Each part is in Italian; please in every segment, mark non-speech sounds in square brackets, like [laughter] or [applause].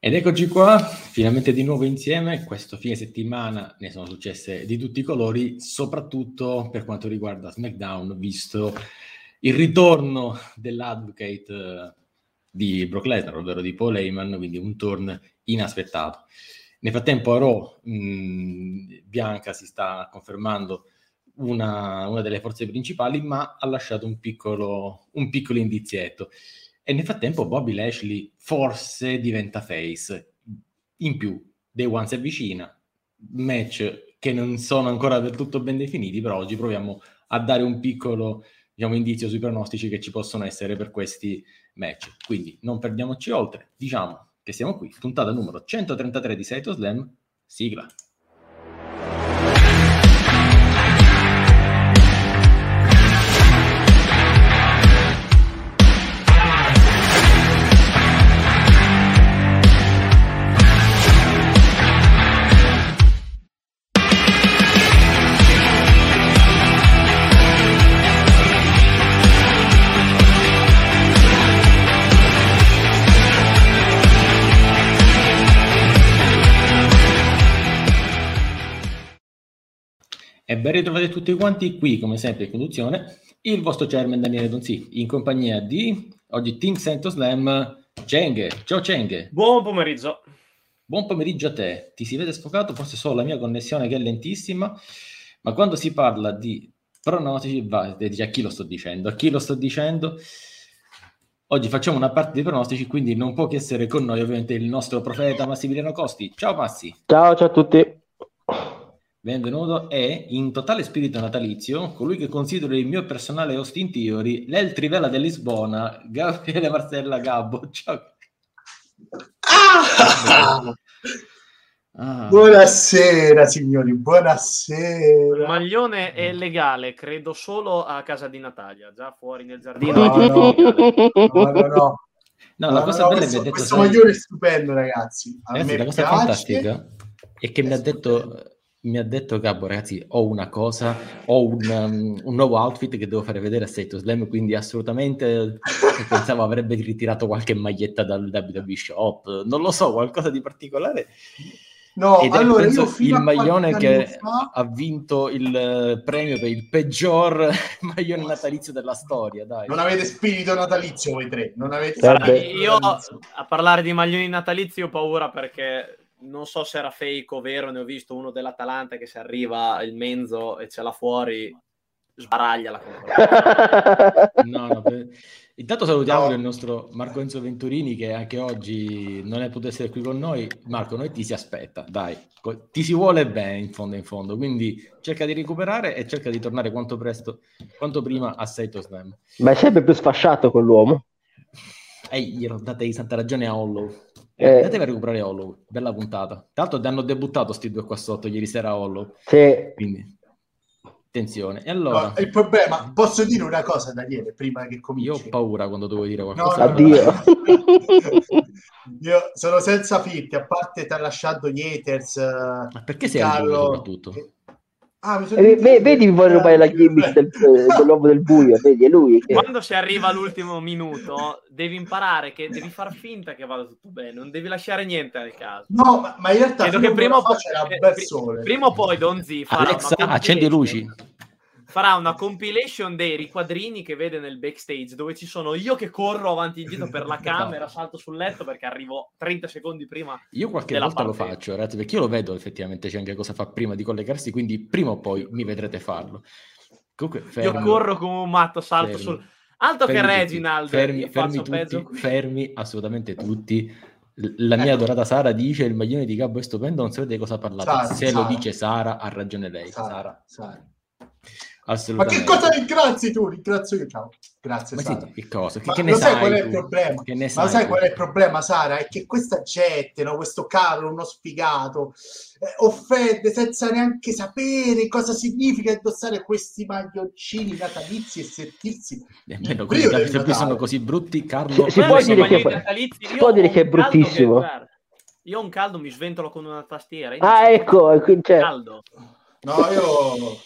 Ed eccoci qua, finalmente di nuovo insieme. Questo fine settimana ne sono successe di tutti i colori, soprattutto per quanto riguarda SmackDown, visto il ritorno dell'advocate eh, di Brock Lesnar, ovvero di Paul Heyman, quindi un turn inaspettato. Nel frattempo a Raw, mh, Bianca si sta confermando una, una, delle forze principali, ma ha lasciato un piccolo, un piccolo indizietto. E nel frattempo Bobby Lashley forse diventa face. In più, Day One si avvicina, match che non sono ancora del tutto ben definiti, però oggi proviamo a dare un piccolo diciamo, indizio sui pronostici che ci possono essere per questi match. Quindi non perdiamoci oltre, diciamo che siamo qui, puntata numero 133 di Saito Slam, sigla. E ben ritrovati tutti quanti qui, come sempre, in conduzione, il vostro chairman Daniele Donzi, in compagnia di oggi Team Santo Slam, Cenghe. Ciao Cenghe. Buon pomeriggio. Buon pomeriggio a te. Ti si vede sfocato, forse solo la mia connessione che è lentissima, ma quando si parla di pronostici, va, a chi lo sto dicendo? A chi lo sto dicendo? Oggi facciamo una parte di pronostici, quindi non può che essere con noi ovviamente il nostro profeta Massimiliano Costi. Ciao Massi. Ciao, ciao a tutti benvenuto, è in totale spirito natalizio colui che considero il mio personale Austin Theory, l'El Trivella di Lisbona, Gabriele Marcella Gabbo. Ciao. Ah! Ah. Buonasera signori, buonasera. Il maglione è legale, credo solo a casa di Natalia, già fuori nel giardino. No, no, no, no, no. No, la cosa bella questo, è che questo maglione è stupendo, ragazzi. A ragazzi, la cosa piace. fantastica è che mi ha detto mi ha detto Gabbo, ragazzi, ho una cosa, ho un, um, un, nuovo outfit che devo fare vedere a State Slam, quindi assolutamente [laughs] pensavo avrebbe ritirato qualche maglietta dal WWE Shop, non lo so, qualcosa di particolare. No, Ed allora è, penso, il maglione che fa... ha vinto il uh, premio per il peggior [laughs] maglione natalizio della storia. Dai. Non avete spirito natalizio voi tre. Non avete io a parlare di maglioni natalizi ho paura perché non so se era fake o vero, ne ho visto uno dell'Atalanta che se arriva il Menzo e ce l'ha fuori, sbaraglia la concorrenza. [laughs] no, no, per... Intanto salutiamo no. il nostro Marco Enzo Venturini che anche oggi non è potuto essere qui con noi. Marco, noi ti si aspetta, dai, ti si vuole bene in fondo in fondo, quindi cerca di recuperare e cerca di tornare quanto presto, quanto prima a Saito Slam. Ma è sempre più sfasciato quell'uomo. Ehi, gli date di santa ragione a Hollow. Eh, Andatevi a recuperare Hollow, bella puntata. Tra l'altro hanno debuttato sti due qua sotto ieri sera Hollow. Sì. Quindi, attenzione. E allora... No, il problema, posso dire una cosa Daniele, prima che cominci? Io ho paura quando devo dire qualcosa. No, no, Addio. Io sono senza fitti, a parte lasciato gli haters. Ma perché sei Carlo, soprattutto? Che Ah, eh, vedi mi vuole rubare la gimmick del, dell'uomo del buio, vedi, è lui. Che... Quando si arriva all'ultimo minuto, devi imparare che devi far finta che vada tutto bene, non devi lasciare niente nel caso. No, ma, ma in realtà Credo che prima o, poi, eh, prima o poi Don Z farà Alexa, accendi le luci farà una compilation dei riquadrini che vede nel backstage dove ci sono io che corro avanti e indietro per la [laughs] camera, salto sul letto perché arrivo 30 secondi prima. Io qualche volta parte. lo faccio, ragazzi, perché io lo vedo effettivamente c'è anche cosa fa prima di collegarsi, quindi prima o poi mi vedrete farlo. Comunque, io corro come un matto, salto fermi. sul... Alto fermi che Reginald, fermi, fermi, tutti, fermi assolutamente tutti. La mia ecco. adorata Sara dice il maglione di Gabbo è stupendo, non sapete di cosa parlate. Sara, Se Sara. lo dice Sara, ha ragione lei. Sara. Sara. Assolutamente. Ma che cosa ringrazi tu? Ringrazio io, ciao. Grazie, Ma Sara. Sì, che cosa? Che, che ne sai, qual è il problema? Che ne sai Ma sai tu? qual è il problema, Sara? È che questa gente, no? questo Carlo, uno sfigato, eh, offende senza neanche sapere cosa significa indossare questi maglioncini natalizi e sentirsi. Nemmeno quelli che sono così brutti, Carlo. Si, si può, dire che, si può dire che è bruttissimo. Io ho un caldo, mi sventolo con una tastiera. Ah, ecco, cioè... caldo. No, io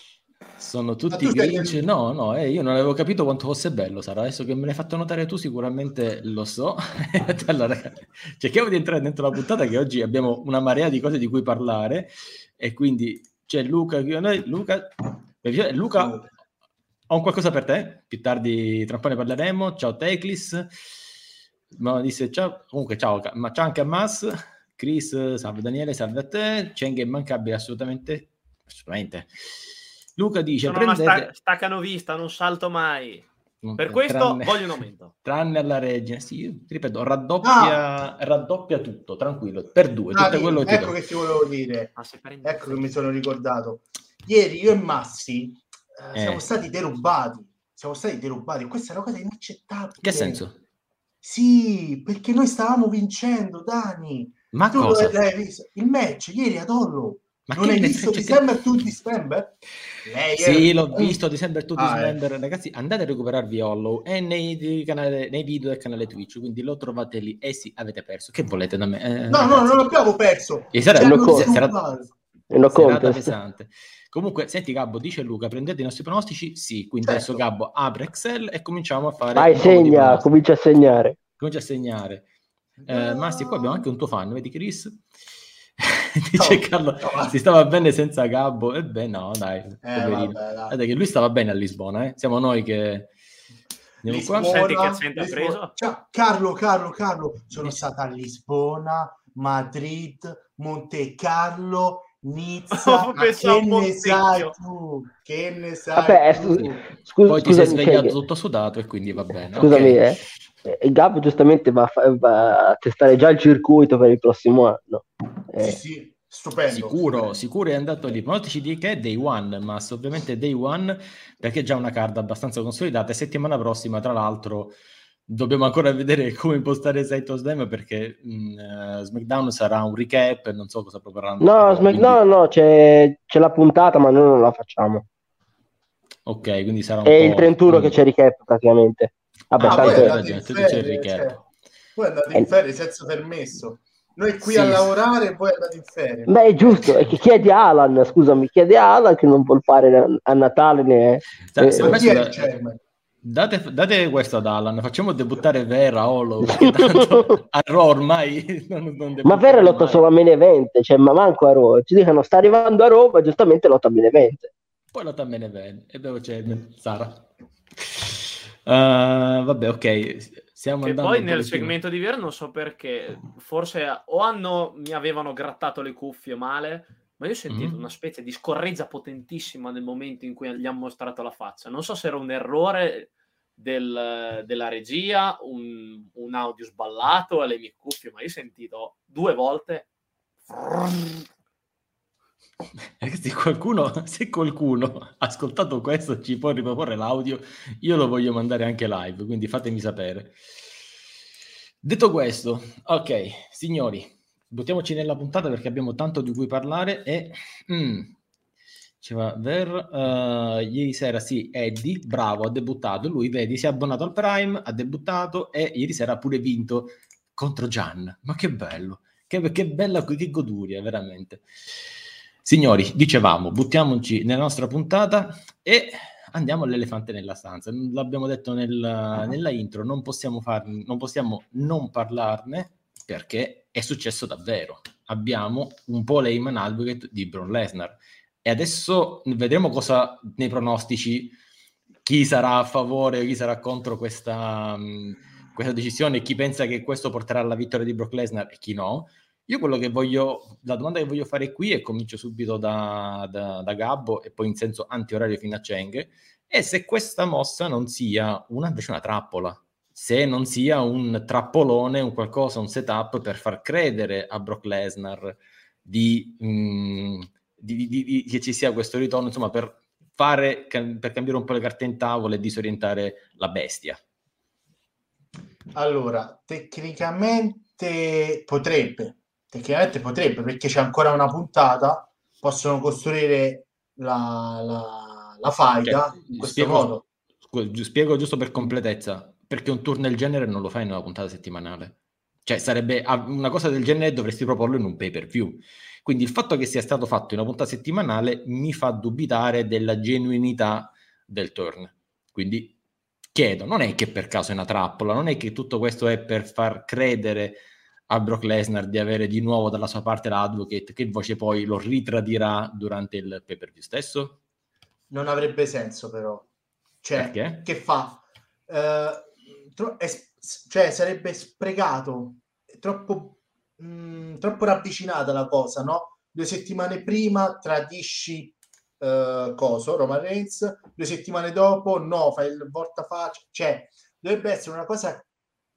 Sono tutti Grinch. No, no, eh, io non avevo capito quanto fosse bello, Sara. Adesso che me l'hai fatto notare tu, sicuramente lo so. [laughs] allora, [laughs] cerchiamo di entrare dentro la puntata che oggi abbiamo una marea di cose di cui parlare. E quindi c'è Luca. Luca, Luca ho un qualcosa per te. Più tardi, tra un po' ne parleremo. Ciao Teclis. Ma disse ciao. Comunque, ciao, ma ciao anche a Mas. Chris, salve Daniele, salve a te. Cheng è immancabile assolutamente. Assolutamente. Luca dice: Sono prendete... una sta- staccanovista, non salto mai. Per questo tranne, voglio un aumento. [laughs] Tranne alla regina, sì, ti ripeto, raddoppia, ah. raddoppia tutto, tranquillo, per due. Ah, quello ecco che ti volevo dire. Ah, ecco che mi sono ricordato. Ieri io e Massi eh, siamo stati derubati. Siamo stati derubati. Questa è una cosa inaccettabile. Che senso? Sì, perché noi stavamo vincendo, Dani. Ma tu cosa? Il match ieri ad Hollow. Ma non hai visto December to December? Lei sì, è... l'ho visto December to ah, December. Eh. Ragazzi, andate a recuperarvi Hollow è nei, canale, nei, video del canale Twitch, quindi lo trovate lì. E eh sì, avete perso. Che volete da me? Eh, no, no, non abbiamo perso. E sarà, no, sarà, serata pesante. Comunque, senti Gabbo, dice Luca, prendete i nostri pronostici? Sì, quindi certo. adesso Gabbo apre Excel e cominciamo a fare... Vai, segna, comincia a segnare. Comincia a segnare. Eh, Masti, qua abbiamo anche un tuo fan, vedi Chris? [laughs] Dice no, Carlo, no, si stava bene senza Gabbo. E beh, no, dai, eh, poverino. Vabbè, che lui stava bene a Lisbona, eh? Siamo noi che... Lisbona, Senti che preso? Ciao, Carlo, Carlo, Carlo, sono Lisbona. stata a Lisbona, Madrid, Monte Carlo, Nizza, [laughs] oh, che ne sai tu? Che ne sai Vabbè, tu? Scusa, Poi ti sei svegliato che... tutto sudato e quindi va bene. Scusami, okay. eh. Il Gab giustamente va a, va a, testare già il circuito per il prossimo anno. Eh. Sì, sì, stupendo. Sicuro, stupendo. sicuro è andato lì. Pronostici di che? Day one, ma ovviamente day one perché è già una card abbastanza consolidata e settimana prossima, tra l'altro dobbiamo ancora vedere come impostare Saito Slam perché mh, mm, eh, SmackDown sarà un recap non so cosa proporranno no, SmackDown quindi... no c'è, c'è, la puntata ma noi non la facciamo ok quindi sarà un è il 31 che c'è recap praticamente vabbè ah, poi andate in ferie, c'è il recap cioè, poi andate in ferie senza permesso noi qui sì. a lavorare e poi andate in ferie beh è giusto è che chiedi a Alan scusami chiedi a Alan che non vuol fare a Natale né Sa, eh, chi è il chairman? Date, date, questo ad Alan, facciamo debuttare Vera Hollow. [laughs] a Raw ormai [laughs] non, non Ma Vera lotta solo a main event, cioè ma manco a Raw. Ci dicono sta arrivando a Raw, ma giustamente lotta a main event. Poi lotta a main event. E dove c'è Sara? Uh, vabbè, ok. Stiamo e poi nel segmento di Vera non so perché, forse o hanno, mi avevano grattato le cuffie male, ma io ho sentito mm-hmm. una specie di scorreggia potentissima nel momento in cui gli hanno mostrato la faccia. Non so se era un errore del, della regia, un, un, audio sballato alle mie cuffie, ma io ho sentito due volte. [laughs] Se qualcuno, se qualcuno ha ascoltato questo ci può riproporre l'audio, io lo voglio mandare anche live, quindi fatemi sapere. Detto questo, ok, signori, buttiamoci nella puntata perché abbiamo tanto di cui parlare e mm, diceva Ver uh, ieri sera sì Eddie bravo ha debuttato lui vedi si è abbonato al Prime ha debuttato e ieri sera ha pure vinto contro Gian. Ma che bello che, che bella che goduria veramente signori dicevamo buttiamoci nella nostra puntata e andiamo all'elefante nella stanza l'abbiamo detto nel, nella intro non possiamo, far, non possiamo non parlarne perché è successo davvero. Abbiamo un po' Lehman Advocate di Bron Lesnar e adesso vedremo cosa nei pronostici chi sarà a favore o chi sarà contro questa, um, questa decisione, chi pensa che questo porterà alla vittoria di Brock Lesnar e chi no. Io quello che voglio, la domanda che voglio fare qui, e comincio subito da, da, da Gabbo e poi in senso antiorario fino a Cheng, è se questa mossa non sia una, invece una trappola se non sia un trappolone, un qualcosa, un setup per far credere a Brock Lesnar di, mm, di, di, di, che ci sia questo ritorno, insomma, per, fare, per cambiare un po' le carte in tavola e disorientare la bestia. Allora, tecnicamente potrebbe, tecnicamente potrebbe, perché c'è ancora una puntata, possono costruire la, la, la faida cioè, in questo spiego, modo. Spiego giusto per completezza perché un tour del genere non lo fai in una puntata settimanale. Cioè, sarebbe una cosa del genere dovresti proporlo in un pay per view. Quindi il fatto che sia stato fatto in una puntata settimanale mi fa dubitare della genuinità del turn. Quindi chiedo, non è che per caso è una trappola, non è che tutto questo è per far credere a Brock Lesnar di avere di nuovo dalla sua parte l'advocate, che voce poi lo ritradirà durante il pay per view stesso? Non avrebbe senso però. Cioè, Perché? che fa? Uh, tro- è, cioè, sarebbe sprecato, troppo mh, mm, troppo ravvicinata la cosa, no? Due settimane prima tradisci uh, coso, Roman Reigns, due settimane dopo no, fai il voltafaccia, cioè dovrebbe essere una cosa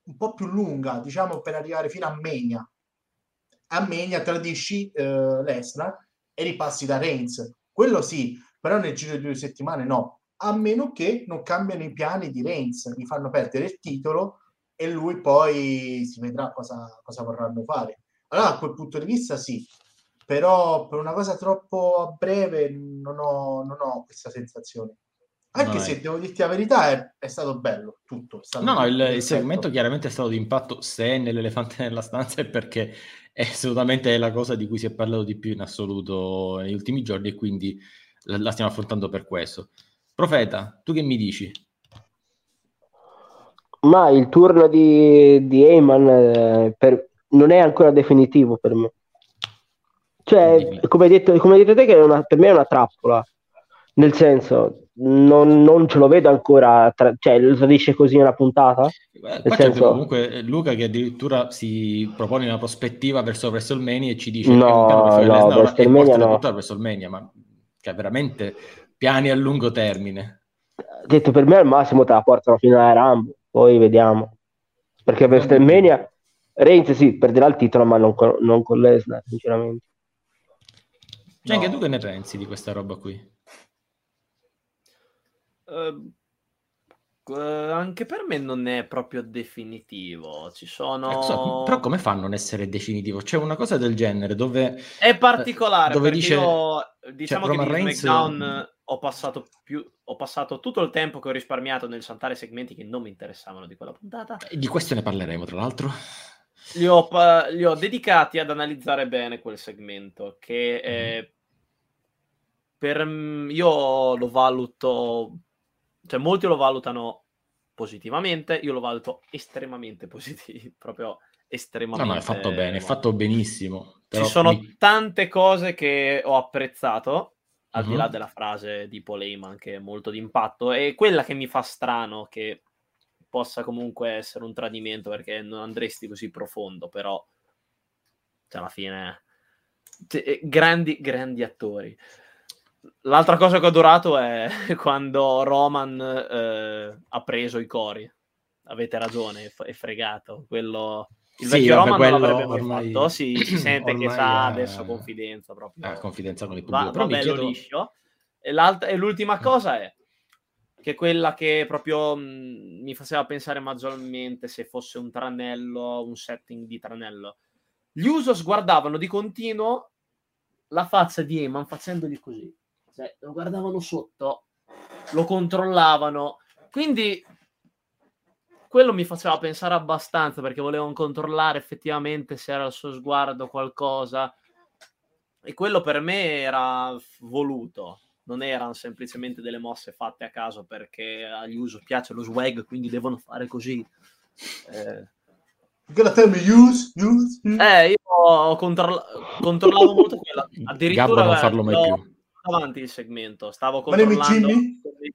un po' più lunga, diciamo per arrivare fino a Mania. A Mania tradisci uh, Lesnar e ripassi da Reigns. Quello sì, però nel giro di due settimane no, a meno che non cambiano i piani di Reigns, gli fanno perdere il titolo e lui poi si vedrà cosa, cosa vorranno fare. Allora, a quel punto di vista, sì, però per una cosa troppo a breve non ho, non ho questa sensazione. Anche no, se devo dirti la verità, è, è stato bello tutto. Stato no, no, il, il, segmento chiaramente è stato di impatto. Se è nell'elefante nella stanza è perché è assolutamente la cosa di cui si è parlato di più in assoluto negli ultimi giorni e quindi la, la stiamo affrontando per questo. Profeta, tu che mi dici? Ma il turno di, di Eyman eh, per, non è ancora definitivo per me. Cioè, come hai detto, come hai detto te, che una, per me è una trappola. Nel senso, non, non ce lo vedo ancora, tra, cioè lo tradisce così una puntata. Nel senso... comunque Luca che addirittura si propone una prospettiva verso WrestleMania e ci dice no, che no, WrestleMania no. WrestleMania, ma che veramente piani a lungo termine. Detto per me al massimo te la portano fino a Rambo poi vediamo. Perché per WrestleMania Reigns sì, perderà il titolo, ma non con, non con Lesnar, sinceramente. Cioè, no. anche tu che ne pensi di questa roba qui? Uh, anche per me non è proprio definitivo. Ci sono. Eh, so, però, come fa a non essere definitivo? C'è una cosa del genere dove è particolare. Dove dice io, diciamo cioè, che Reigns... SmackDown ho passato, più, ho passato tutto il tempo che ho risparmiato nel saltare segmenti che non mi interessavano di quella puntata. E di questo ne parleremo, tra l'altro. Li ho, li ho dedicati ad analizzare bene quel segmento, che eh, per, io lo valuto, cioè molti lo valutano positivamente, io lo valuto estremamente [laughs] positivo, proprio estremamente. No, no, è fatto bene, è fatto benissimo. Ci sono mi... tante cose che ho apprezzato, al uh-huh. di là della frase di Paul Heyman che è molto d'impatto, e quella che mi fa strano che possa comunque essere un tradimento perché non andresti così profondo, però cioè, alla fine cioè, eh, grandi, grandi attori. L'altra cosa che ho adorato è [laughs] quando Roman eh, ha preso i cori. Avete ragione, è fregato. Quello il sì, vecchio Roma non l'avrebbe mai ormai... fatto, si, si [clears throat] sente che sa adesso confidenza proprio. Eh, confidenza con il pubblico. Va, va bello chiedo... liscio. E, e, l'ultima cosa è che quella che proprio mh, mi faceva pensare maggiormente se fosse un tranello, un setting di tranello. Gli Usos guardavano di continuo la faccia di Eman facendogli così. Cioè, lo guardavano sotto, lo controllavano. Quindi quello mi faceva pensare abbastanza perché volevano controllare effettivamente se era il suo sguardo qualcosa. E quello per me era voluto, non erano semplicemente delle mosse fatte a caso perché agli uso piace lo swag, quindi devono fare così. Eh, use, use, use. Eh, io controlla- controllavo molto quella. Addirittura non farlo mai più. Avanti il segmento, stavo controllando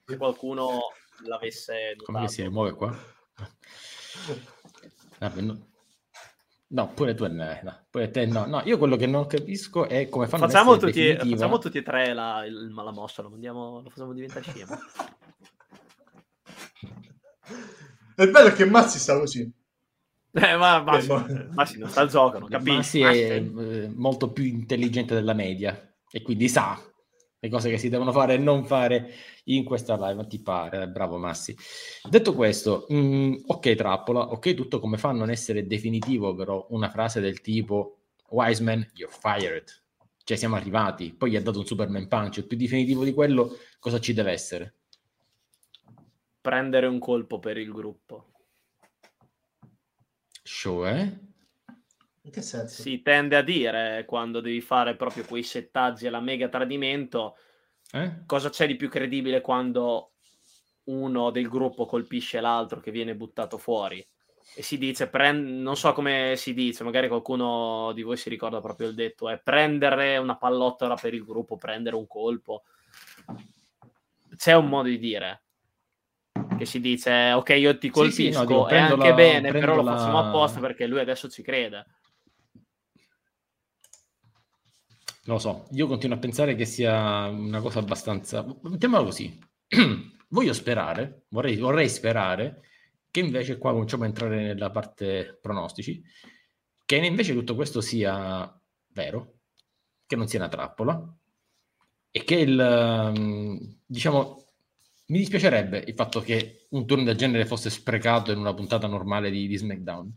se qualcuno l'avesse Come si muove qua? No, pure tu no, pure te no. no. Io quello che non capisco è come fanno facciamo tutti, definitiva... facciamo tutti e tre la, il, la mossa, lo, mandiamo, lo facciamo diventare scemo. È bello che Mazzi sta così. Eh, ma Massi, eh, Massi non sta al gioco, non capisci? Massi è eh, molto più intelligente della media e quindi sa le cose che si devono fare e non fare in questa live, ti pare? Bravo Massi. Detto questo, mh, mm, ok trappola, ok tutto come fa a non essere definitivo, però una frase del tipo Wiseman, you're fired. Cioè siamo arrivati, poi gli ha dato un Superman punch, più definitivo di quello cosa ci deve essere? Prendere un colpo per il gruppo. Cioè? In che senso? Si tende a dire quando devi fare proprio quei settaggi alla mega tradimento. Eh? Cosa c'è di più credibile quando uno del gruppo colpisce l'altro che viene buttato fuori? E si dice, prend... non so come si dice, magari qualcuno di voi si ricorda proprio il detto, è prendere una pallottola per il gruppo, prendere un colpo. C'è un modo di dire che si dice, ok, io ti colpisco, sì, sì, no, dico, è anche la... bene, però lo facciamo apposta perché lui adesso ci crede. Lo so, io continuo a pensare che sia una cosa abbastanza... Mettiamola così. [clears throat] Voglio sperare, vorrei, vorrei sperare che invece qua cominciamo a entrare nella parte pronostici, che invece tutto questo sia vero, che non sia una trappola e che il, mm, diciamo, mi dispiacerebbe il fatto che un turno del genere fosse sprecato in una puntata normale di, di SmackDown.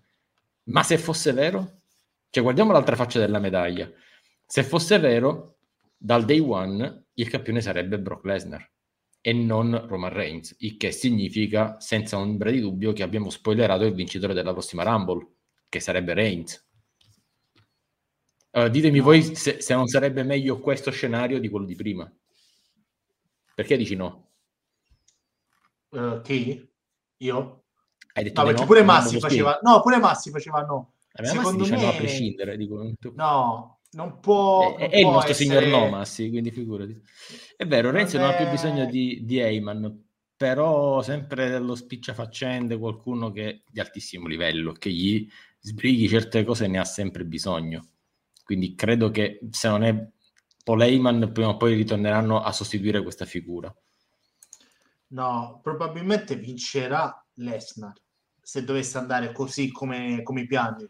Ma se fosse vero, cioè guardiamo l'altra faccia della medaglia. Se fosse vero, dal day one il campione sarebbe Brock Lesnar e non Roman Reigns, il che significa senza ombra di dubbio che abbiamo spoilerato il vincitore della prossima Rumble, che sarebbe Reigns. Uh, ditemi no. voi se, se, non sarebbe meglio questo scenario di quello di prima. Perché dici no? Uh, chi? Io? Hai detto no, perché no? pure Massi faceva... No, pure Massi faceva no. Secondo Massi me... no a prescindere. Dico... No, non può. È, è il nostro essere... signor Nomassi, quindi figurati. È vero, Renzi non, è... non ha più bisogno di, di Eyman, però sempre dello spicciafaccende, qualcuno che di altissimo livello, che gli sbrighi certe cose ne ha sempre bisogno. Quindi credo che se non è Paul Heyman, prima o poi ritorneranno a sostituire questa figura. No, probabilmente vincerà Lesnar se dovesse andare così come, come i piani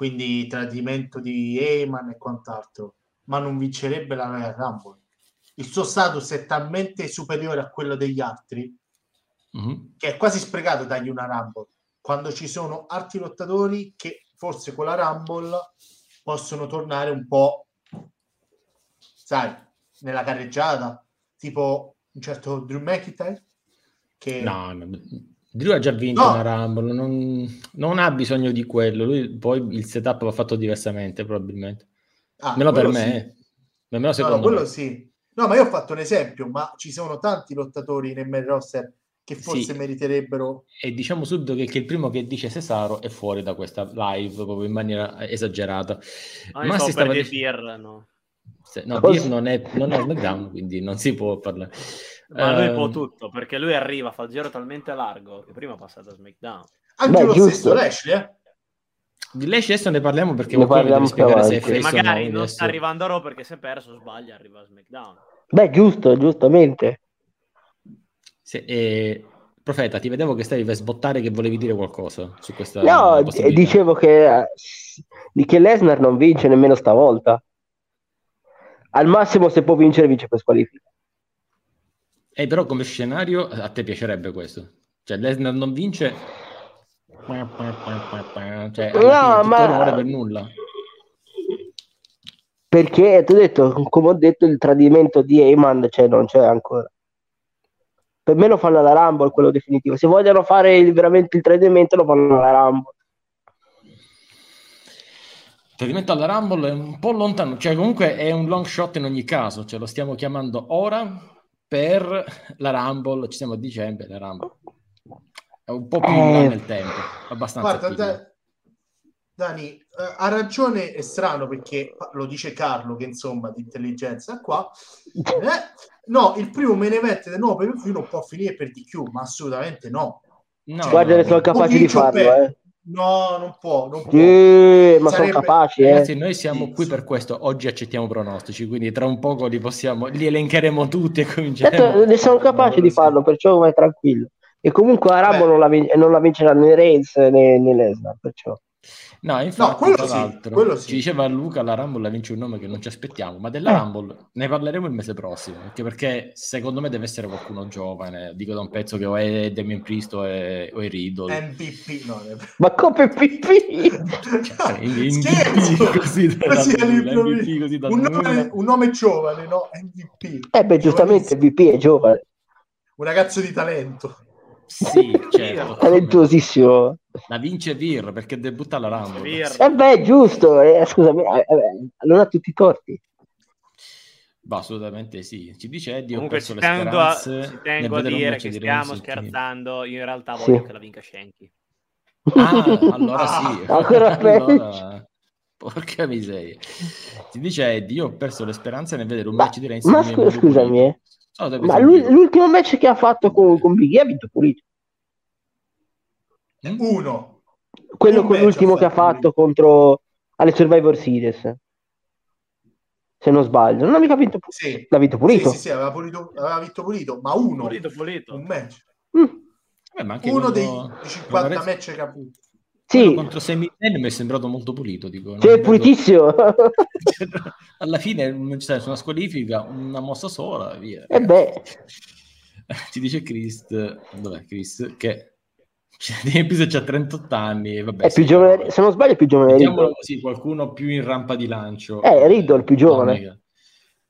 quindi tradimento di Eman e quant'altro, ma non vincerebbe la Royal Rumble. Il suo status è talmente superiore a quello degli altri mm-hmm. che è quasi sprecato dargli una Rumble, quando ci sono altri lottatori che forse con la Rumble possono tornare un po', sai, nella carreggiata, tipo un certo Drew McIntyre che... No, no, Drew ha già vinto no. una Rumble, non, non, ha bisogno di quello. Lui poi il setup va fatto diversamente, probabilmente. Ah, Almeno per me, sì. nemmeno secondo no, quello me. sì. No, ma io ho fatto un esempio, ma ci sono tanti lottatori nel main roster che forse sì. meriterebbero. E diciamo subito che, che, il primo che dice Cesaro è fuori da questa live proprio in maniera esagerata. Ah, ma si stava dicendo. no. Se, no, Beer non è, non è SmackDown, quindi non si può parlare. Ma lui può ehm, tutto, perché lui arriva, fa il giro talmente largo che prima passa da SmackDown. Anche Beh, lo giusto. stesso Lashley, eh? Di Lashley adesso ne parliamo perché ne parliamo spiegare se è magari no, non sta arrivando a Raw perché se è perso sbaglia arriva a SmackDown. Beh, giusto, giustamente. Se, eh, Profeta, ti vedevo che stavi per sbottare che volevi dire qualcosa su questa No, dicevo che, eh, che Lesnar non vince nemmeno stavolta. Al massimo se può vincere vince per squalifica. Eh, però come scenario a te piacerebbe questo? Cioè Lesnar non vince... Cioè, no, ma... per nulla. Perché ti ho detto, come ho detto, il tradimento di Heyman cioè, non c'è ancora. Per me lo fanno alla Rumble, quello definitivo. Se vogliono fare il, veramente il tradimento, lo fanno alla Rumble. Tradimento alla Rumble è un po' lontano, cioè comunque è un long shot in ogni caso, cioè lo stiamo chiamando ora per la Rumble, ci siamo a dicembre, la Rumble è un po' più eh. nel tempo, abbastanza Guarda, da, Dani, eh, ha ragione, è strano perché lo dice Carlo che insomma di intelligenza qua. Eh, no, il primo me ne mette del nuovo per non può finire per di più, ma assolutamente no. no Guarda, no, sono capaci di farlo, eh. No, non può, non può. Sì, ma Sarebbe... sono capaci, eh. Ragazzi, noi siamo sì, qui sì. per questo. Oggi accettiamo pronostici, quindi tra un poco li possiamo, li elencheremo tutti e cominceremo. Certo, ne sono capaci di farlo, perciò vai tranquillo. E comunque Arabo non la, non la vincerà né Reigns né, né Lesnar, perciò. No, infatti, no, tra sì, l'altro, sì. ci diceva Luca, la Rumble vince un nome che non ci aspettiamo, ma della eh. Rumble ne parleremo il mese prossimo, anche perché secondo me deve essere qualcuno giovane, dico da un pezzo che o è Damien Priest o è, o è Riddle. MVP, no. Ma come MVP? cioè, MVP così, così MVP così da un, nome, un nome giovane, no? MVP. Eh beh, giustamente MVP è giovane. Un ragazzo di talento. Sì, certo. Talentosissimo. La vince Vir perché debutta alla Rumble. E eh beh, giusto, eh, scusami, eh, eh, allora tutti i torti. Bah, assolutamente sì. Ci dice Eddie, Comunque ho perso ci tengo, a, ci tengo a dire che stiamo scherzando, io in realtà voglio sì. che la vinca Shanky. Ah, allora sì. [laughs] Ancora [laughs] allora... Porca miseria. Ti dice Eddie, io ho perso le speranze nel vedere un ma, match di Reigns. Ma scusa, scusami, eh. ma lui, l'ultimo match che ha fatto con, con Big E ha vinto pulito. Uno. Quello con l'ultimo che ha fatto contro alle Survivor Series. Se non sbaglio, non ha mica vinto, pu- sì. l'ha vinto pulito. Sì, sì, sì aveva, pulito, aveva vinto pulito, ma uno. Pulito, pulito. Un match. Mm. Eh, uno dei 50 match che ha avuto. Sì. contro Semi mi è sembrato molto pulito. Dico, sì, è pulitissimo. [laughs] Alla fine c'è una squalifica, una mossa sola, via. E eh beh. [laughs] Ci dice Chris, dov'è Chris, che [laughs] Episo c'ha 38 anni. Vabbè, è più giovane, se non sbaglio, è più giovane. Diciamo così, qualcuno più in rampa di lancio. Eh, Riddle più giovane.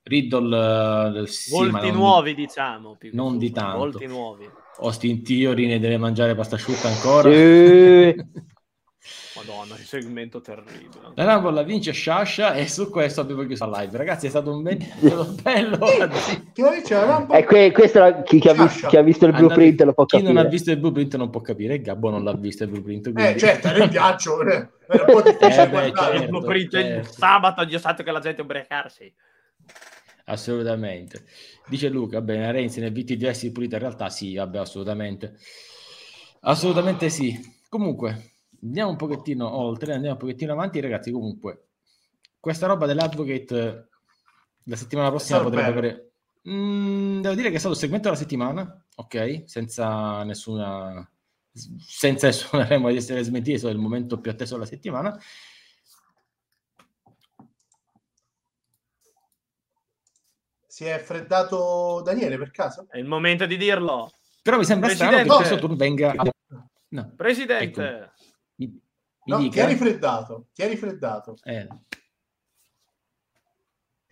Riddle, uh, sì, volti nuovi, diciamo. non di tanto. Volti nuovi. Austin Theory ne deve mangiare pasta asciutta ancora. Sì. [laughs] Madonna, che segmento terribile. La Rumble la vince Shasha e su questo abbiamo chiuso la live. Ragazzi, è stato un ben... [laughs] bello. e que- questo è chi, chi, ha visto, chi, ha visto, il blueprint lo può capire. Chi non ha visto il blueprint non può capire. Gabbo non l'ha visto il blueprint. Quindi... Eh, certo, era il ghiaccio. È un po' difficile eh, [laughs] beh, certo, il blueprint certo. il sabato, Dio santo che la gente ubriacarsi. Assolutamente. Dice Luca, bene, Renzi nel VTDS pulita in realtà sì, vabbè, assolutamente. Assolutamente sì. Comunque, andiamo un pochettino oltre, andiamo un pochettino avanti, ragazzi. Comunque, questa roba dell'advocate la settimana prossima potrebbe avere. Mm, devo dire che è stato il segmento della settimana, ok, senza nessuna senza nessuna [laughs] remora di essere smentito, è il momento più atteso della settimana. Si è freddato Daniele per caso? È il momento di dirlo. Però mi sembra Presidente. strano che questo turno venga. No. Presidente. Ecco. Mi, mi no, ti hai rifreddato, ti hai rifreddato. Eh.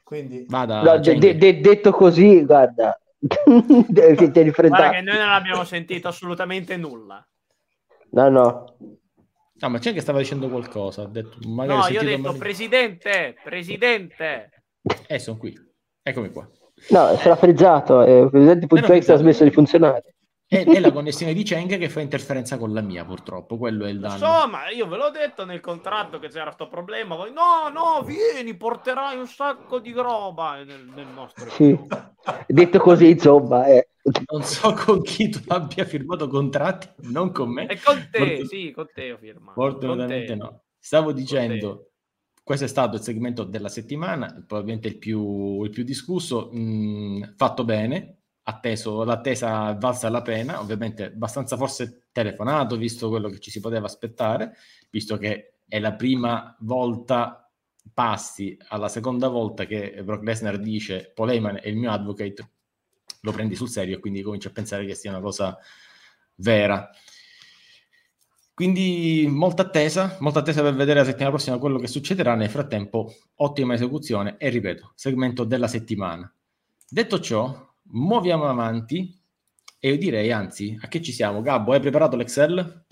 Quindi... Vada, no, de- de- de- detto così, guarda, che [laughs] ti hai rifreddato. Guarda che noi non abbiamo sentito assolutamente nulla. No, no. No, ma c'è che stava dicendo qualcosa. Ha detto, no, io ho detto, come... presidente, presidente. Eh, sono qui. Eccomi qua. No, era frizzato. Eh, Presidente.exe ha smesso di funzionare. È, è, la connessione di Cheng che fa interferenza con la mia, purtroppo. Quello è il danno. Insomma, io ve l'ho detto nel contratto che c'era questo problema. Voi, no, no, vieni, porterai un sacco di roba nel, nel nostro. Sì. [laughs] Detto così, insomma, eh. non so con chi tu abbia firmato contratti, non con me. E con te, Fort... sì, con te ho firmato. Fortunatamente no. Stavo dicendo, questo è stato il segmento della settimana, probabilmente il più, il più discusso, mh, mm, fatto bene atteso, l'attesa valsa la pena, ovviamente abbastanza forse telefonato, visto quello che ci si poteva aspettare, visto che è la prima volta, passi alla seconda volta che Brock Lesnar dice Paul Heyman è il mio advocate, lo prendi sul serio e quindi cominci a pensare che sia una cosa vera. Quindi molta attesa, molta attesa per vedere la settimana prossima quello che succederà. Nel frattempo, ottima esecuzione e ripeto, segmento della settimana. Detto ciò, muoviamo avanti e io direi, anzi, a che ci siamo? Gabbo, hai preparato l'Excel?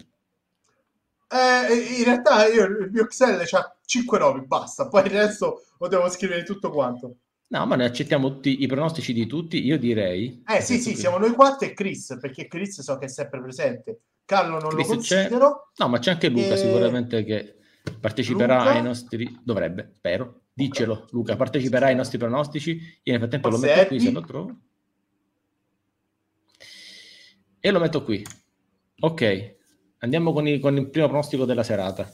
Eh, in realtà io, il mio Excel c'ha 5 nomi, basta, poi il resto lo devo scrivere tutto quanto. No, ma noi accettiamo tutti i pronostici di tutti, io direi... Eh sì, sì, che... siamo noi quattro e Chris, perché Chris so che è sempre presente. Carlo non Chris lo considero. C'è... No, ma c'è anche Luca e... sicuramente che parteciperà Luca... ai nostri... Dovrebbe, spero. Dicelo, Luca, parteciperà ai nostri pronostici. Io nel frattempo Forse lo metto qui se lo trovo e lo metto qui. Ok, andiamo con il, con il primo pronostico della serata.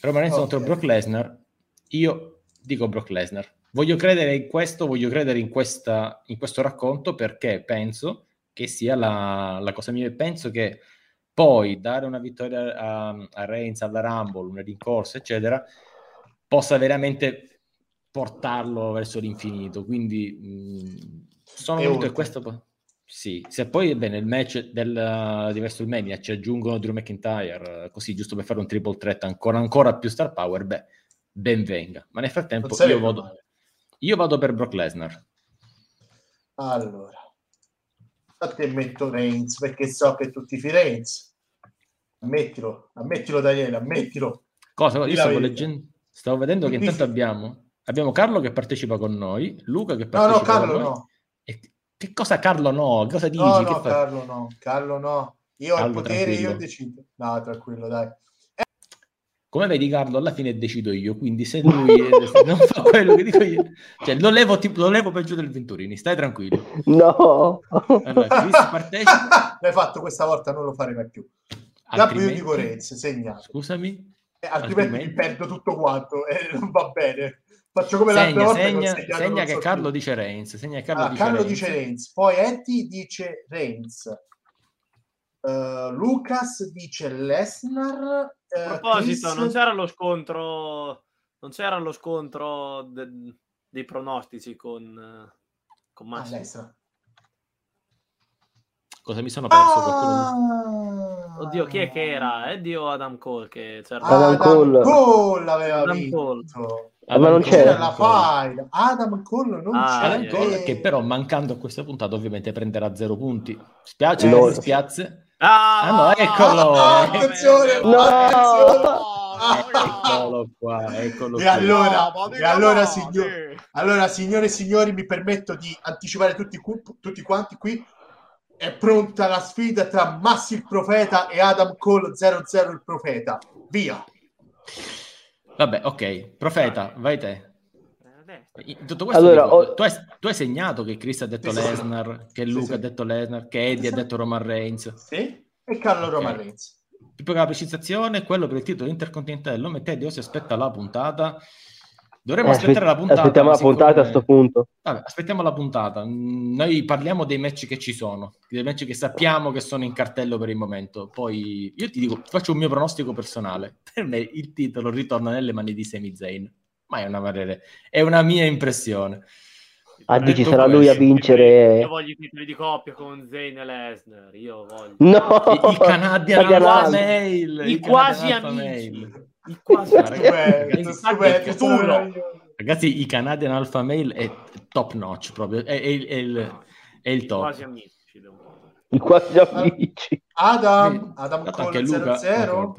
Roman Reigns okay. contro Brock Lesnar. Io dico Brock Lesnar. Voglio credere in questo, voglio credere in, questa, in questo racconto perché penso che sia la, la cosa mia. Penso che poi dare una vittoria a, a Reigns alla Rumble, una rincorsa, eccetera, possa veramente portarlo verso l'infinito. Quindi mh, sono venuto e questo sì, se poi bene, il match del, di WrestleMania ci aggiungono Drew McIntyre, così giusto per fare un triple threat ancora, ancora più star power, beh, ben venga. Ma nel frattempo io vado, io vado, per Brock Lesnar. Allora, a te metto Reigns perché so che tutti i Reigns. Ammettilo, ammettilo Daniele, ammettilo. Cosa? Io stavo leggendo, stavo vedendo che intanto abbiamo, abbiamo Carlo che partecipa con noi, Luca che partecipa no, no, Carlo con noi. No. Che cosa Carlo no? Cosa dici? No, no, Carlo no, Carlo no. Io Carlo, ho il potere, tranquillo. io decido. No, tranquillo, dai. Come vedi Carlo, alla fine decido io, quindi se lui [laughs] non fa quello che dico io, cioè lo levo, tipo, lo levo peggio del Venturini, stai tranquillo. No! Allora, [laughs] partecipa. L'hai fatto questa volta, non lo farei mai più. Gabbo io dico Renz, segnato. Scusami? Eh, altrimenti, altrimenti perdo tutto quanto e eh, non va bene. Faccio come segna, l'altra segna, volta. Segna che so Carlo più. dice Reigns. Segna che Carlo, ah, dice, Carlo Reigns. dice Reigns. Poi Eddie dice Reigns. Uh, Lucas dice Lesnar. Uh, A proposito, Chris... non c'era lo scontro, non c'era lo scontro de- dei pronostici con, con ah, Massimo. Ah, Cosa mi sono perso? Ah! Oddio, chi è che era? Eddie o Adam Cole? Che c'era... Adam, Adam Cole. Cole aveva Adam vinto. Cole. Ah, ma non c'era la fight. Adam Cole non ah, c'era. Adam Cole, che però mancando a questa puntata ovviamente prenderà zero punti. Spiace, no. spiazze. Ah, ah no, eccolo. Ah, attenzione, no. attenzione. Eccolo qua, eccolo e allora, e allora, signor, allora, signore e signori, mi permetto di anticipare tutti, tutti quanti qui è pronta la sfida tra Massi il profeta e Adam Cole 00 il profeta. Via. Vabbè, ok. Profeta, vai te. Tutto questo allora, dico, ho... tu, hai, tu, hai, segnato che Chris ha detto sì, Lesnar, che Luca sì, ha detto Lesnar, che Eddie ha detto Roman Reigns. Sì, e Carlo okay. Roman Reigns. Più che la precisazione, quello per il titolo intercontinentale lo mettete o si aspetta la puntata Dovremmo eh, aspettare la puntata. Aspettiamo la puntata a questo punto. Vabbè, aspettiamo la puntata. Noi parliamo dei match che ci sono, dei match che sappiamo che sono in cartello per il momento. Poi io ti dico, faccio un mio pronostico personale. [laughs] Per me il titolo ritorna nelle mani di Sami Zayn. Ma è una, parere, è una mia impressione. Ah, dici sarà lui a vincere. Io voglio i titoli di coppia con Zayn e Lesnar. Io voglio. No! I, i Canadian Alpha Mail. I, I quasi amici. Mail. I quasi ragazzi, i Canadian Alpha Male è top notch proprio, è, è, è, il, è il top. Quasi amici. I quasi amici. Adam, Adam Cole 00.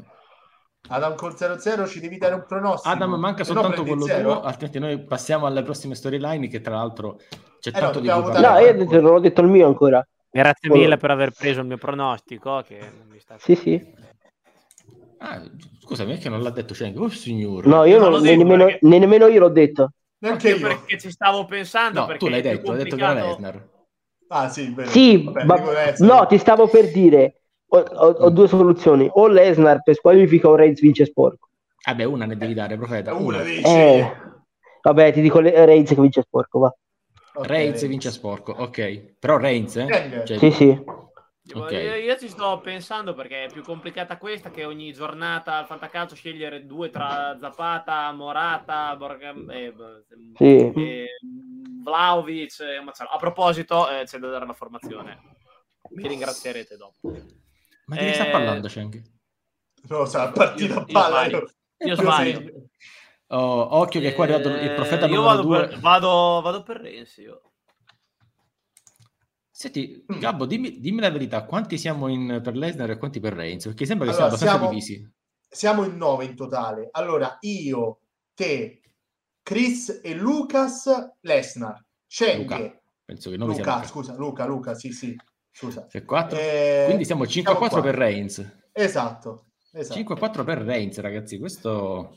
Adam Cole 00 ci devi dare un pronostico. Adam manca soltanto quello tuo, altrimenti noi passiamo alle prossime storyline che tra l'altro c'è eh tanto no, di cui No, io non ho detto il mio ancora. Grazie mille per aver preso il mio pronostico. Che mi sta... Sì, sì. Ah, scusami, che non l'ha detto Schenk? Oh signore. No, io non, non detto, nemmeno, perché... nemmeno, io l'ho detto. Neanche io. Perché ci stavo pensando. No, tu l'hai detto, hai detto che era Lesnar. Ah sì, bene. sì Vabbè, ma... no, ti stavo per dire, ho, ho, ho, due soluzioni, o Lesnar per squalifica o Reigns vince sporco. Vabbè, una ne devi dare, profeta. Una, una. Eh, vabbè, ti dico Reigns che vince sporco, va. Okay, Reigns vince sporco, ok. Però Reigns, eh? Cioè... Sì, sì. Okay. Io, io, ci sto pensando perché è più complicata questa che ogni giornata al fantacalcio scegliere due tra Zapata, Morata, Borgam, eh, sì. eh, Vlaovic. Eh, a proposito, eh, c'è da dare una formazione. Mi ringrazierete dopo. Ma di che sta parlando, Schenk? No, sa, partita a palla. Io, io sbaglio. Oh, occhio che qua è arrivato il profeta io vado per, vado, vado per Renzi, io. Senti, mm. Gabbo, dimmi, dimmi, la verità, quanti siamo in, per Lesnar e quanti per Reigns? Perché sembra che allora, siamo abbastanza siamo, divisi. Siamo in nove in totale. Allora, io, te, Chris e Lucas, Lesnar. C'è Luca. Penso che Luca, Luca, scusa, Luca, Luca, sì, sì. Scusa. Eh, Quindi siamo 5-4 per Reigns. Esatto. esatto. 5-4 per Reigns, ragazzi. Questo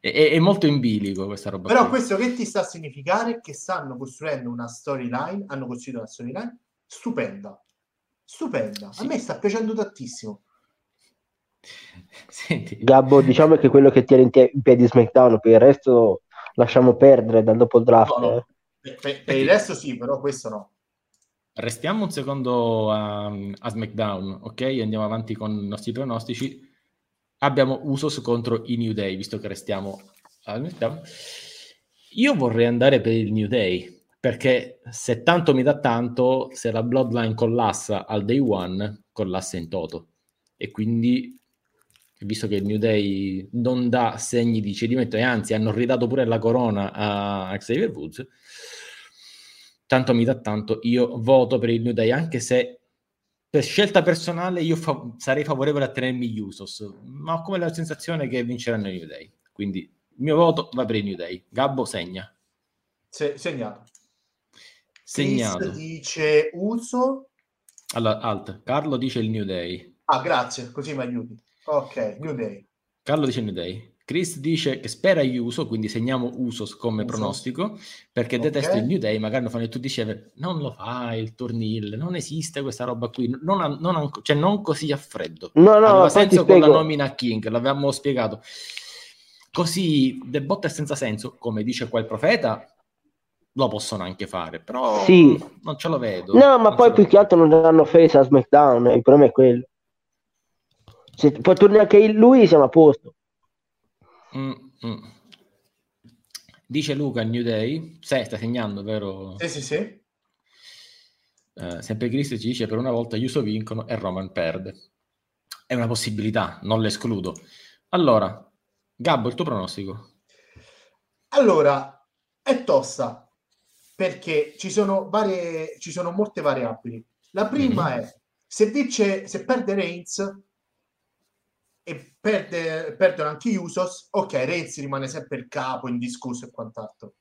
è, è, è, molto in bilico questa roba. Però qui. questo che ti sta a significare? Che stanno costruendo una storyline, hanno costruito una storyline stupenda. Stupenda. Sì. A me sta piacendo tantissimo. Senti. Gabbo, diciamo che quello che tiene in piedi SmackDown, per il resto lasciamo perdere dal dopo il draft. No, no. Eh. Per, per, il resto sì, però questo no. Restiamo un secondo a, a SmackDown, ok? Andiamo avanti con i nostri pronostici. Abbiamo Usos contro i New Day, visto che restiamo a SmackDown. Io vorrei andare per il New Day, perché se tanto mi dà tanto, se la Bloodline collassa al day one, collassa in toto. E quindi, visto che il New Day non dà segni di cedimento, e anzi hanno ridato pure la corona a Xavier Woods, tanto mi dà tanto, io voto per il New Day, anche se per scelta personale io fa- sarei favorevole a tenermi gli Usos, ma ho come la sensazione che vinceranno i New Day. Quindi il mio voto va per i New Day. Gabbo segna. Se- segnato. Segnato. Chris dice Uso. Allora, alt. Carlo dice il New Day. Ah, grazie, così mi aiuti. Ok, New Day. Carlo dice New Day. Chris dice che spera gli Uso, quindi segniamo Usos come Uso. pronostico, perché okay. detesta il New Day, magari lo fanno tutti insieme, non lo fai il turnil, non esiste questa roba qui, non, non, cioè non così a freddo. No, no, Aveva senso con la nomina King, l'avevamo spiegato. Così, The Bot è senza senso, come dice qua il profeta, lo possono anche fare, però sì. non ce lo vedo. No, ma poi più che altro non danno face a SmackDown, il problema è quello. Se poi torni anche lui, siamo a posto. Mm, mm. Dice Luca New Day, sei, sta segnando, vero? Sì, sì, sì. Uh, sempre Cristo ci dice per una volta gli Uso vincono e Roman perde. È una possibilità, non l'escludo. Allora, Gabbo, il tuo pronostico? Allora, è tosta perché ci sono, varie, ci sono molte variabili. La prima mm-hmm. è se vince, se perde Reigns e perde, perdono anche Usos, ok, Reigns rimane sempre il capo, indiscusso e quant'altro.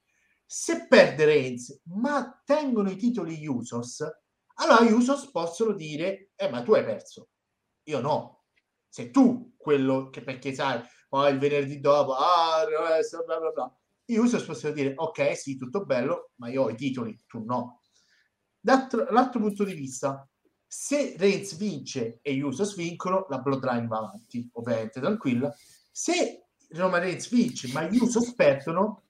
Se perde Reigns, ma tengono i titoli Usos, allora Usos possono dire, eh, ma tu hai perso. Io no. Sei tu quello che, perché sai, poi il venerdì dopo, ah, bla bla bla gli user possono dire ok sì tutto bello ma io ho i titoli tu no. D'altro, l'altro punto di vista se Reigns vince e gli Usos vincono la Bloodline va avanti ovviamente tranquilla. Se Roman Reigns vince ma gli Usos perdono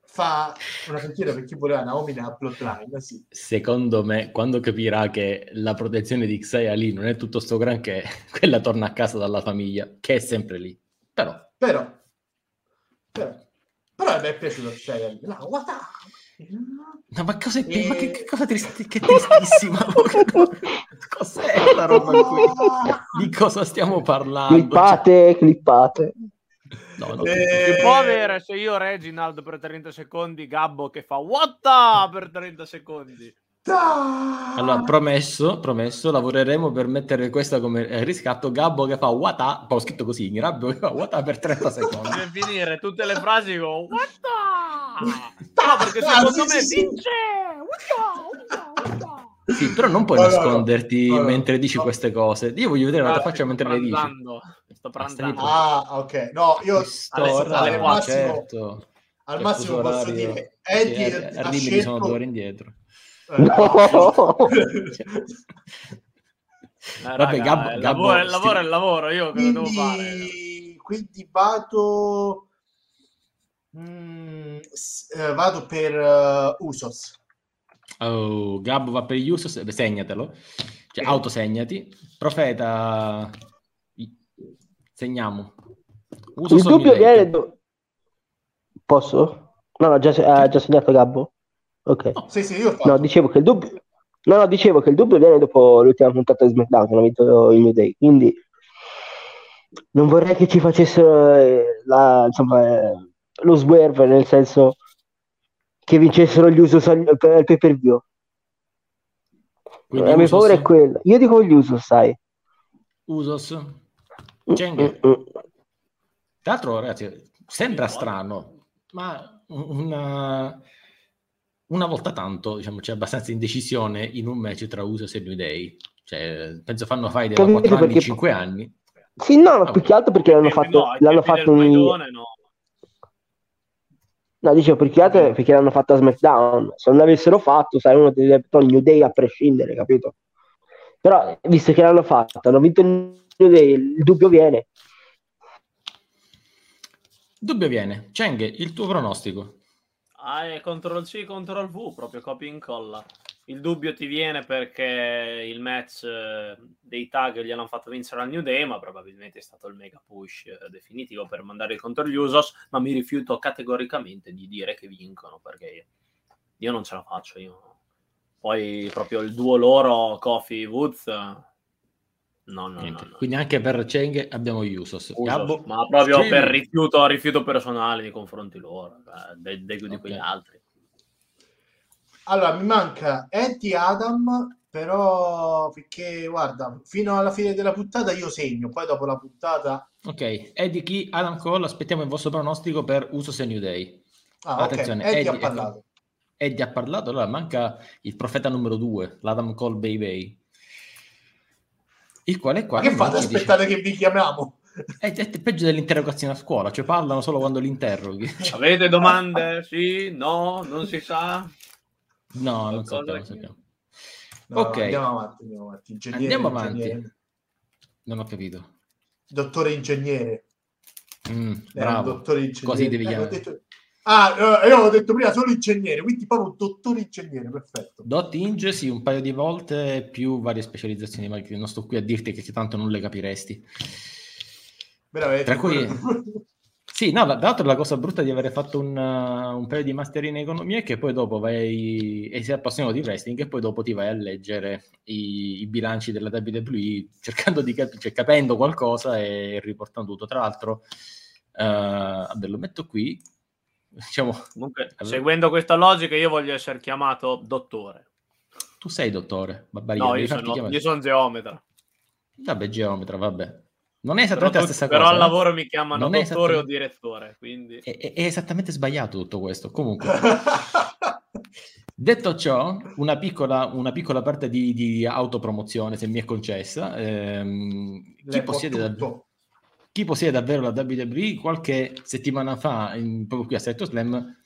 fa una pensiera per chi voleva Naomi nella Bloodline sì. secondo me quando capirà che la protezione di Xaya lì non è tutto sto granché [laughs] quella torna a casa dalla famiglia che è sempre lì. Però. Però, però però a me è piaciuto il serial. No, ma cosa, è, e... ma che, che cosa tristi, che [laughs] tristissima cos'è la roba qui? di cosa stiamo parlando clippate cioè... clippate no, no, e... può avere se io Reginald per 30 secondi Gabbo che fa what per 30 secondi allora, promesso, promesso, lavoreremo per mettere questa come eh, riscatto. Gabbo che fa wata, ho scritto così, in Gabbo che fa wata per 30 [laughs] secondi. Per finire tutte le frasi con wata! [laughs] No, perché secondo ah, me sì, vince! Sì, però non puoi allora, nasconderti allora, mentre dici allora. queste cose. Io voglio vedere la tua faccia mentre le dici. Sto pranzando. Ah, ok. No, io adesso, al massimo, certo. al massimo posso dire Eddie sì, arrivi scelto... sono due ore indietro. Eh, no. Eh, Vabbè, Gabbo, il, Gabbo, lavoro, il lavoro è il lavoro, io quindi, devo fare? Quindi vado, mm, eh, vado per uh, Usos. Oh, Gabbo va per Usos, segnatelo, cioè, autosegnati. Profeta, segniamo. Usos il dubbio viene... Posso? No, no, già, ha già segnato Gabbo. Ok. No, sì, sì, io no, dicevo che il dubbio... No, no, dicevo che il dubbio viene dopo l'ultima puntata di SmackDown, che hanno vinto il New Day, quindi non vorrei che ci facessero eh, la, insomma, eh, lo swerve, nel senso che vincessero gli Usos al, al pay per view. La mia paura è quella. Io dico gli Usos, sai. Usos. Cheng. Mm, mm, mm. Tra l'altro, ragazzi, sembra strano, ma una una volta tanto diciamo, c'è abbastanza indecisione in un match tra Usos e New Day. Cioè, penso fanno fight da 4 anni, 5 anni. Sì, no, ah, più che altro perché l'hanno fatto, no, l'hanno fatto un... Maidone, no. no, dicevo più che altro perché l'hanno fatto a SmackDown. Se non l'avessero fatto, sai, uno deve New Day a prescindere, capito? Però, visto che l'hanno fatto, hanno vinto il New Day, il dubbio viene. Dubbio viene. Cheng, il tuo pronostico? Ah, è CTRL C, CTRL V, proprio copia e incolla. Il dubbio ti viene perché il match eh, dei tag gli hanno fatto vincere al New Day, ma probabilmente è stato il mega push eh, definitivo per mandare contro gli Usos, ma mi rifiuto categoricamente di dire che vincono, perché io non ce la faccio. Io. Poi proprio il duo loro, Kofi Woods, No, no, no, no, Quindi anche per Cheng abbiamo gli Usos. Usos ma proprio sì. per rifiuto, rifiuto personale nei confronti loro, dei, dei, okay. di quegli altri. Allora, mi manca Eddie Adam, però perché guarda, fino alla fine della puntata io segno, poi dopo la puntata... Ok, Eddie chi? Adam Cole, aspettiamo il vostro pronostico per Uso Se New Day. Ah, Attenzione, Eddie, Eddie, ha parlato. Eddie ha parlato, allora manca il profeta numero due, l'Adam Cole Baby. Il quale qua... Ma che fate? Aspettate dice... che vi chiamiamo. È, è, peggio dell'interrogazione a scuola, cioè parlano solo quando li interroghi. [laughs] Avete domande? Sì? No? Non si sa? No, non sappiamo, sappiamo. No, ok. Andiamo avanti, andiamo avanti. Ingegnere, andiamo avanti. Ingegnere. Non ho capito. Dottore ingegnere. Mm, bravo. Dottore ingegnere. Così devi chiamare. Detto... Ah, eh, io ho detto prima solo ingegnere, quindi proprio dottore ingegnere, perfetto. Dot Inge, sì, un paio di volte più varie specializzazioni, ma non sto qui a dirti che tanto non le capiresti. Veramente. Tra cui... [laughs] Sì, no, tra l'altro la cosa brutta di avere fatto un, uh, un, paio di master in economia è che poi dopo vai e sei appassionato di wrestling e poi dopo ti vai a leggere i, i bilanci della WWE cercando di capire, cioè capendo qualcosa e riportando tutto. Tra l'altro, uh, vabbè, lo metto qui. Diciamo, Comunque, [laughs] seguendo questa logica, io voglio essere chiamato dottore. Tu sei dottore, Barbaria, no, io sono, io sono geometra. Vabbè, geometra, vabbè. Non è esattamente però, la stessa però cosa. Però al lavoro mi chiamano non dottore o direttore, quindi... È, è, esattamente sbagliato tutto questo. Comunque, detto ciò, una piccola, una piccola parte di, di, autopromozione, se mi è concessa. Ehm, chi, possiede dav- chi, possiede davvero la WWE, qualche settimana fa, in, proprio qui a Setto Slam,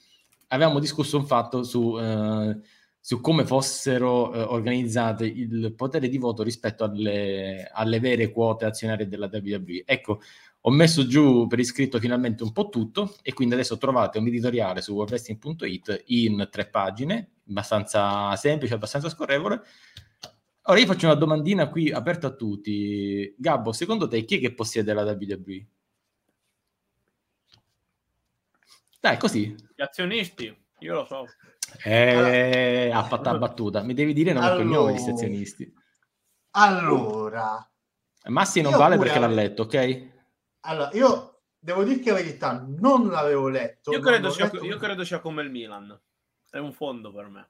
avevamo discusso un fatto su... Eh, su come fossero eh, organizzate il potere di voto rispetto alle, alle, vere quote azionarie della WWE. Ecco, ho messo giù per iscritto finalmente un po' tutto e quindi adesso trovate un editoriale su wrestling.it in tre pagine, abbastanza semplice, abbastanza scorrevole. Ora io faccio una domandina qui aperta a tutti. Gabbo, secondo te chi è che possiede la WWE? Dai, così. Gli azionisti, io lo so. Eh, allora, ha fatto la battuta. Mi devi dire nome allora, e cognome di sezionisti. Allora, Massi non vale perché l'ha letto, ok? Allora, io devo dirti la verità, non l'avevo letto. Io credo, sia, letto... io credo sia, come il Milan, è un fondo per me,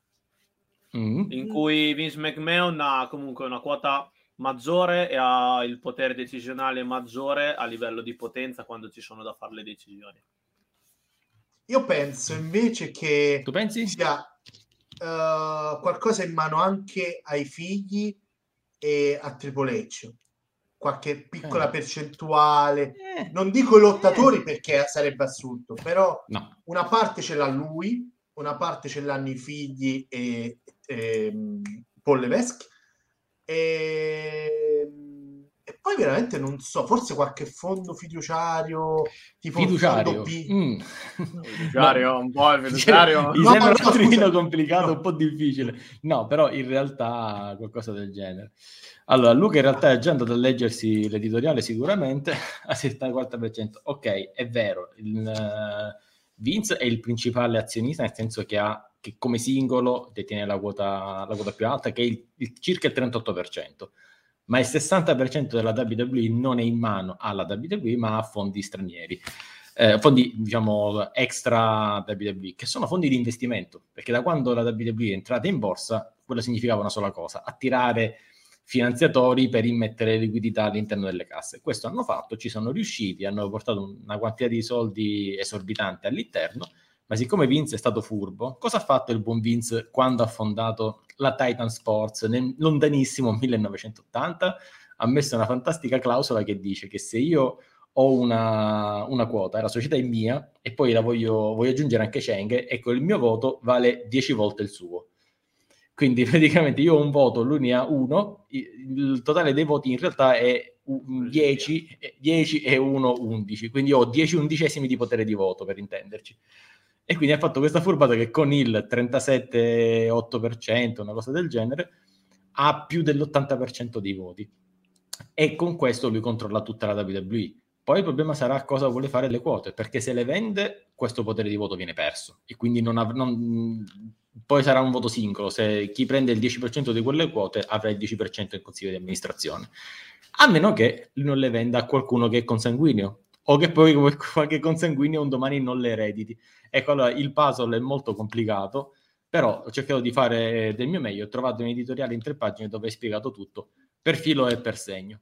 mm. in cui Vince McMahon ha comunque una quota maggiore e ha il potere decisionale maggiore a livello di potenza quando ci sono da fare le decisioni. Io penso invece che tu pensi? sia uh, qualcosa in mano anche ai figli e a Triple H. Qualche piccola eh. percentuale, eh. non dico i lottatori eh. perché sarebbe assurdo, però no. una parte ce l'ha lui, una parte ce l'hanno i figli e, Paul Levesque. E e poi veramente non so, forse qualche fondo fiduciario tipo fiduciario. Mm. [laughs] fiduciario, un po' il fiduciario. Mi no, sembra un attimino complicato, no. un po' difficile. No, però in realtà qualcosa del genere. Allora, Luca in realtà è già andato a leggersi l'editoriale sicuramente [laughs] a 74%. Ok, è vero, il, uh, Vince è il principale azionista, nel senso che ha che come singolo detiene la quota, la quota più alta, che è il, il, circa il 38% ma il 60% della WWE non è in mano alla WWE, ma a fondi stranieri. Eh, fondi diciamo extra WWE, che sono fondi di investimento, perché da quando la WWE è entrata in borsa, quello significava una sola cosa, attirare finanziatori per immettere liquidità all'interno delle casse. Questo hanno fatto, ci sono riusciti, hanno portato una quantità di soldi esorbitante all'interno, ma siccome Vince è stato furbo, cosa ha fatto il buon Vince quando ha fondato la Titan Sports nel lontanissimo 1980? Ha messo una fantastica clausola che dice che se io ho una, una quota, la società è mia e poi la voglio, voglio aggiungere anche Cheng, ecco il mio voto vale 10 volte il suo. Quindi [laughs] praticamente io ho un voto, lui ne ha uno, il totale dei voti in realtà è 10, 10 e 1, 11, quindi ho 10 undicesimi di potere di voto per intenderci. E quindi ha fatto questa furbata che con il 37,8%, una cosa del genere, ha più dell'80% dei voti. E con questo lui controlla tutta la WWE. Poi il problema sarà cosa vuole fare le quote, perché se le vende questo potere di voto viene perso e quindi non av- non... poi sarà un voto singolo, se chi prende il 10% di quelle quote avrà il 10% in consiglio di amministrazione, a meno che non le venda a qualcuno che è consanguineo o che poi [laughs] qualche consanguineo un domani non le erediti. Ecco, allora il puzzle è molto complicato. però ho cercato di fare del mio meglio, ho trovato un editoriale in tre pagine dove hai spiegato tutto, per filo e per segno.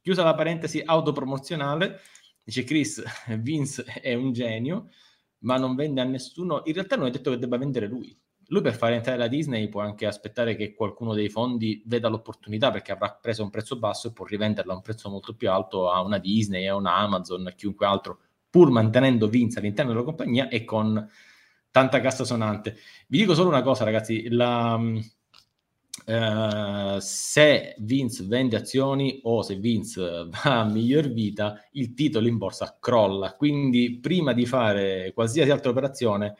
Chiusa la parentesi autopromozionale, dice Chris, [laughs] Vince è un genio, ma non vende a nessuno. In realtà non è detto che debba vendere lui. Lui per fare entrare la Disney può anche aspettare che qualcuno dei fondi veda l'opportunità perché avrà preso un prezzo basso e può rivenderla a un prezzo molto più alto a una Disney, a una Amazon, a chiunque altro, pur mantenendo Vince all'interno della compagnia e con tanta cassa sonante. Vi dico solo una cosa, ragazzi: la, uh, se Vince vende azioni o se Vince [laughs] va a miglior vita, il titolo in borsa crolla. Quindi, prima di fare qualsiasi altra operazione,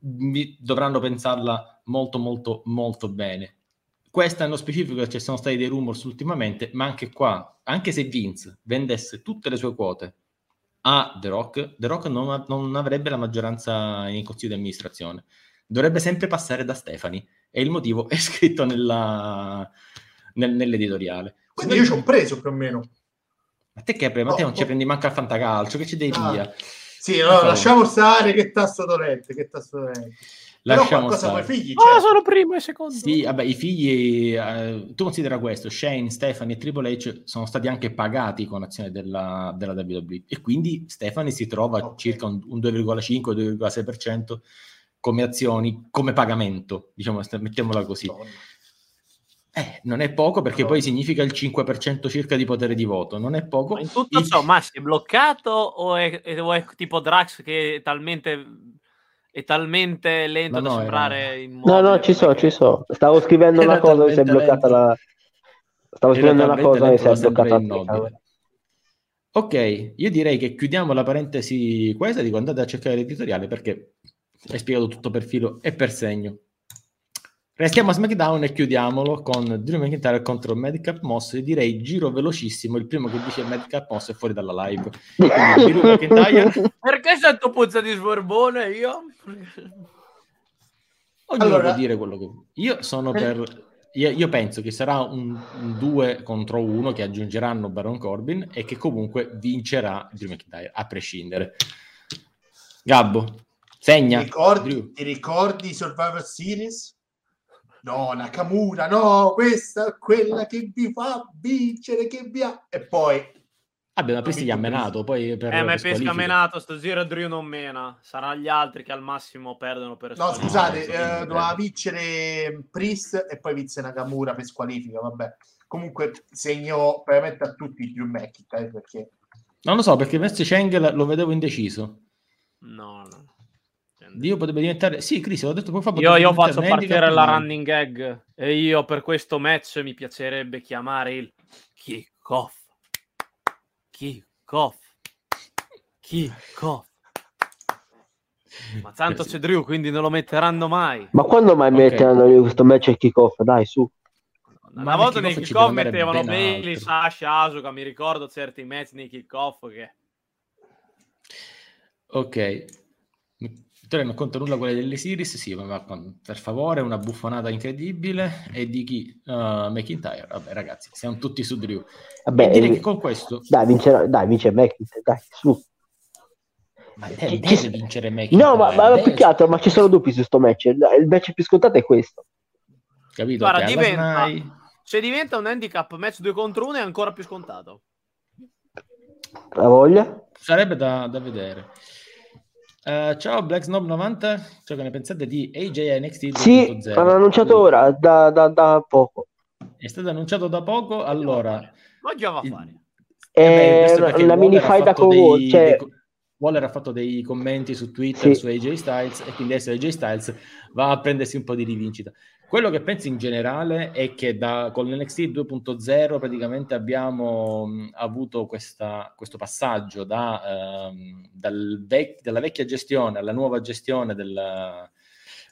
dovranno pensarla molto, molto, molto bene. Questa nello specifico ci sono stati dei rumors ultimamente, ma anche qua, anche se Vince vendesse tutte le sue quote a The Rock, The Rock non, non avrebbe la maggioranza in consiglio di amministrazione. Dovrebbe sempre passare da Stefani e il motivo è scritto nella, nel, nell'editoriale. Quindi io ci ho preso più o meno. A te che prima? Oh, te non oh. ci prendi manco al fantacalcio, che ci devi ah. via? Sì, no, lasciamo stare che tasto dolente, che tasto dolente. Lasciamo stare. figli, certo. oh, sono primo e secondo. Sì, vabbè, i figli, eh, tu considera questo, Shane, Stephanie e Triple H sono stati anche pagati con azione della, della WWE e quindi Stephanie si trova okay. circa un, un 2,5-2,6% come azioni, come pagamento, diciamo, mettiamola così. Eh, non è poco perché no. poi significa il 5% circa di potere di voto, non è poco. Ma in tutto il... ciò, ma è bloccato o è, o è tipo Drax che è talmente è talmente lento no, da no, sembrare No, no, ci so, ci so. Stavo scrivendo una cosa e si è bloccata lento. la... Stavo scrivendo una cosa e si è bloccata la Ok, io direi che chiudiamo la parentesi questa, dico andate a cercare l'editoriale perché hai spiegato tutto per filo e per segno. Restiamo a SmackDown e chiudiamolo con Drew McIntyre contro Madcap Moss e direi giro velocissimo, il primo che dice Madcap Moss è fuori dalla live. Quindi, [laughs] Perché sento puzza di svorbone io? Ognuno allora... può dire quello che... Io sono per... Io, io penso che sarà un 2 contro 1 che aggiungeranno Baron Corbin e che comunque vincerà Drew McIntyre, a prescindere. Gabbo, segna. Ti ricordi, ti ricordi Survivor Series? No, Nakamura, no, questa è quella che vi fa vincere, che vi ha... E poi... Vabbè, ma Pesci gli ha menato, poi per Eh, ma è Pesca menato, sto giro Drew non mena. Saranno gli altri che al massimo perdono per No, scusate, eh, doveva vincere Priest e poi vinse Nakamura per squalifica, vabbè. Comunque segno veramente a tutti Drew McIntyre perché... Non lo so, perché Messi Cheng lo vedevo indeciso. No, no. Dio potrebbe diventare. Sì, Chris, ho detto fa. Io, io faccio partire la running gag e io per questo match mi piacerebbe chiamare il kick-off. Kick-off. Kick-off. Ma tanto c'è Drew, quindi non lo metteranno mai. Ma quando mai okay. metteranno questo match al kick-off? Dai, su. Una volta nei kick-off mettevano Bailey, Sasha, Asuka, mi ricordo certi match nei kick-off che... Ok, Vittoria non conta nulla quelle delle Series, sì, ma per favore, una buffonata incredibile. E di chi? Uh, McIntyre. Vabbè, ragazzi, siamo tutti su Drew. Vabbè, e direi eh, che con questo... Dai, vincerà, dai, vince McIntyre, dai, su. Ma deve, deve vincere McIntyre. No, ma, ma più che altro, ma ci sono dubbi su questo match. Il match più scontato è questo. Capito? Guarda, diventa, se diventa un handicap match 2 contro 1 è ancora più scontato. La voglia? Sarebbe da, da vedere. Uh, ciao Black Snob 90, ciò che ne pensate di AJ NXT 2.0? Sì, hanno annunciato ora, da, da, da, poco. È stato annunciato da poco, allora... Ma già va a fare. È eh, la mini fight da con cioè... Waller ha fatto dei commenti su Twitter sì. su AJ Styles e quindi adesso AJ Styles va a prendersi un po' di rivincita. Quello che penso in generale è che da, con l'NXT 2.0 praticamente abbiamo mh, avuto questa, questo passaggio da, ehm, dal vec- dalla vecchia gestione alla nuova gestione del,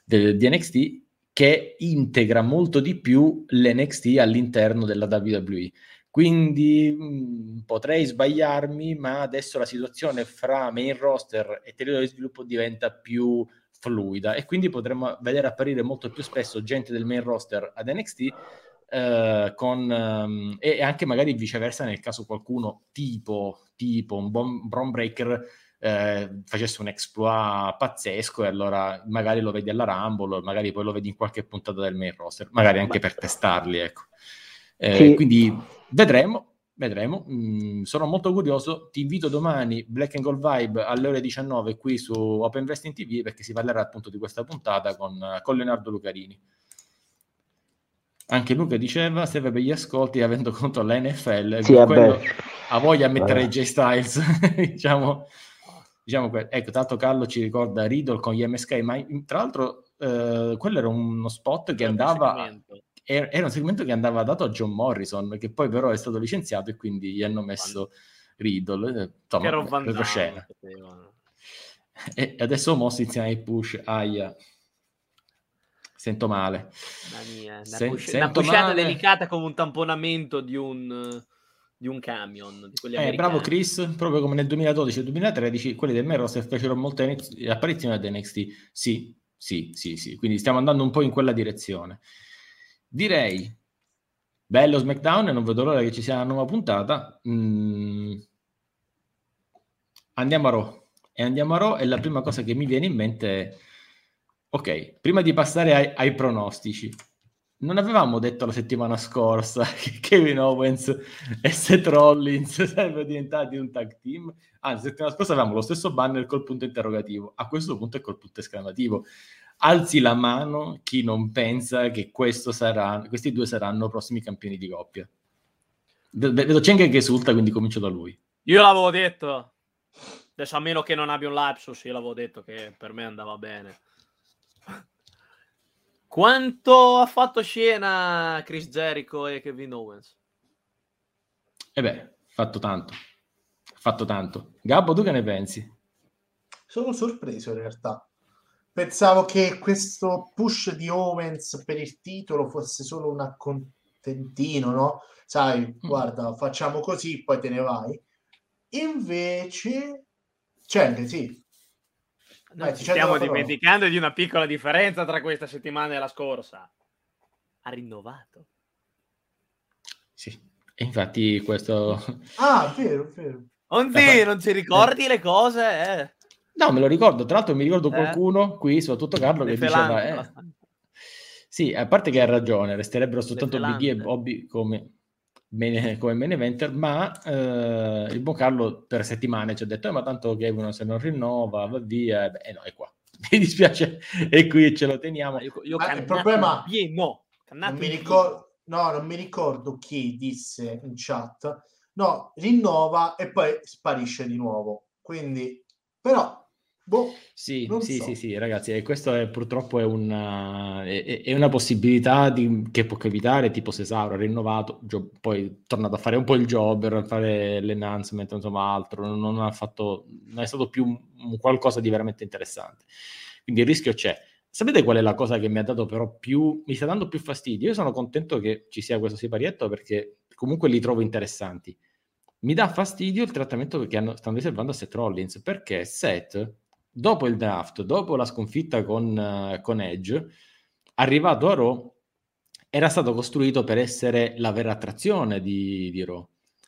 del, di NXT che integra molto di più l'NXT all'interno della WWE. Quindi mh, potrei sbagliarmi, ma adesso la situazione fra main roster e territorio di sviluppo diventa più fluida e quindi potremmo vedere apparire molto più spesso gente del main roster ad NXT eh, con, um, e, anche magari viceversa nel caso qualcuno tipo, tipo un Bron Breaker eh, facesse un exploit pazzesco e allora magari lo vedi alla Rumble, magari poi lo vedi in qualche puntata del main roster, magari anche per testarli, ecco. Eh, sì. Quindi vedremo, vedremo. Mm, sono molto curioso. Ti invito domani, Black and Gold Vibe, alle ore 19 qui su Open Wrestling TV perché si parlerà appunto di questa puntata con, con Leonardo Lucarini. Anche Luca diceva, serve per gli ascolti avendo conto la NFL, sì, quello, ha voglia di mettere J Styles, [laughs] diciamo, diciamo que- ecco, tanto Carlo ci ricorda Riddle con gli MSK, ma tra l'altro eh, quello era uno spot che andava era un segmento che andava dato a John Morrison, che poi però è stato licenziato e quindi gli hanno messo Riddle. Eh, insomma, era un retroscena. E adesso Moss insieme ai push, aia. Sento male. Mia, una, una pushata delicata come un tamponamento di un, di un camion. Di eh, bravo Chris, proprio come nel 2012-2013, quelli del Meros fecero molte apparizioni ad NXT. Sì, sì, sì, sì. Quindi stiamo andando un po' in quella direzione. Direi, bello SmackDown e non vedo l'ora che ci sia una nuova puntata. Mm. Andiamo a Raw. E andiamo a Raw e la prima cosa che mi viene in mente è, ok, prima di passare ai, ai pronostici, non avevamo detto la settimana scorsa [laughs] che Kevin Owens e Seth Rollins [laughs] sarebbero diventati un tag team? Anzi, la settimana scorsa avevamo lo stesso banner col punto interrogativo, a questo punto è col punto esclamativo alzi la mano chi non pensa che sarà, questi due saranno prossimi campioni di coppia. Vedo Cheng che esulta, quindi comincio da lui. Io l'avevo detto. Adesso a meno che non abbia un lapsus, io l'avevo detto che per me andava bene. Quanto ha fatto scena Chris Jericho e Kevin Owens? E eh beh, fatto tanto. Fatto tanto. Gabbo, tu che ne pensi? Sono sorpreso in realtà Pensavo che questo push di Owens per il titolo fosse solo un accontentino, no? Sai, mm. guarda, facciamo così, poi te ne vai. Invece, c'è sì. Noi ci stiamo dimenticando di una piccola differenza tra questa settimana e la scorsa. Ha rinnovato. Sì, e infatti questo... Ah, vero, vero. Non, sì, non ci ricordi le cose, eh. No, me lo ricordo. Tra l'altro mi ricordo eh? qualcuno qui, soprattutto Carlo, che diceva... Eh, sì, a parte che ha ragione, resterebbero soltanto Big e Bobby come, bene, come main eventer, ma eh, il buon Carlo per settimane ci ha detto, eh, ma tanto Kevin se non rinnova, va via, e beh, no, è qua. [laughs] Mi dispiace, e qui ce lo teniamo. Io, io il problema... no, non mi ricordo, no, non mi ricordo chi disse in chat, no, rinnova e poi sparisce di nuovo. Quindi, però Boh, sì, sì, so. sì, sì, ragazzi, e questo è, purtroppo è una, è, è una possibilità di, che può capitare, tipo Cesauro ha rinnovato, gio, poi è tornato a fare un po' il job per fare l'enhancement, insomma altro, non, non, ha fatto, non è stato più un, un qualcosa di veramente interessante. Quindi il rischio c'è. Sapete qual è la cosa che mi ha dato però più, mi sta dando più fastidio? Io sono contento che ci sia questo siparietto perché comunque li trovo interessanti. Mi dà fastidio il trattamento che hanno, stanno riservando a Seth Rollins perché Seth dopo il draft, dopo la sconfitta con, uh, con Edge, arrivato a Raw, era stato costruito per essere la vera attrazione di, di Raw.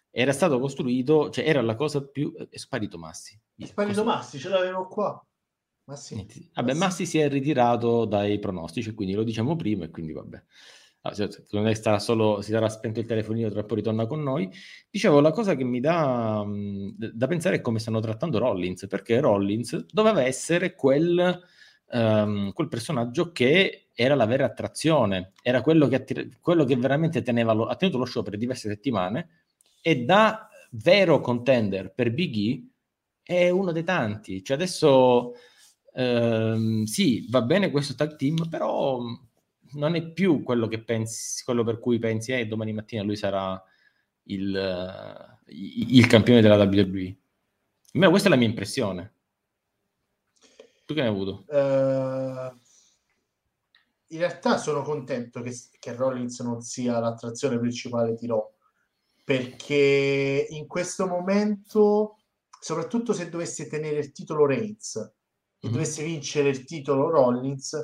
Era stato costruito, cioè era la cosa più... È sparito Massi. È sparito cosa... Massi, ce l'avevo qua. Massi. Vabbè, Massi si è ritirato dai pronostici, quindi lo diciamo prima e quindi vabbè non è starà solo, si sarà spento il telefonino, tra poi ritorna con noi. Dicevo, la cosa che mi dà mh, da pensare è come stanno trattando Rollins, perché Rollins doveva essere quel, um, quel personaggio che era la vera attrazione, era quello che, attir- quello che veramente teneva lo- ha tenuto lo show per diverse settimane e da vero contender per Big E è uno dei tanti. Cioè adesso um, sì, va bene questo tag team, però non è più quello, che pensi, quello per cui pensi, eh, domani mattina lui sarà il, uh, il campione della WWE. Almeno questa è la mia impressione. Tu che ne hai avuto? Uh, in realtà sono contento che, che Rollins non sia l'attrazione principale di Raw, perché in questo momento, soprattutto se dovesse tenere il titolo Reigns e mm-hmm. dovesse vincere il titolo Rollins,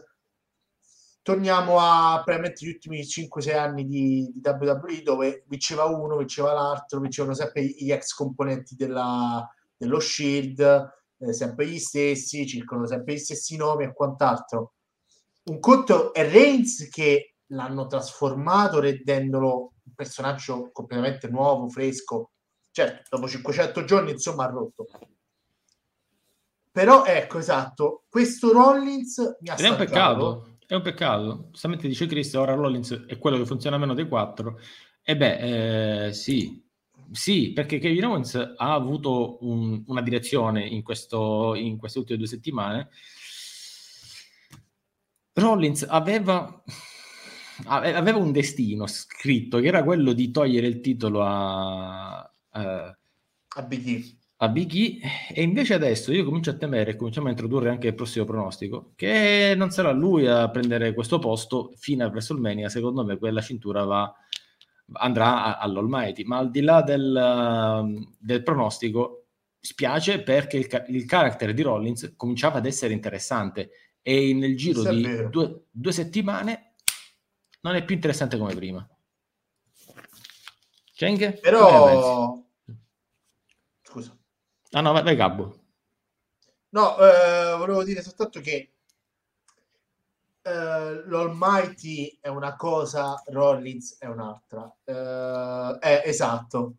torniamo a probabilmente gli ultimi 5-6 anni di, di, WWE dove vinceva uno, vinceva l'altro, vincevano sempre gli ex componenti della, dello Shield eh, sempre gli stessi, circolano sempre gli stessi nomi e quant'altro. Un conto è Reigns che l'hanno trasformato rendendolo un personaggio completamente nuovo, fresco. Certo, dopo 500 giorni, insomma, ha rotto. Però ecco, esatto, questo Rollins mi ha Ed è un peccato, è un peccato. Giustamente dice Chris, ora Rollins è quello che funziona meno dei quattro. E beh, eh, sì, sì, perché Kevin Owens ha avuto un, una direzione in, questo, in queste ultime due settimane. Rollins aveva, aveva un destino scritto che era quello di togliere il titolo a, a, a Big E. A Big E e invece adesso io comincio a temere, cominciamo a introdurre anche il prossimo pronostico, che non sarà lui a prendere questo posto fino a WrestleMania, secondo me quella cintura va andrà all'Almighty. Ma al di là del, um, del pronostico, spiace perché il, il character di Rollins cominciava ad essere interessante e nel giro di due, due, settimane non è più interessante come prima. Cheng? Però... Ah no, vai, vai Gabbo. No, eh, volevo dire soltanto che uh, l'Almighty è una cosa, Rollins è un'altra. Uh, è, esatto.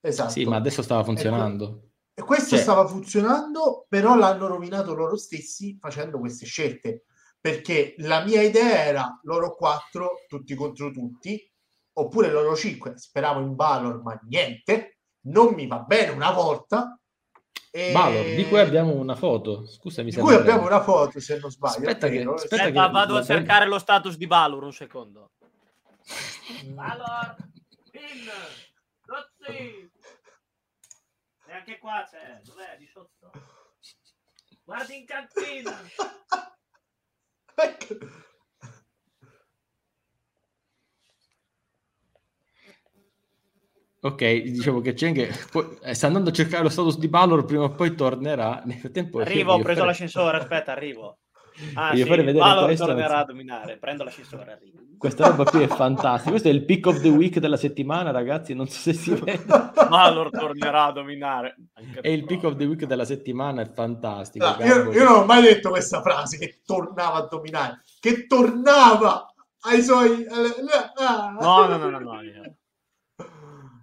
esatto. Sì, ma adesso stava funzionando. E questo cioè... stava funzionando, però l'hanno rovinato loro stessi facendo queste scelte. Perché la mia idea era loro quattro, tutti contro tutti, oppure loro cinque. Speravo in Valor, ma niente. Non mi va bene una volta e... Balor, di cui abbiamo una foto. Scusami, di cui abbiamo una foto, se non sbaglio. Aspetta, che, aspetta che, vado a cercare lo status di Balor un secondo. Balor, pin, Dozzi. E anche qua c'è, dov'è? Di sotto. Guardi in cantina. [laughs] Ok, dicevo che Cheng eh, sta andando a cercare lo status di Balor, prima o poi tornerà. Nel frattempo, arrivo, ho preso fare... l'ascensore, aspetta, arrivo. Ah, sì, fare vedere Balor tornerà a dominare, prendo l'ascensore, arrivo. Questa roba qui è fantastica. Questo è il pick of the week della settimana, ragazzi. Non so se si vede. Valor tornerà a dominare. Anche e il pick of the week della settimana è fantastico. No, io, io, non ho mai detto questa frase che tornava a dominare, che tornava ai suoi. Ah. No, no, no, no. no.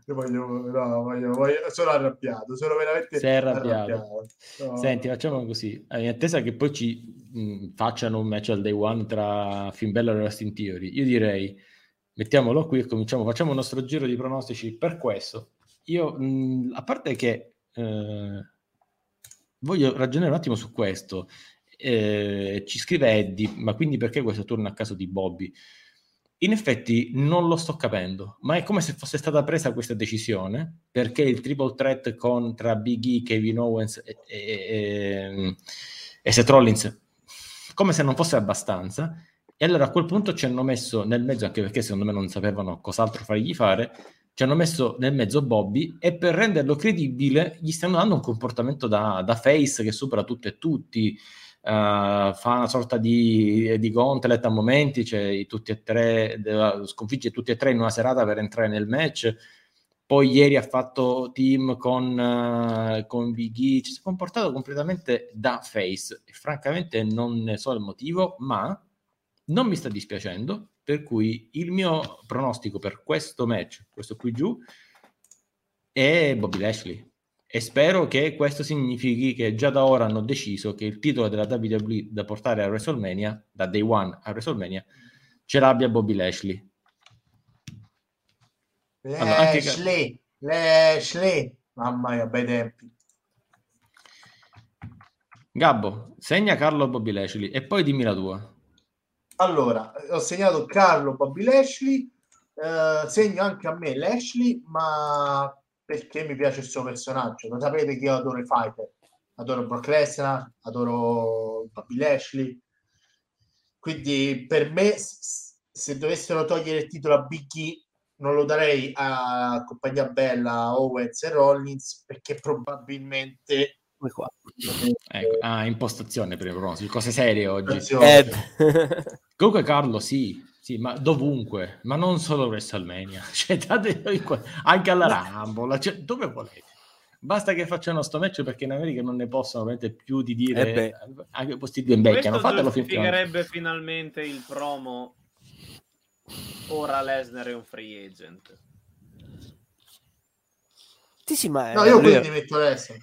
Io voglio, no, voglio, voglio, sono arrabbiato, sono veramente Sei arrabbiato. arrabbiato. No. Senti, facciamo così. In attesa che poi ci mh, facciano un match al day one tra Finn Balor e Austin Theory, io direi mettiamolo qui e cominciamo, facciamo il nostro giro di pronostici per questo. Io, mh, a parte che eh, voglio ragionare un attimo su questo. Eh, ci scrive Eddie, ma quindi perché questo turno a caso di Bobby? In effetti non lo sto capendo, ma è come se fosse stata presa questa decisione perché il triple threat contra Big E, Kevin Owens e, e, e, e Seth Rollins come se non fosse abbastanza. E allora a quel punto ci hanno messo nel mezzo, anche perché secondo me non sapevano cos'altro fargli fare, ci hanno messo nel mezzo Bobby e per renderlo credibile gli stanno dando un comportamento da, da face che supera tutto e tutti Uh, fa una sorta di, di gauntlet a momenti, cioè tutti e tre, sconfigge tutti e tre in una serata per entrare nel match. Poi ieri ha fatto team con, uh, con Big E, ci si è comportato completamente da face e francamente non ne so il motivo, ma non mi sta dispiacendo, per cui il mio pronostico per questo match, questo qui giù, è Bobby Lashley e spero che questo significhi che già da ora hanno deciso che il titolo della WWE da portare a WrestleMania, da Day One a WrestleMania, ce l'abbia Bobby Lashley. Lashley, allora, Lashley, mamma mia, bei tempi. Gabbo, segna Carlo Bobby Lashley e poi dimmi la tua. Allora, ho segnato Carlo Bobby Lashley, eh, segno anche a me Lashley, ma perché mi piace il suo personaggio. Lo sapete che io adoro i fighter, adoro Brock Lesnar, adoro Bobby Lashley. Quindi per me, se dovessero togliere il titolo a Big E, non lo darei a Compagnia Bella, Owens e Rollins, perché probabilmente... Qua. Ecco, ah, impostazione per i pronostici, cose serie oggi. Comunque Carlo, sì, sì, ma dovunque, ma non solo WrestleMania, [laughs] cioè, anche alla Rumble, cioè, dove volete. basta che facciano sto match perché in America non ne possono veramente più di dire eh anche questi due invecchiano. Fatelo giustificherebbe finalmente il promo. Ora Lesnar è un free agent. Sì sì ma no io quindi metto Lesnar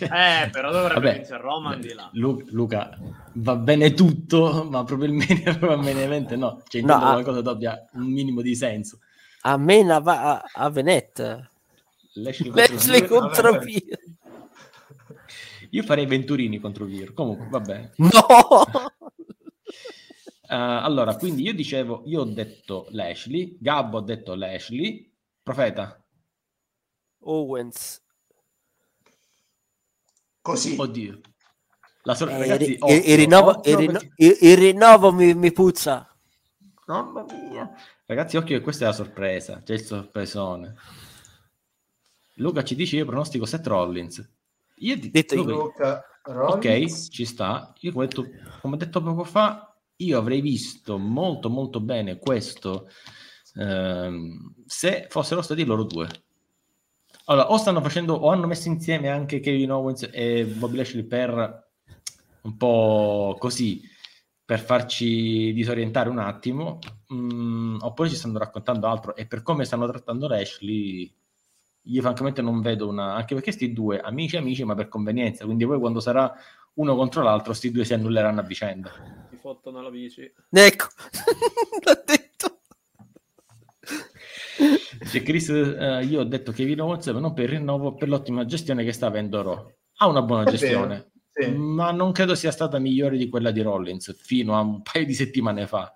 eh, però dovrebbe Vabbè, vincere Roman di là. Lu- Luca, va bene tutto, ma probabilmente, [laughs] probabilmente no. Cioè, no, a... qualcosa che abbia un minimo di senso. A me va a, a Venet. Lashley contro Vir. Io farei Venturini contro Vir. Comunque, va bene. No! Uh, [laughs] allora, quindi io dicevo, io ho detto Lashley, Gabbo ha detto Lashley, Profeta. Owens. Così. Oddio. La sor- eh, ragazzi, il, occhio, il, rinnovo, il, rinnovo, perché... il, rinnovo mi, mi, puzza. Mamma mia. Ragazzi, occhio che questa è la sorpresa. C'è il sorpresone. Luca ci dice io pronostico Seth Rollins. Io ti detto Luca, Ok, ci sta. Io come ho, detto, come ho detto poco fa, io avrei visto molto molto bene questo ehm, se fossero stati loro due allora, o stanno facendo, o hanno messo insieme anche Kevin Owens e Bobby Lashley per un po' così, per farci disorientare un attimo, mm, oppure ci stanno raccontando altro e per come stanno trattando Lashley, io francamente non vedo una, anche perché sti due amici amici ma per convenienza, quindi poi quando sarà uno contro l'altro, sti due si annulleranno a vicenda. Ti fottono la bici. Ecco. [laughs] Dice Chris, eh, io ho detto che Kevin Owens, ma non per il rinnovo, per l'ottima gestione che sta avendo Raw. Ha una buona È gestione, sì. ma non credo sia stata migliore di quella di Rollins fino a un [laughs] paio di settimane fa,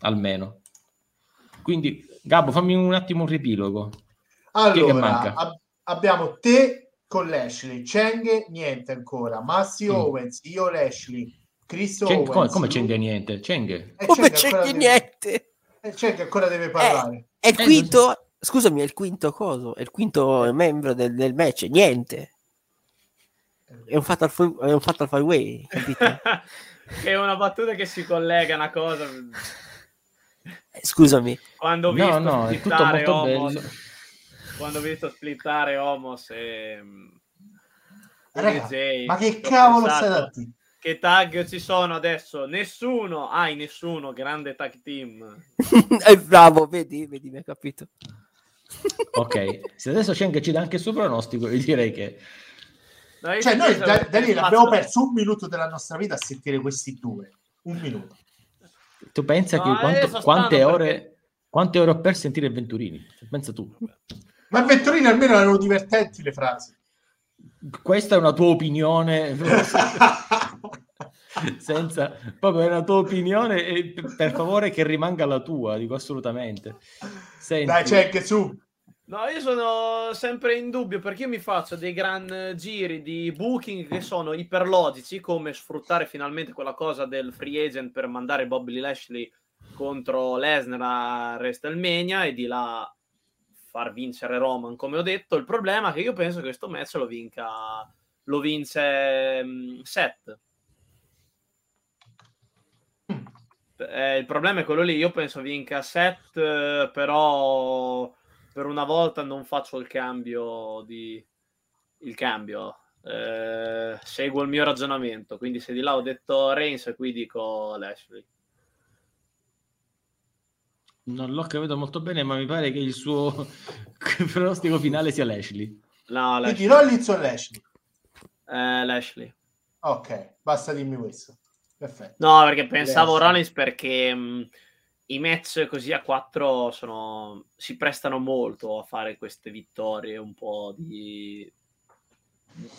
almeno. Quindi, Gabbo, fammi un attimo un riepilogo. Allora, ab- abbiamo te con Lashley, Cheng niente ancora, Massi mm. Owens, io Lashley, Chris Cheng, Owens. Come, come Cheng niente? Cheng. Eh, come Cheng niente? Eh, c'è che ancora deve parlare. È, il eh, quinto, eh, scusami, è il quinto coso, è il quinto membro del, del match, niente. È un fatal, è un fatal five way, [laughs] è una battuta che si collega a una cosa. Eh, scusami. Quando ho visto no, no, è tutto molto Homos, bello. Quando ho visto splittare Homos e... Ragazzi, ma che cavolo stai da che tag ci sono adesso? Nessuno, hai nessuno, grande tag team. È [laughs] bravo, vedi, vedi, mi ha capito. ok, se adesso c'è anche, ci dà anche il suo pronostico, io direi che... No, cioè, noi da, da lì abbiamo perso un minuto della nostra vita a sentire questi due. Un minuto. Tu pensa no, che quanto, quante, ore, perché... quante ore ho per sentire Venturini? Pensa tu. Ma Venturini almeno erano divertenti le frasi. Questa è una tua opinione. [laughs] [laughs] senza proprio è una tua opinione e per favore che rimanga la tua dico assolutamente Senti. dai c'è su No, io sono sempre in dubbio perché io mi faccio dei gran giri di booking che sono iperlogici, come sfruttare finalmente quella cosa del free agent per mandare Bobby Lashley contro Lesnar a WrestleMania e di là far vincere Roman, come ho detto. Il problema è che io penso che questo match lo vinca lo vince um, Seth Eh, il problema è quello lì. Io penso vinca set, però per una volta non faccio il cambio di il cambio. Eh, seguo il mio ragionamento. Quindi, se di là ho detto Reigns, qui dico Lashley. Non l'ho capito molto bene, ma mi pare che il suo [laughs] pronostico finale sia Lashley. No, Lashley. Quindi Rollins o Lashley? Eh, Lashley. Ok, basta dimmi questo. Perfetto. No, perché pensavo Adesso. Rollins perché mh, i match così a 4 sono, si prestano molto a fare queste vittorie un po' di...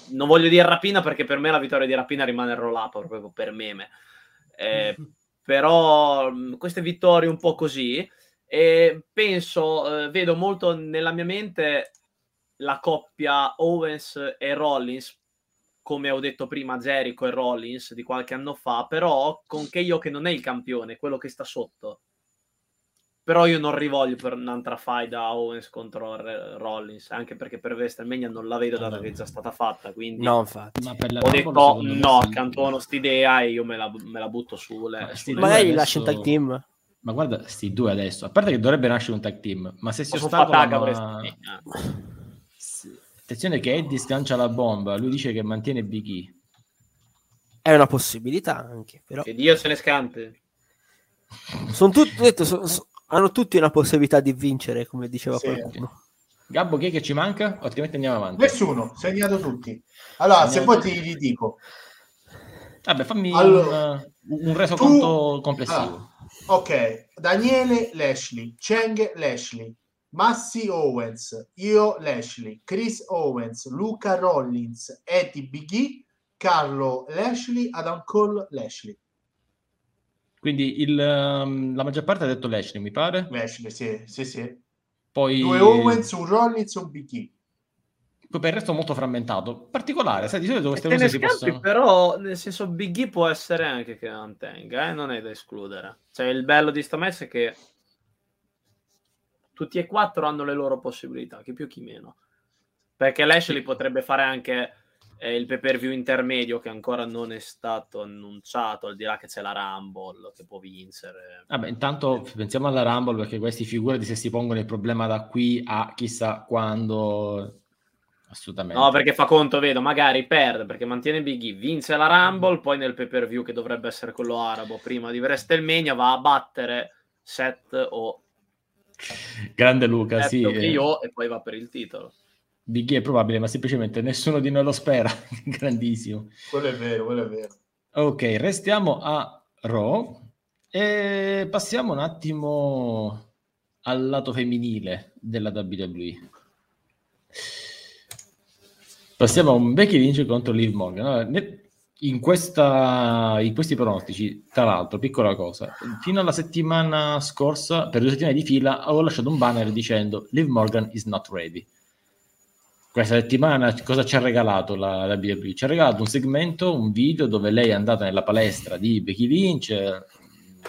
Non voglio dire rapina perché per me la vittoria di rapina rimane il roll up proprio per meme. Eh, [laughs] però mh, queste vittorie un po' così e penso, eh, vedo molto nella mia mente la coppia Owens e Rollins come ho detto prima, Jericho e Rollins di qualche anno fa, però con Keio che non è il campione, quello che sta sotto. Però io non rivoglio per un'altra fight da Owens contro Rollins, anche perché per WrestleMania non la vedo data che è già stata fatta, quindi no, infatti. ho detto no, accantono st'idea e io me la, me la butto su. Le, Magari lascia un tag team. Ma guarda, sti due adesso, a parte che dovrebbe nascere un tag team, ma se si ostacolano... Attenzione che Eddie scancia la bomba, lui dice che mantiene Big E. È una possibilità anche, però. Che Dio se ne scante. Sono tutti, detto, so, so, hanno tutti una possibilità di vincere, come diceva sì. qualcuno. Gabbo, chi è che ci manca? Altrimenti andiamo avanti. Nessuno, segnato tutti. Allora, segnato se poi ti, ti dico. Vabbè, fammi allora, un, un resoconto tu... complessivo. Ah, ok, Daniele Lashley, Cheng Lashley, Massi Owens, io Lashley, Chris Owens, Luca Rollins, Eddie Biggie, Carlo Lashley, Adam Cole Lashley. Quindi il, um, la maggior parte ha detto Lashley, mi pare? Lashley, sì, sì, sì. Poi... Due Owens, un Rollins, un Biggie. Poi per il resto molto frammentato. Particolare, sai, di solito queste cose si possono... Però, nel senso, Biggie può essere anche che non tenga, eh? non è da escludere. Cioè, il bello di sta match è che tutti e quattro hanno le loro possibilità, chi più chi meno. Perché Lashley potrebbe fare anche eh, il pay per view intermedio che ancora non è stato annunciato, al di là che c'è la Rumble che può vincere. Vabbè, intanto pensiamo alla Rumble perché questi figurati se si pongono il problema da qui a chissà quando. Assolutamente. No, perché fa conto, vedo, magari perde perché mantiene Big E, vince la Rumble, poi nel pay per view che dovrebbe essere quello arabo prima di WrestleMania va a battere Seth o Grande Luca, sì. Io, e poi va per il titolo. E è probabile, ma semplicemente nessuno di noi lo spera. [laughs] Grandissimo. Quello è vero, quello è vero. Ok, restiamo a Raw e passiamo un attimo al lato femminile della WWE. Passiamo a un Becky Lynch contro Liv Morgan. In, questa, in questi pronostici, tra l'altro, piccola cosa, fino alla settimana scorsa, per due settimane di fila, avevo lasciato un banner dicendo Liv Morgan is not ready. Questa settimana cosa ci ha regalato la, la BB? Ci ha regalato un segmento, un video dove lei è andata nella palestra di Becky Lynch,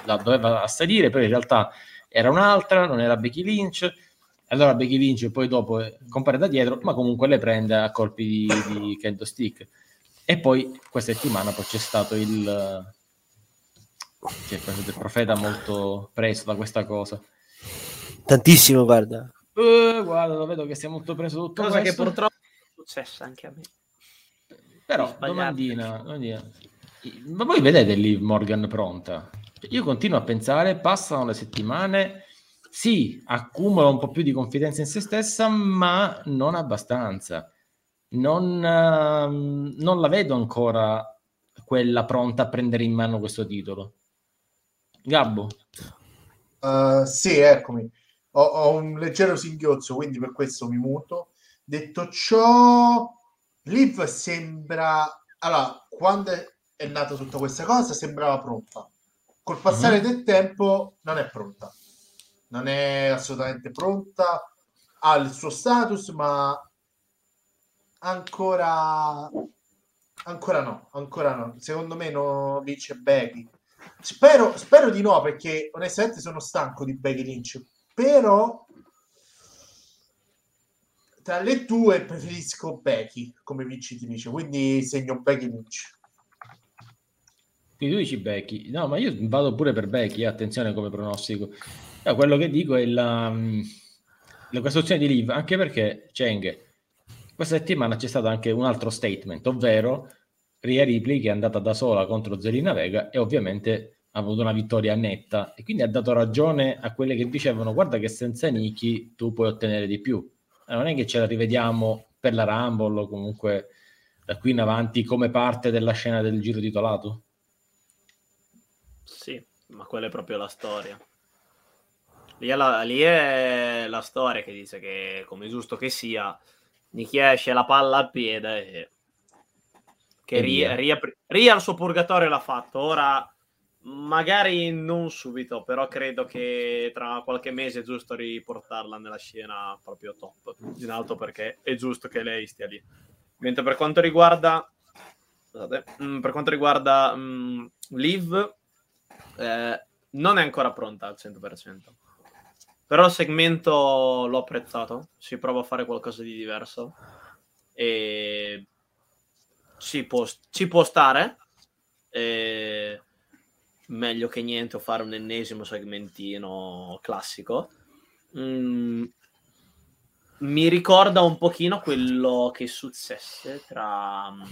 la doveva assalire, però in realtà era un'altra, non era Becky Lynch. Allora Becky Lynch poi dopo compare da dietro, ma comunque le prende a colpi di, di kendo stick e poi questa settimana poi c'è stato il, c'è il profeta molto preso da questa cosa. Tantissimo, guarda. Uh, guarda, lo vedo che sia molto preso tutto cosa questo. che purtroppo è successa anche a me. Però, domandina, domandina, ma voi vedete lì Morgan pronta? Io continuo a pensare, passano le settimane, sì, accumula un po' più di confidenza in se stessa, ma non abbastanza non, uh, non la vedo ancora quella pronta a prendere in mano questo titolo. Gabbo? Uh, sì, eccomi. Ho, ho, un leggero singhiozzo, quindi per questo mi muto. Detto ciò, Liv sembra... Allora, quando è nata tutta questa cosa, sembrava pronta. Col passare mm-hmm. del tempo non è pronta. Non è assolutamente pronta. Ha il suo status, ma ancora ancora no, ancora no. Secondo me no, vince Becky. Spero, spero di no, perché onestamente sono stanco di Becky Lynch. Però tra le due preferisco Becky come vincitrice, quindi segno Becky Lynch. Quindi tu dici Becky, no, ma io vado pure per Becky, eh, attenzione come pronostico. Io quello che dico è la, la costruzione di Liv, anche perché Cheng questa settimana c'è stato anche un altro statement, ovvero Ria Ripley che è andata da sola contro Zelina Vega e ovviamente ha avuto una vittoria netta e quindi ha dato ragione a quelle che dicevano guarda che senza Niki tu puoi ottenere di più. non è che ce la rivediamo per la Rumble o comunque da qui in avanti come parte della scena del giro titolato? Sì, ma quella è proprio la storia. Lì è la, lì è la storia che dice che, come giusto che sia, Nicky esce la palla al piede e... che Ria, Ria, Ria, il suo purgatorio l'ha fatto. Ora magari non subito però credo che tra qualche mese è giusto riportarla nella scena proprio top in alto perché è giusto che lei stia lì. Mentre per quanto riguarda scusate, mm, per quanto riguarda um, Liv eh, non è ancora pronta al 100% però il segmento l'ho apprezzato, si prova a fare qualcosa di diverso e ci può, ci può stare. E meglio che niente o fare un ennesimo segmentino classico. Mm. mi ricorda un pochino quello che successe tra um,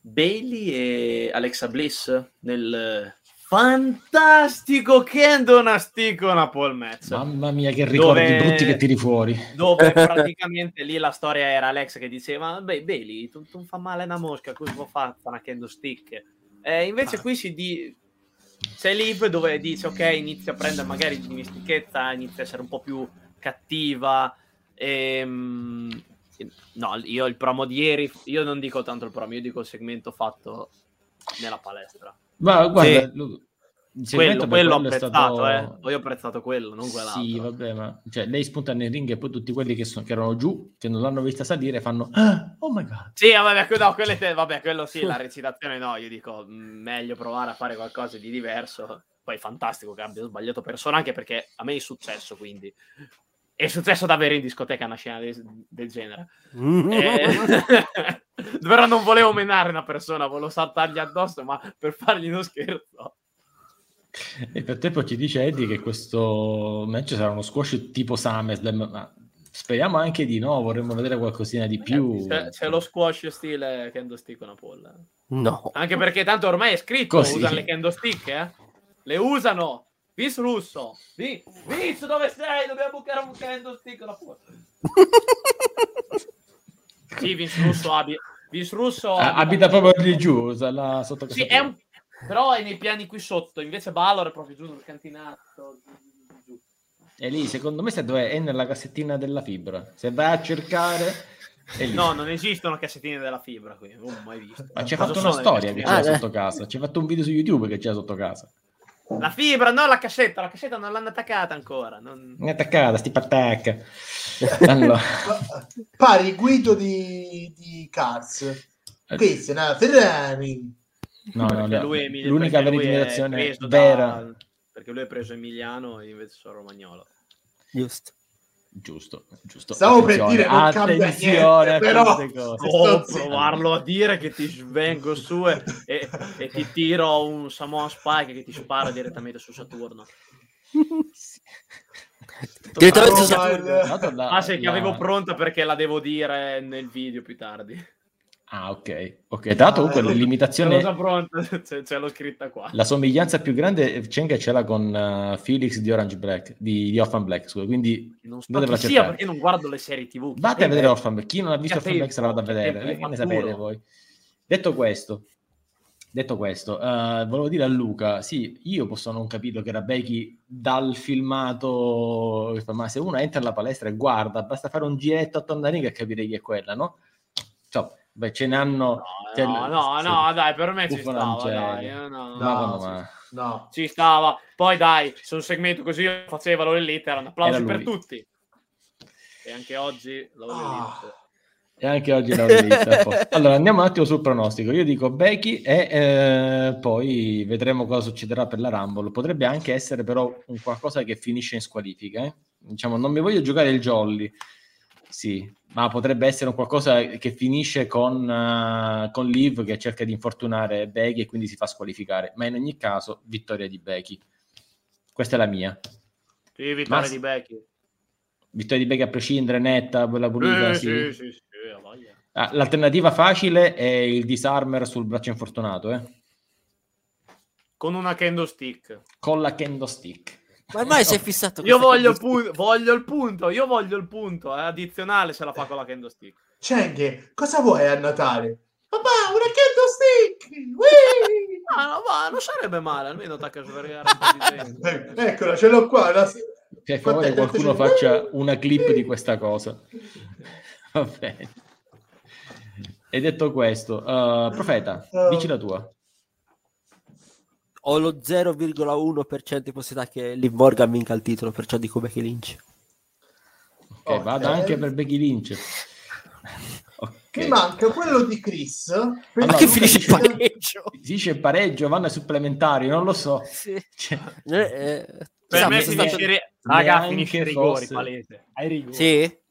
Bailey e Alexa Bliss nel fantastico Kendo Nasticona Paul Metz. Mamma mia, che ricordi dove, brutti che tiri fuori. Dove [laughs] praticamente lì la storia era Alexa che diceva: Beh, Bailey, tu, tu fa male una mosca, cosa può fare una Kendo Stick? Eh, invece ah. qui si di... c'è Liv dove dice: Ok, inizia a prendere magari dimestichezza, inizia a essere un po' più cattiva. E, ehm, no, io il promo di ieri, io non dico tanto il promo, io dico il segmento fatto nella palestra. Ma guarda, sì. Quello, quello ho apprezzato, stato... eh. Poi ho apprezzato quello, non quell'altro. Sì, vabbè, ma cioè, lei spunta nel ring e poi tutti quelli che, sono, che erano giù, che non l'hanno vista salire, fanno ah, oh my god. Sì, vabbè, no, te... vabbè, quello sì, la recitazione no, io dico mm, meglio provare a fare qualcosa di diverso. Poi fantastico che abbia sbagliato persona, anche perché a me è successo, quindi è successo davvero in discoteca una scena del, del genere. Mm. Eh, [laughs] però non volevo menare una persona, volevo saltargli addosso, ma per fargli uno scherzo. E per tempo ci dice Eddie che questo match sarà uno squash tipo SummerSlam, ma speriamo anche di no, vorremmo vedere qualcosina di più. C'è, c'è lo squash stile kendo stick una polla. No. Anche perché tanto ormai è scritto, Così. usano le kendo stick, eh? Le usano. Vince Russo, Vince dove sei? Dobbiamo bucare un candle stick la porta. [laughs] sì, Vince Russo abita. Vince Russo abita, abita proprio lì giù, la sotto sì, è un... però è nei piani qui sotto, invece Valor è proprio giù nel cantinato. Giù. E lì, secondo me, se dove è nella cassettina della fibra. Se vai a cercare... No, non esistono cassettine della fibra qui, non ho mai visto. Ma ci ha fatto una storia che c'era ah, sotto casa. Ci ha fatto un video su YouTube che c'era sotto casa. La fibra, no la cassetta, la cassetta non l'hanno attaccata ancora. Non, è attaccata, sti pattacca. [laughs] allora. Pari guido di, di Cars. Questa è una Ferrari. No, no, no. Lui, l'unica veridimentazione vera. Da, perché lui è preso Emiliano e invece sono romagnolo. Giusto. Giusto, giusto. Stavo per dire non attenzione niente, però oh, [laughs] provarlo a dire che ti svengo su e, e, e, ti tiro un Samoa Spike che ti spara direttamente su Saturno. direttamente su Saturno. Ah, sì, che avevo pronta perché la devo dire nel video più tardi. Ah, ok. Ok, dato comunque ah, limitazione... Cosa pronta, [laughs] c'è, c'è l'ho scritta qua. La somiglianza più grande Cenga ce l'ha con uh, Felix di Orange Black, di, di Orphan Black, scusa, quindi... Non so chi sia perché non guardo le serie tv. Vate a vedere Orphan Black, chi non ha visto Orphan Black se la vada a vedere, eh, che ne sapete voi. Detto questo, detto questo uh, volevo dire a Luca, sì, io posso non capire che era Becky dal filmato, ma se uno entra nella palestra e guarda, basta fare un giretto attorno a ring e capire chi è quella, no? Cioè, Beh, ce ne hanno... No, no, no, sì. no, dai, per me ci stava, dai, no, no, ma... no, ci stava. Poi dai, su un segmento così facevano le lettere, un applauso per tutti. E anche oggi lo oh. E anche oggi la [laughs] Allora, andiamo un attimo sul pronostico. Io dico Becky e eh, poi vedremo cosa succederà per la Rumble. Potrebbe anche essere però un qualcosa che finisce in squalifica. Eh? Diciamo, non mi voglio giocare il jolly. Sì, ma potrebbe essere un qualcosa che finisce con, uh, con Liv che cerca di infortunare Becky e quindi si fa squalificare. Ma in ogni caso, vittoria di Becky. Questa è la mia. Sì, vittoria ma... di Becky. Vittoria di Becky a prescindere, netta, quella pulita. Eh, sì, sì, sì, sì ah, l'alternativa facile è il disarmer sul braccio infortunato, eh? Con una kendo stick. Con la kendo stick. Ma ormai si è [laughs] fissato. Io voglio il, pu- voglio il, punto, io voglio il punto, è eh, addizionale se la fa con la kendo stick. Cenghe, cosa vuoi a Natale? Papà, una kendo stick! [laughs] Ah, no, ma non sarebbe male, almeno tacca a svergare un po' di [laughs] gente. Eccola, ce l'ho qua. La... Per favore, qualcuno faccia una clip di questa cosa. Va bene. E detto questo, uh, Profeta, uh, dici la tua ho lo 0,1% di possibilità che Liv Morgan vinca il titolo, perciò dico Becky Lynch. Ok, okay. vado anche per Becky Lynch. Okay. Mi manca quello di Chris. Ma che finisce il pareggio? [laughs] Dice pareggio, vanno ai supplementari, non lo so. Sì. Cioè, eh, eh, per me finisce, stato... ri... Raga, finisce i rigori, palese. Ai rigori. Sì?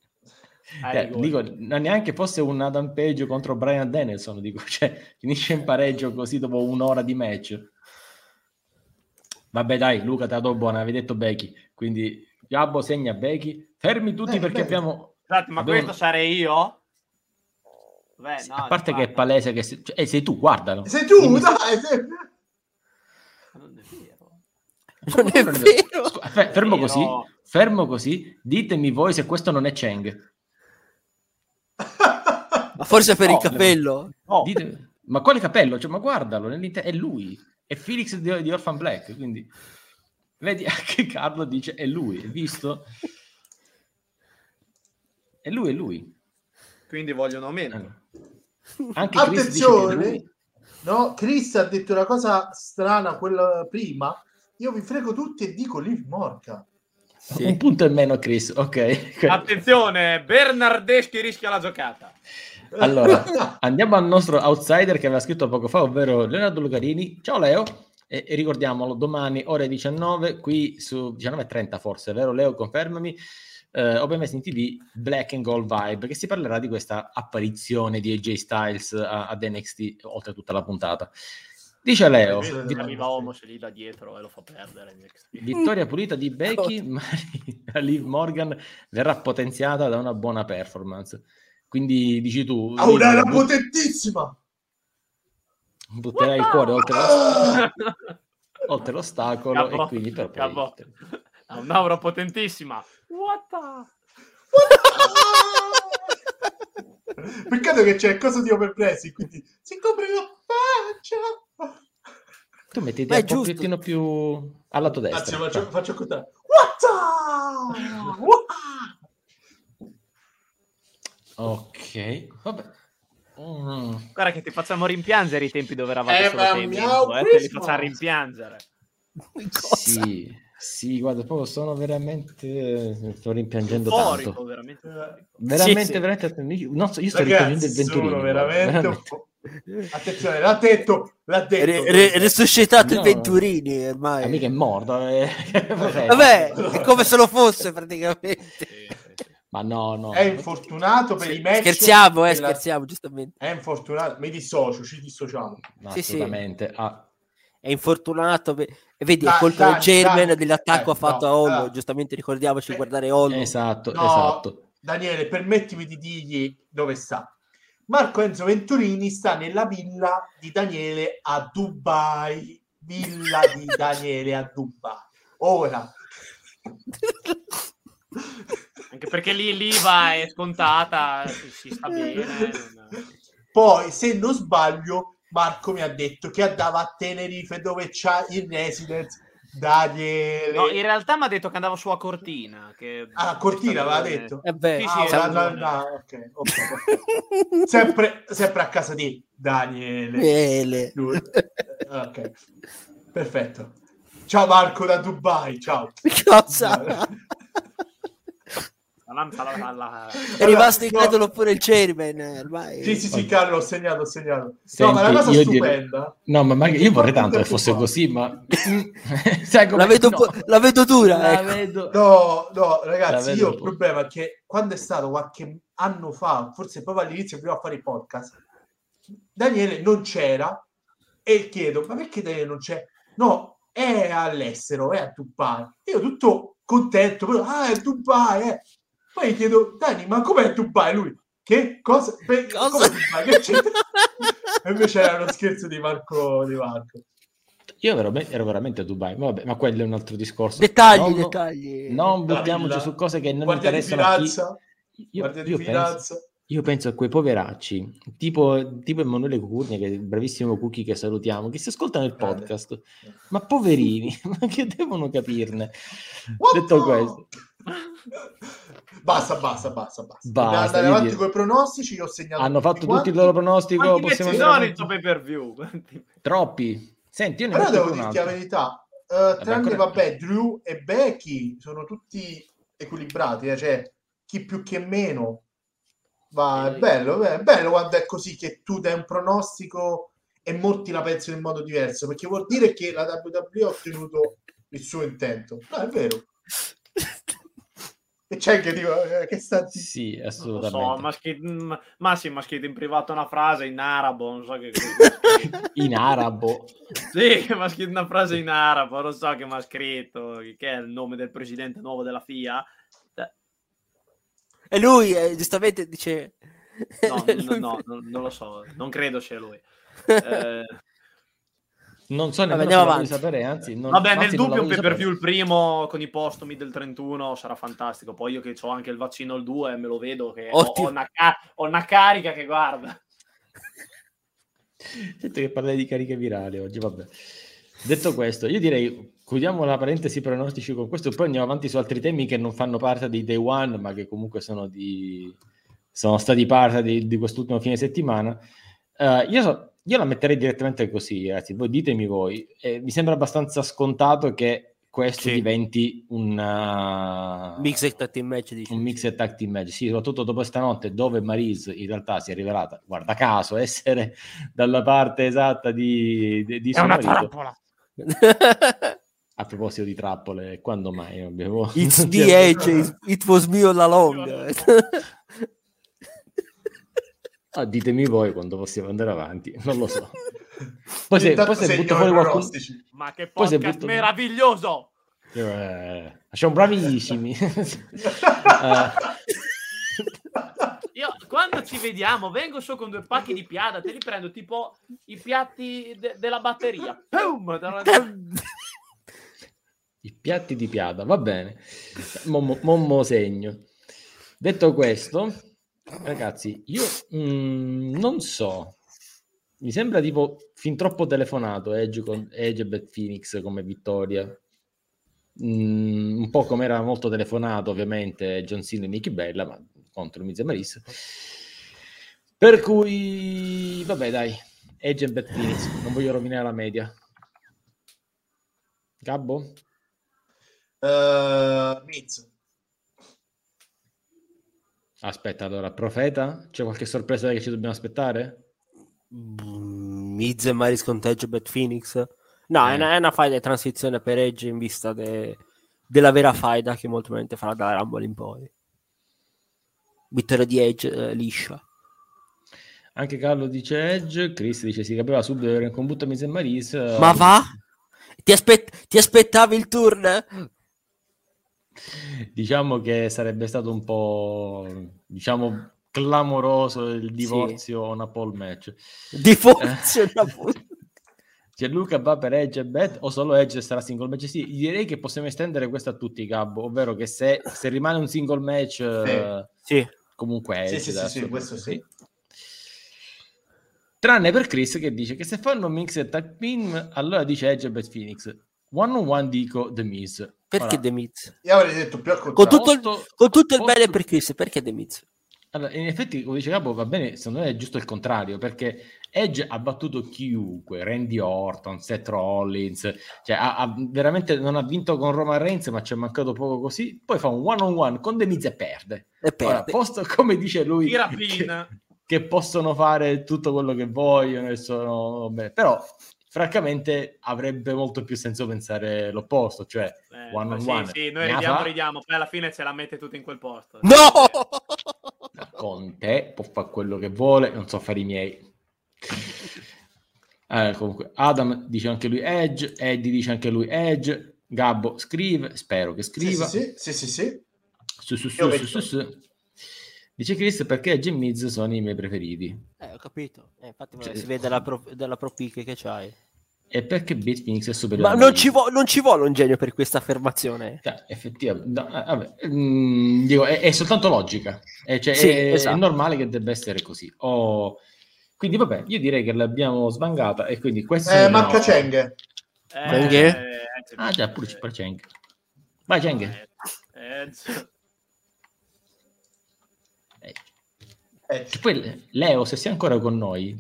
Eh, dico, neanche fosse un Adam Page contro Brian Danielson, dico, [laughs] cioè, finisce in pareggio così dopo un'ora di match. Vabbè, dai, Luca, te la do buona, avevi detto Becky. Quindi Gabbo segna Becky. Fermi tutti eh, perché beh. abbiamo Scusate, ma Abbiamo... questo sarei io? Beh, no, a parte che è palese che sei, cioè, eh, sei tu, guardalo. Sei tu, Quindi... dai! Sei... Non è vero. Non è vero. Scu- fermo così, fermo così. Ditemi voi se questo non è Cheng. ma forse per oh, il capello. Oh. Ditemi... Ma quale capello? Cioè, ma guardalo, è lui. È Felix di, di Orphan Black, quindi... Vedi, anche [laughs] Carlo dice è lui, hai visto? È lui, è lui. Quindi vogliono meno. [laughs] Anche Attenzione, no, Chris ha detto una cosa strana quella prima. Io vi frego tutti e dico Liv Morca. Sì. Un punto in meno, Chris. Ok. Attenzione, Bernardeschi rischia la giocata. Allora, andiamo al nostro outsider che aveva scritto poco fa, ovvero Leonardo Lucarini. Ciao Leo. E, e ricordiamolo, domani ore 19 qui su 19.30 forse, vero Leo? Confermami eh, OpenMS in TV Black and Gold Vibe, che si parlerà di questa apparizione di AJ Styles a, ad NXT oltre tutta la puntata. Dice Leo, di... arriva Omos lì da dietro e lo fa perdere. Vittoria pulita di [laughs] Becky, ma Liv Morgan verrà potenziata da una buona performance. Quindi dici tu... Ah, una era potentissima! Butterai il cuore oltre, lo... [laughs] oltre l'ostacolo e quindi per poi... Ha un'aura potentissima. What the... [laughs] Peccato che c'è il coso di overpressing, quindi si copre la faccia. Tu metti un pochettino più al lato destro. Anzi, faccio, faccio contare. What the... [laughs] Ok, vabbè. Mm. Guarda che ti facciamo rimpiangere i tempi dove eravate eh, solo tempo, eh, te li facciamo rimpiangere. Sì. Sì, guarda, proprio sono veramente. Sto rimpiangendo Euforico, tanto. Veramente, veramente, sì, veramente. No, io sto rimpiangendo il Venturino. Sono veramente. veramente. Attenzione, l'ha detto, l'ha detto. Re, re, resuscitato no, il Venturini ormai. Mica è morto. Eh. [laughs] Vabbè, è come se lo fosse praticamente. Ma no, no. È infortunato per i match. Scherziamo, eh, scherziamo, giustamente. È infortunato, mi dissocio, ci dissociamo. No, sì, assolutamente. Sì. Ah, è infortunato. E vedi, è colpa del German dell'attacco eh, fatto no, a Hollo. Uh, giustamente ricordiamoci eh, guardare Hollo. Esatto, no, esatto. Daniele, permettimi di dirgli dove sta. Marco Enzo Venturini sta nella villa di Daniele a Dubai. Villa di [laughs] Daniele a Dubai. Ora. [laughs] Anche perché lì l'IVA è scontata, si sta bene. [laughs] Poi, se non sbaglio, Marco mi ha detto che andava a Tenerife dove c'ha il residence Daniele. No, in realtà mi ha detto che andavo su a Cortina. Che ah, Cortina aveva detto? Eh beh, sì, sì, ah, no, no, okay, okay. sempre, sempre, a casa di Daniele. Ok, perfetto. Ciao Marco da Dubai, ciao. [laughs] Cosa? [laughs] È rimasto incredulo no. pure il chairman ormai. Sì, sì, sì, Carlo, ho segnato, ho segnato. Senti, no, ma la cosa stupenda. Direi... No, ma magari io vorrei tanto che fosse così, ma [laughs] Sai la, vedo no. la vedo dura. La ecco. vedo... No, no, ragazzi, io il problema è che quando è stato qualche anno fa, forse proprio all'inizio prima a fare i podcast, Daniele non c'era e chiedo, ma perché Daniele non c'è? No, è all'estero, è a Dubai. Io tutto contento, però, ah, è a Dubai, eh. Poi gli chiedo, Dani, ma com'è Dubai? Lui, che cosa? Beh, cosa? Dubai? Che c'è? e invece era uno scherzo di Marco. Di Marco. Io ero, ero, veramente a Dubai, ma, vabbè, ma quello è un altro discorso. Dettagli, non, dettagli. Non buttiamoci su cose che non Guardia interessano di finanza, chi... Io, io penso, io penso a quei poveracci, tipo, tipo Emanuele Cucurnia, che è il bravissimo cookie che salutiamo, che si ascoltano il podcast, ma poverini, [laughs] ma che devono capirne? What Detto no? questo. [laughs] Basta, basta, basta, basta. basta andare avanti dire... con i pronostici. Ho segnato Hanno fatto tutti il loro pronostico. Possiamo sono il pay per view? Troppi. Senti, io ne Però devo dirti la verità. Uh, tranne, ancora... vabbè, Drew e Becky sono tutti equilibrati, eh? cioè chi più che meno. Va, è bello, è bello quando è così che tu dai un pronostico e molti la pensano in modo diverso, perché vuol dire che la WWE ha ottenuto il suo intento. No, è vero. E [laughs] c'è che dico eh, che sta Sì, assolutamente. So, ma, scritto, ma sì, ma scritto in privato una frase in arabo, non so che [laughs] In arabo? sì, ma scritto una frase in arabo, non so che mi ha scritto, che è il nome del presidente nuovo della FIA. E lui eh, giustamente dice... No, [laughs] lui... no, no, non lo so, non credo sia lui. Eh... Non so nemmeno Vabbè, avanti. sapere, anzi, non, Vabbè, nel dubbio un pay per view il primo con i postumi del 31 sarà fantastico. Poi io che ho anche il vaccino il 2 me lo vedo che ho, ho, una, ho, una, carica che guarda. [laughs] Sento che parli di cariche virali oggi, vabbè. Detto questo, io direi chiudiamo la parentesi pronostici con questo, poi andiamo avanti su altri temi che non fanno parte di Day One, ma che comunque sono, di, sono stati parte di, di quest'ultimo fine settimana. Uh, io so, io la metterei direttamente così, ragazzi. Voi ditemi voi. Eh, mi sembra abbastanza scontato che questo sì. diventi un uh, mixed tag team match. Un mixed tag team match, sì, soprattutto dopo stanotte dove Marise in realtà si è rivelata, guarda caso, [laughs] essere dalla parte esatta di, di, di È una trappola. [laughs] A proposito di trappole, quando mai abbiamo... It's the edge, it was me all along. [laughs] Ah, ditemi voi quando possiamo andare avanti, non lo so. [laughs] Poi se, poi se butto fuori qualcuno... Ma che podcast butto... meraviglioso! Eh, siamo bravissimi. uh... [laughs] Io quando ci vediamo vengo su con due pacchi di piada, te li prendo tipo i piatti de- della batteria. Boom! I piatti di piada, va bene. Mommo, mommo segno. Detto questo, Ragazzi, io mm, non so, mi sembra tipo fin troppo telefonato Edge, con, Edge e Phoenix come vittoria. Mm, un po' come era molto telefonato ovviamente John Cena e Nicky Bella, ma contro Miz e Maris. Per cui, vabbè dai, Edge e Beth Phoenix, non voglio rovinare la media. Gabbo? Uh, Miz. Aspetta, allora, Profeta? C'è qualche sorpresa che ci dobbiamo aspettare? Mm, Miz e Maris con Edge Beth Phoenix? No, eh. è, una, è una faida di transizione per Edge in vista de, della vera faida che molto probabilmente farà dalla Rumble in poi. Vittoria di Edge eh, liscia. Anche Carlo dice Edge, Chris dice si capiva subito che era in combutta Miz e Maris. Ma va? Ti, aspet- ti aspettavi il turn? Diciamo che sarebbe stato un po' diciamo clamoroso il divorzio sì. una pole match [laughs] divorzio una pole cioè Luca va per Edge e Bet o solo Edge sarà single match? Sì, direi che possiamo estendere questo a tutti, Gabbo, ovvero che se, se rimane un single match, sì. Uh, sì. comunque Edge. Sì, sì, sì, questo sì. Tranne per Chris che dice che se fanno un mix e tag team, allora dice Edge e Bet Phoenix. One on one dico The Miz. Perché The Miz? Io avrei detto più al contrario. Con tutto il, con tutto il posto... bene per Chris, perché The Miz? Allora, in effetti, come dice Gabo, va bene, secondo me è giusto il contrario, perché Edge ha battuto chiunque, Randy Orton, Seth Rollins, cioè ha, ha, veramente non ha vinto con Roman Reigns, ma ci è mancato poco così, poi fa un one-on-one con The Miz e perde. E perde. Ora, posto, come dice lui, che, che, possono fare tutto quello che vogliono, e sono, vabbè, però francamente avrebbe molto più senso pensare l'opposto, cioè eh, one on sì, one. Sì, noi ridiamo, fa... ridiamo, poi alla fine ce la mette tutto in quel posto. No! Con te può fare quello che vuole, non so fare i miei. [laughs] Eh, comunque, Adam dice anche lui Edge, Eddie dice anche lui Edge, Gabbo scrive, spero che scriva. Sì, sì, sì, sì. sì. Su, su, su, su, su, su. Dice Chris perché e Miz sono i miei preferiti. Eh, ho capito. Eh, infatti cioè, si vede dalla pro, dalla che c'hai. E perché Beat Phoenix è superiore? Ma non ci, vo- non ci, vuole un genio per questa affermazione. Cioè, effettivamente, no, eh, vabbè, mm, dico, è, è, soltanto logica. È, cioè, sì, è, esatto. è, normale che debba essere così. Oh, quindi, vabbè, io direi che l'abbiamo svangata. E quindi questo. Eh, Marca Cheng. Eh, eh, ah, già, pure c'è Cheng. Vai, Cheng. Eh, eh. Poi Leo, se sei ancora con noi,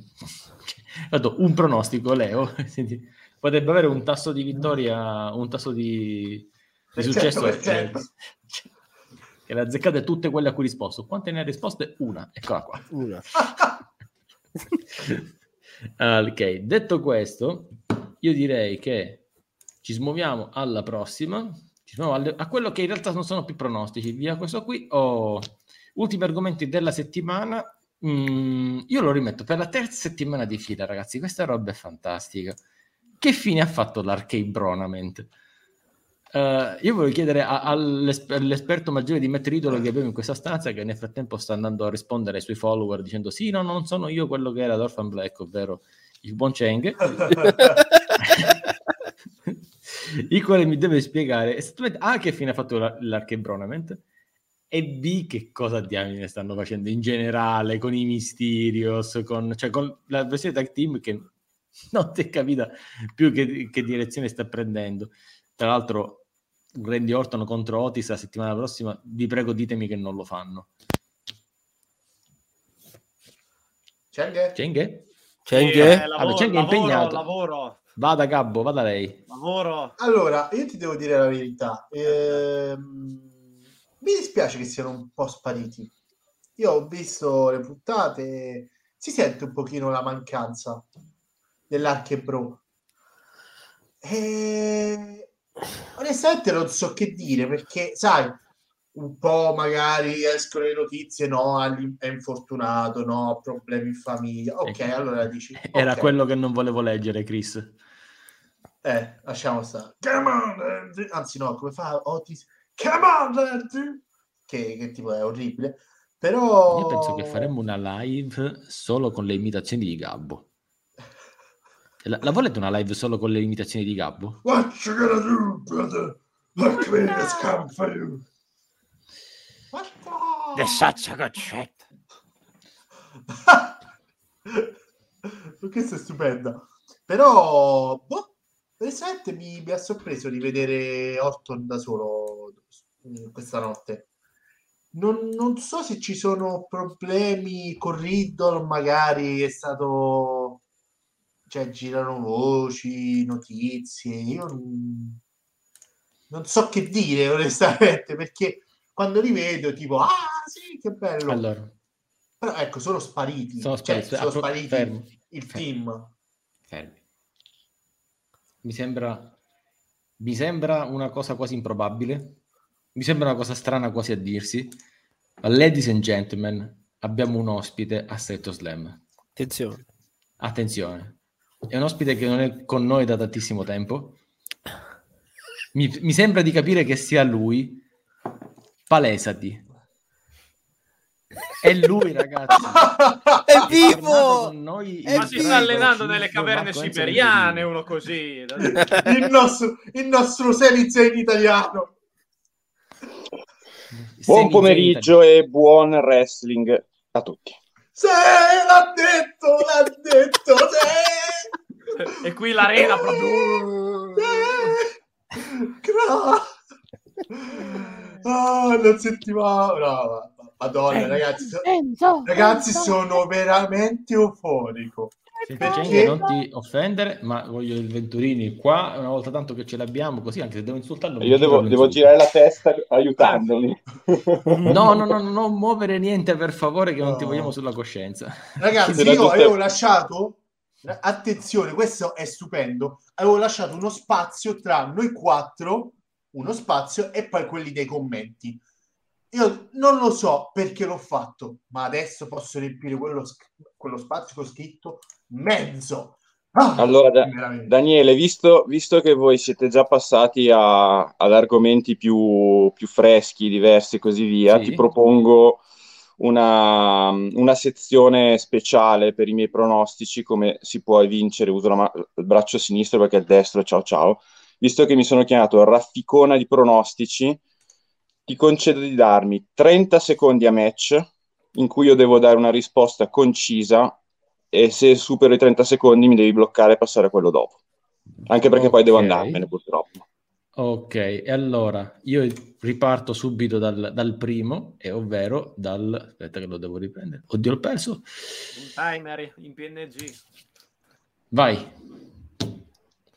[laughs] Vado, un pronostico, Leo, [laughs] potrebbe avere un tasso di vittoria, un tasso di, di successo. Che, [laughs] che le azzeccate tutte quelle a cui risposto. Quante ne ha risposte? Una, eccola qua. Una. ok, detto questo, io direi che ci smuoviamo alla prossima, ci smuoviamo a quello che in realtà non sono più pronostici, via questo qui. Oh, Ultimi argomenti della settimana. Mm, io lo rimetto per la terza settimana di fila, ragazzi. Questa roba è fantastica. Che fine ha fatto l'Arcade Bronament? Uh, io voglio chiedere a, all'esperto maggiore di Matt Riddle che abbiamo in questa stanza, che nel frattempo sta andando a rispondere ai suoi follower dicendo: Sì, no, non sono io quello che era Dorfan Black, ovvero il buon Cheng, [laughs] [laughs] il quale mi deve spiegare esattamente A che fine ha fatto l'Archebronament e B che cosa diamine stanno facendo in generale con i Mysterios, con, cioè con la versione tag team che [laughs] non ti è capita più che, che direzione sta prendendo. Tra l'altro Randy Orton contro Otis la settimana prossima, vi prego ditemi che non lo fanno. Cenghe? Cenghe? Cenghe? Eh, lavoro, Cenghe è impegnato. Lavoro. Vada Gabbo, vada lei. Lavoro. Allora, io ti devo dire la verità. Ehm, mi dispiace che siano un po' spariti. Io ho visto le puntate, si sente un pochino la mancanza dell'Archebro. E onestamente non so che dire perché, sai, un po' magari escono le notizie, no, è infortunato, no, problemi in famiglia. Ok, ecco. allora dici... Era okay. quello che non volevo leggere, Chris. Eh, lasciamo stare. Come on, anzi no, come fa Otis? Come on, che, che tipo è orribile. Però... Io penso che faremmo una live solo con le imitazioni di Gabbo. La, la volete una live solo con le imitazioni di Gabbo? What you gonna do, brother? Look me, it's come for you. What the... The such a good shit. [laughs] Questa è stupenda. Però, boh, onestamente mi, mi ha sorpreso di vedere Orton da solo questa notte. Non, non, so se ci sono problemi con Riddle, magari è stato cioè girano voci, notizie, io non, non so che dire [laughs] onestamente perché quando li vedo tipo ah sì che bello allora. però ecco sono spariti sono cioè, spariti, sono spariti fermi. il fermi. team fermi mi sembra mi sembra una cosa quasi improbabile mi sembra una cosa strana quasi a dirsi ma ladies and gentlemen abbiamo un ospite a Stretto Slam attenzione attenzione è un ospite che non è con noi da tantissimo tempo. Mi, mi sembra di capire che sia lui. Palesati. È lui, ragazzi. [laughs] è vivo! Noi è Ma si sta allenando nelle caverne siberiane, uno così. il, nostro, il nostro Senizen italiano. Buon pomeriggio e buon wrestling a tutti. Sì, l'ha detto, l'ha detto, sì. e qui l'arena proprio... Oh, non sentiva... No, Madonna, ragazzi, Enzo, ragazzi Enzo. sono veramente euforico. Perché non ti offendere, ma voglio il Venturini qua una volta tanto che ce l'abbiamo così, anche se devo insultarlo. Io devo, devo girare la testa aiutandoli. [laughs] No, no, no, non muovere niente per favore, che no. non ti vogliamo sulla coscienza. Ragazzi, io avevo lasciato, attenzione, questo è stupendo, avevo lasciato uno spazio tra noi quattro, uno spazio e poi quelli dei commenti. Io non lo so perché l'ho fatto, ma adesso posso riempire quello, quello spazio che ho scritto mezzo. Ah, allora, da- Daniele, visto, visto, che voi siete già passati a, ad argomenti più, più, freschi, diversi e così via, sì. ti propongo una, una, sezione speciale per i miei pronostici, come si può vincere, uso ma- il braccio sinistro perché il destro, ciao ciao, visto che mi sono chiamato Rafficona di pronostici, ti concedo di darmi 30 secondi a match in cui io devo dare una risposta concisa e se supero i 30 secondi mi devi bloccare e passare a quello dopo. Anche perché okay. poi devo andarmene purtroppo. Ok, e allora io riparto subito dal, dal, primo, e ovvero dal... Aspetta che lo devo riprendere. Oddio, l'ho perso. Un timer in PNG. Vai.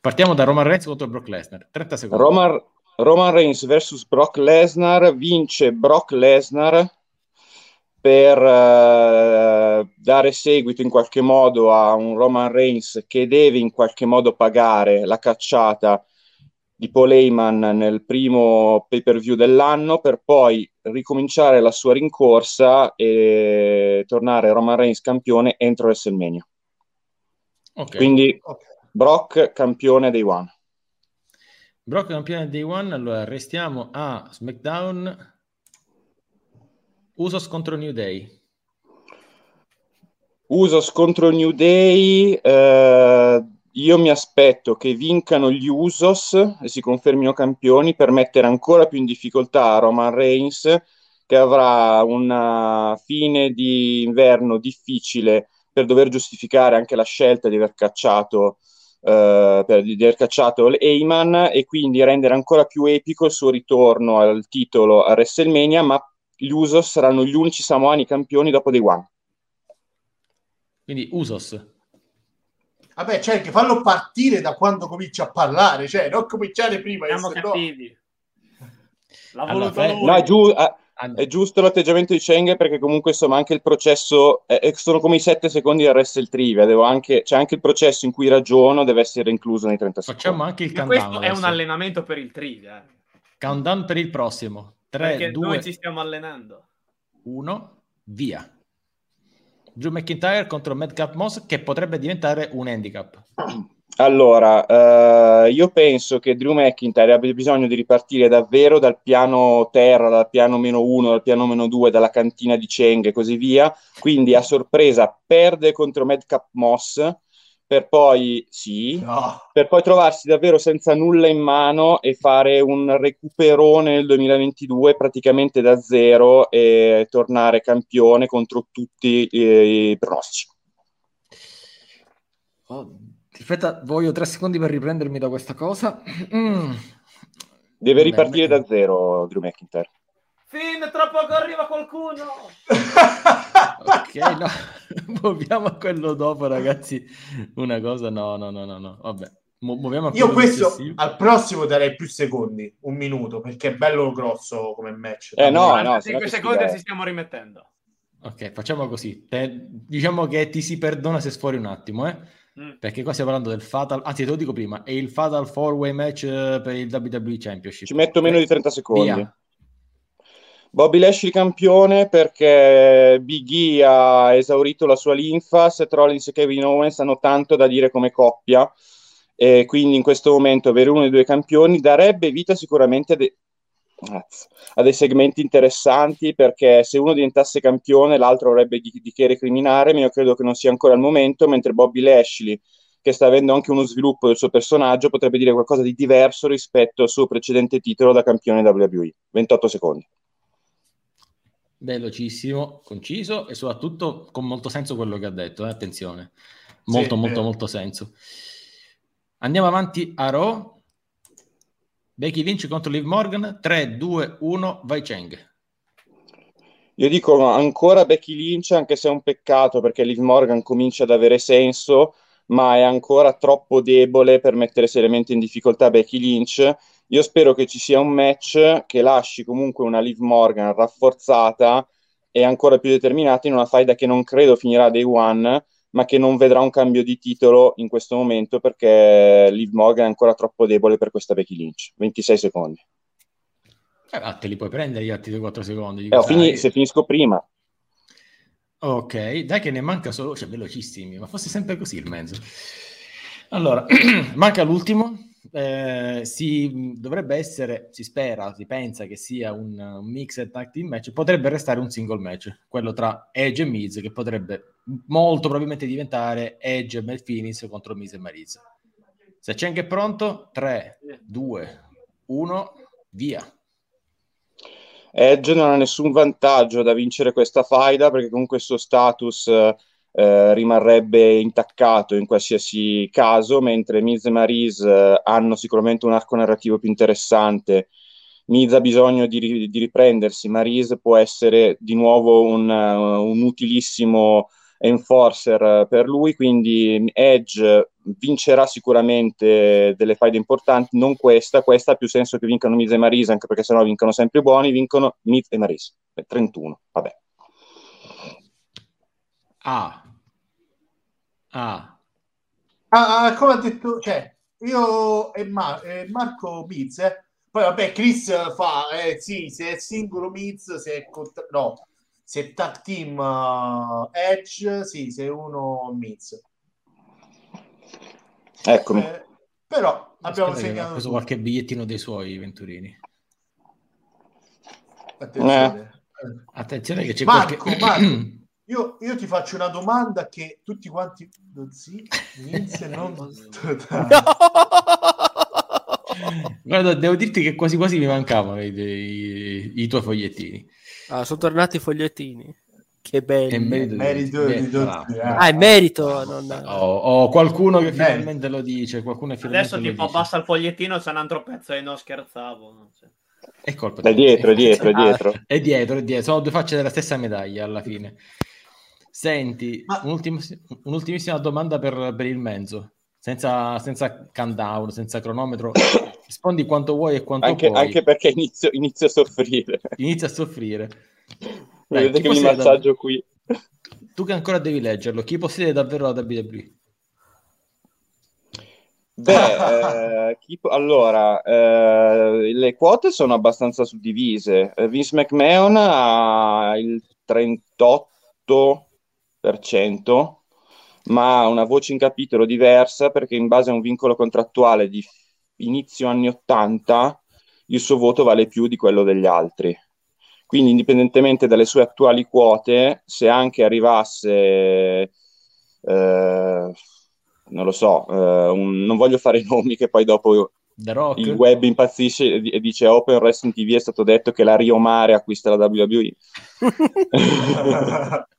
Partiamo da Roman Reigns contro Brock Lesnar. 30 secondi. Roman, Roman Reigns vs Brock Lesnar. Vince Brock Lesnar per uh, dare seguito in qualche modo a un Roman Reigns che deve in qualche modo pagare la cacciata di Paul Heyman nel primo pay per view dell'anno per poi ricominciare la sua rincorsa e tornare Roman Reigns campione entro WrestleMania. Okay. Quindi okay. Brock campione dei One. Brock campione day one, allora restiamo a SmackDown. Usos contro New Day. Usos contro New Day. Eh, io mi aspetto che vincano gli Usos e si confermino campioni per mettere ancora più in difficoltà Roman Reigns, che avrà una fine di inverno difficile per dover giustificare anche la scelta di aver cacciato Uh, per, di aver cacciato Eyman e quindi rendere ancora più epico il suo ritorno al titolo a WrestleMania, ma gli Usos saranno gli unici samoani campioni dopo dei One. Quindi Usos. Vabbè, cioè che fallo partire da quando comincia a parlare, cioè non cominciare prima. Siamo cattivi. No... Allora, no, è, giu- è, giusto l'atteggiamento di Cheng perché comunque insomma anche il processo è, sono come i 7 secondi del Wrestle Trivia, Devo anche, c'è anche il processo in cui ragiono deve essere incluso nei 30 secondi. Facciamo anche il countdown. Questo adesso. è un allenamento per il trivia. Eh. Countdown per il prossimo. 3, 2, noi ci stiamo allenando. 1, via. Drew McIntyre contro Madcap Moss che potrebbe diventare un handicap. Allora, uh, io penso che Drew McIntyre abbia bisogno di ripartire davvero dal piano terra, dal piano meno uno, dal piano meno due, dalla cantina di Cheng e così via. Quindi a sorpresa perde contro Madcap Moss per poi, sì, no. per poi trovarsi davvero senza nulla in mano e fare un recuperone nel 2022 praticamente da zero e tornare campione contro tutti i, i pronostici. Oh, aspetta, voglio tre secondi per riprendermi da questa cosa. [clears throat] Mm. Deve ripartire da zero Drew McIntyre. Finn, tra poco arriva qualcuno. [laughs] ok, no, [laughs] muoviamo a quello dopo, ragazzi. Una cosa, no, no, no, no, no. Vabbè, muoviamo a Io questo successivo. al prossimo darei più secondi, un minuto, perché è bello grosso come match. Eh no, no, 5 secondi e ci stiamo rimettendo. Ok, facciamo così. Te, diciamo che ti si perdona se sfori un attimo, eh? Mm. Perché qua stiamo parlando del Fatal, anzi te lo dico prima, è il Fatal 4-Way match eh, per il WWE Championship. Ci metto meno di 30 secondi. Via. Bobby Lashley campione perché Big E ha esaurito la sua linfa, Seth Rollins e Kevin Owens hanno tanto da dire come coppia e quindi in questo momento avere uno dei due campioni darebbe vita sicuramente a, de- a dei segmenti interessanti perché se uno diventasse campione l'altro avrebbe di, di che recriminare, ma io credo che non sia ancora il momento, mentre Bobby Lashley che sta avendo anche uno sviluppo del suo personaggio potrebbe dire qualcosa di diverso rispetto al suo precedente titolo da campione WWE. 28 secondi velocissimo, conciso e soprattutto con molto senso quello che ha detto, eh? attenzione, molto sì, molto eh. molto senso. Andiamo avanti a Raw. Becky Lynch contro Liv Morgan, 3, 2, 1, vai Cheng. Io dico ancora Becky Lynch, anche se è un peccato perché Liv Morgan comincia ad avere senso, ma è ancora troppo debole per mettere seriamente in difficoltà Becky Lynch io spero che ci sia un match che lasci comunque una Liv Morgan rafforzata e ancora più determinata in una faida che non credo finirà day one, ma che non vedrà un cambio di titolo in questo momento perché Liv Morgan è ancora troppo debole per questa Becky Lynch. 26 secondi. Eh, te li puoi prendere gli altri 4 secondi. Eh, fini- se finisco prima. Ok, dai che ne manca solo, cioè velocissimi, ma fosse sempre così il mezzo. Allora, [clears throat] manca l'ultimo, eh, si dovrebbe essere, si spera, si pensa che sia un, un mixed tag team match, potrebbe restare un single match, quello tra Edge e Miz, che potrebbe molto probabilmente diventare Edge e Mel Finis contro Miz e Mariz. Se c'è anche pronto, 3, 2, 1, via. Edge non ha nessun vantaggio da vincere questa faida perché il suo status eh, rimarrebbe intaccato in qualsiasi caso, mentre Miz e Maris eh, hanno sicuramente un arco narrativo più interessante. Miz ha bisogno di, di riprendersi, Maris può essere di nuovo un, uh, un utilissimo enforcer per lui, quindi Edge vincerà sicuramente delle faide importanti, non questa, questa ha più senso che vincano Miz e Maris, anche perché sennò vincono sempre i buoni, vincono Miz e Maris, 31, vabbè. Ah, Ah. ah, ah come ha detto, cioè, io e, Mar- e Marco Miz, eh? poi vabbè, Chris fa, eh, sì, se è singolo Miz, se è, cont- no, se è tag team uh, Edge, sì, se è uno Miz. Eccomi. Eh, Però abbiamo segnato... Ha preso qualche bigliettino dei suoi Venturini. Attenzione. Eh. Attenzione che c'è Marco, qualche... Marco, [clears throat] io, io, ti faccio una domanda che tutti quanti... Sì, inizia [laughs] non... no! [laughs] Guarda, devo dirti che quasi quasi mi mancavano i, i, i tuoi fogliettini. Ah, sono tornati i fogliettini. Che bello. È merito, merito di, di tutti. Eh. Ah, è merito. Non... Oh, oh, qualcuno che finalmente lo dice. Qualcuno Adesso tipo abbassa il fogliettino, c'è un altro pezzo e non scherzavo. Non. È colpa da dietro, dietro, dietro. Ah, è dietro, è dietro. Sono due facce della stessa medaglia alla fine. Senti, Ma... un'ultimissima domanda per, per il mezzo senza, senza countdown, senza cronometro, [coughs] rispondi quanto vuoi e quanto anche, puoi. Anche perché inizio, inizio a soffrire. Inizia a soffrire. Dai, Vedete che mi massaggio da... qui. Tu che ancora devi leggerlo, chi possiede davvero la WWE? Beh, eh, chi... allora, eh, le quote sono abbastanza suddivise. Vince McMahon ha il 38%, ma ha una voce in capitolo diversa perché in base a un vincolo contrattuale di inizio anni 80 il suo voto vale più di quello degli altri. Quindi indipendentemente dalle sue attuali quote, se anche arrivasse, eh, non lo so, eh, un, non voglio fare nomi che poi dopo il web impazzisce e dice Open Wrestling TV è stato detto che la Rio Mare acquista la WWE. [laughs] [laughs]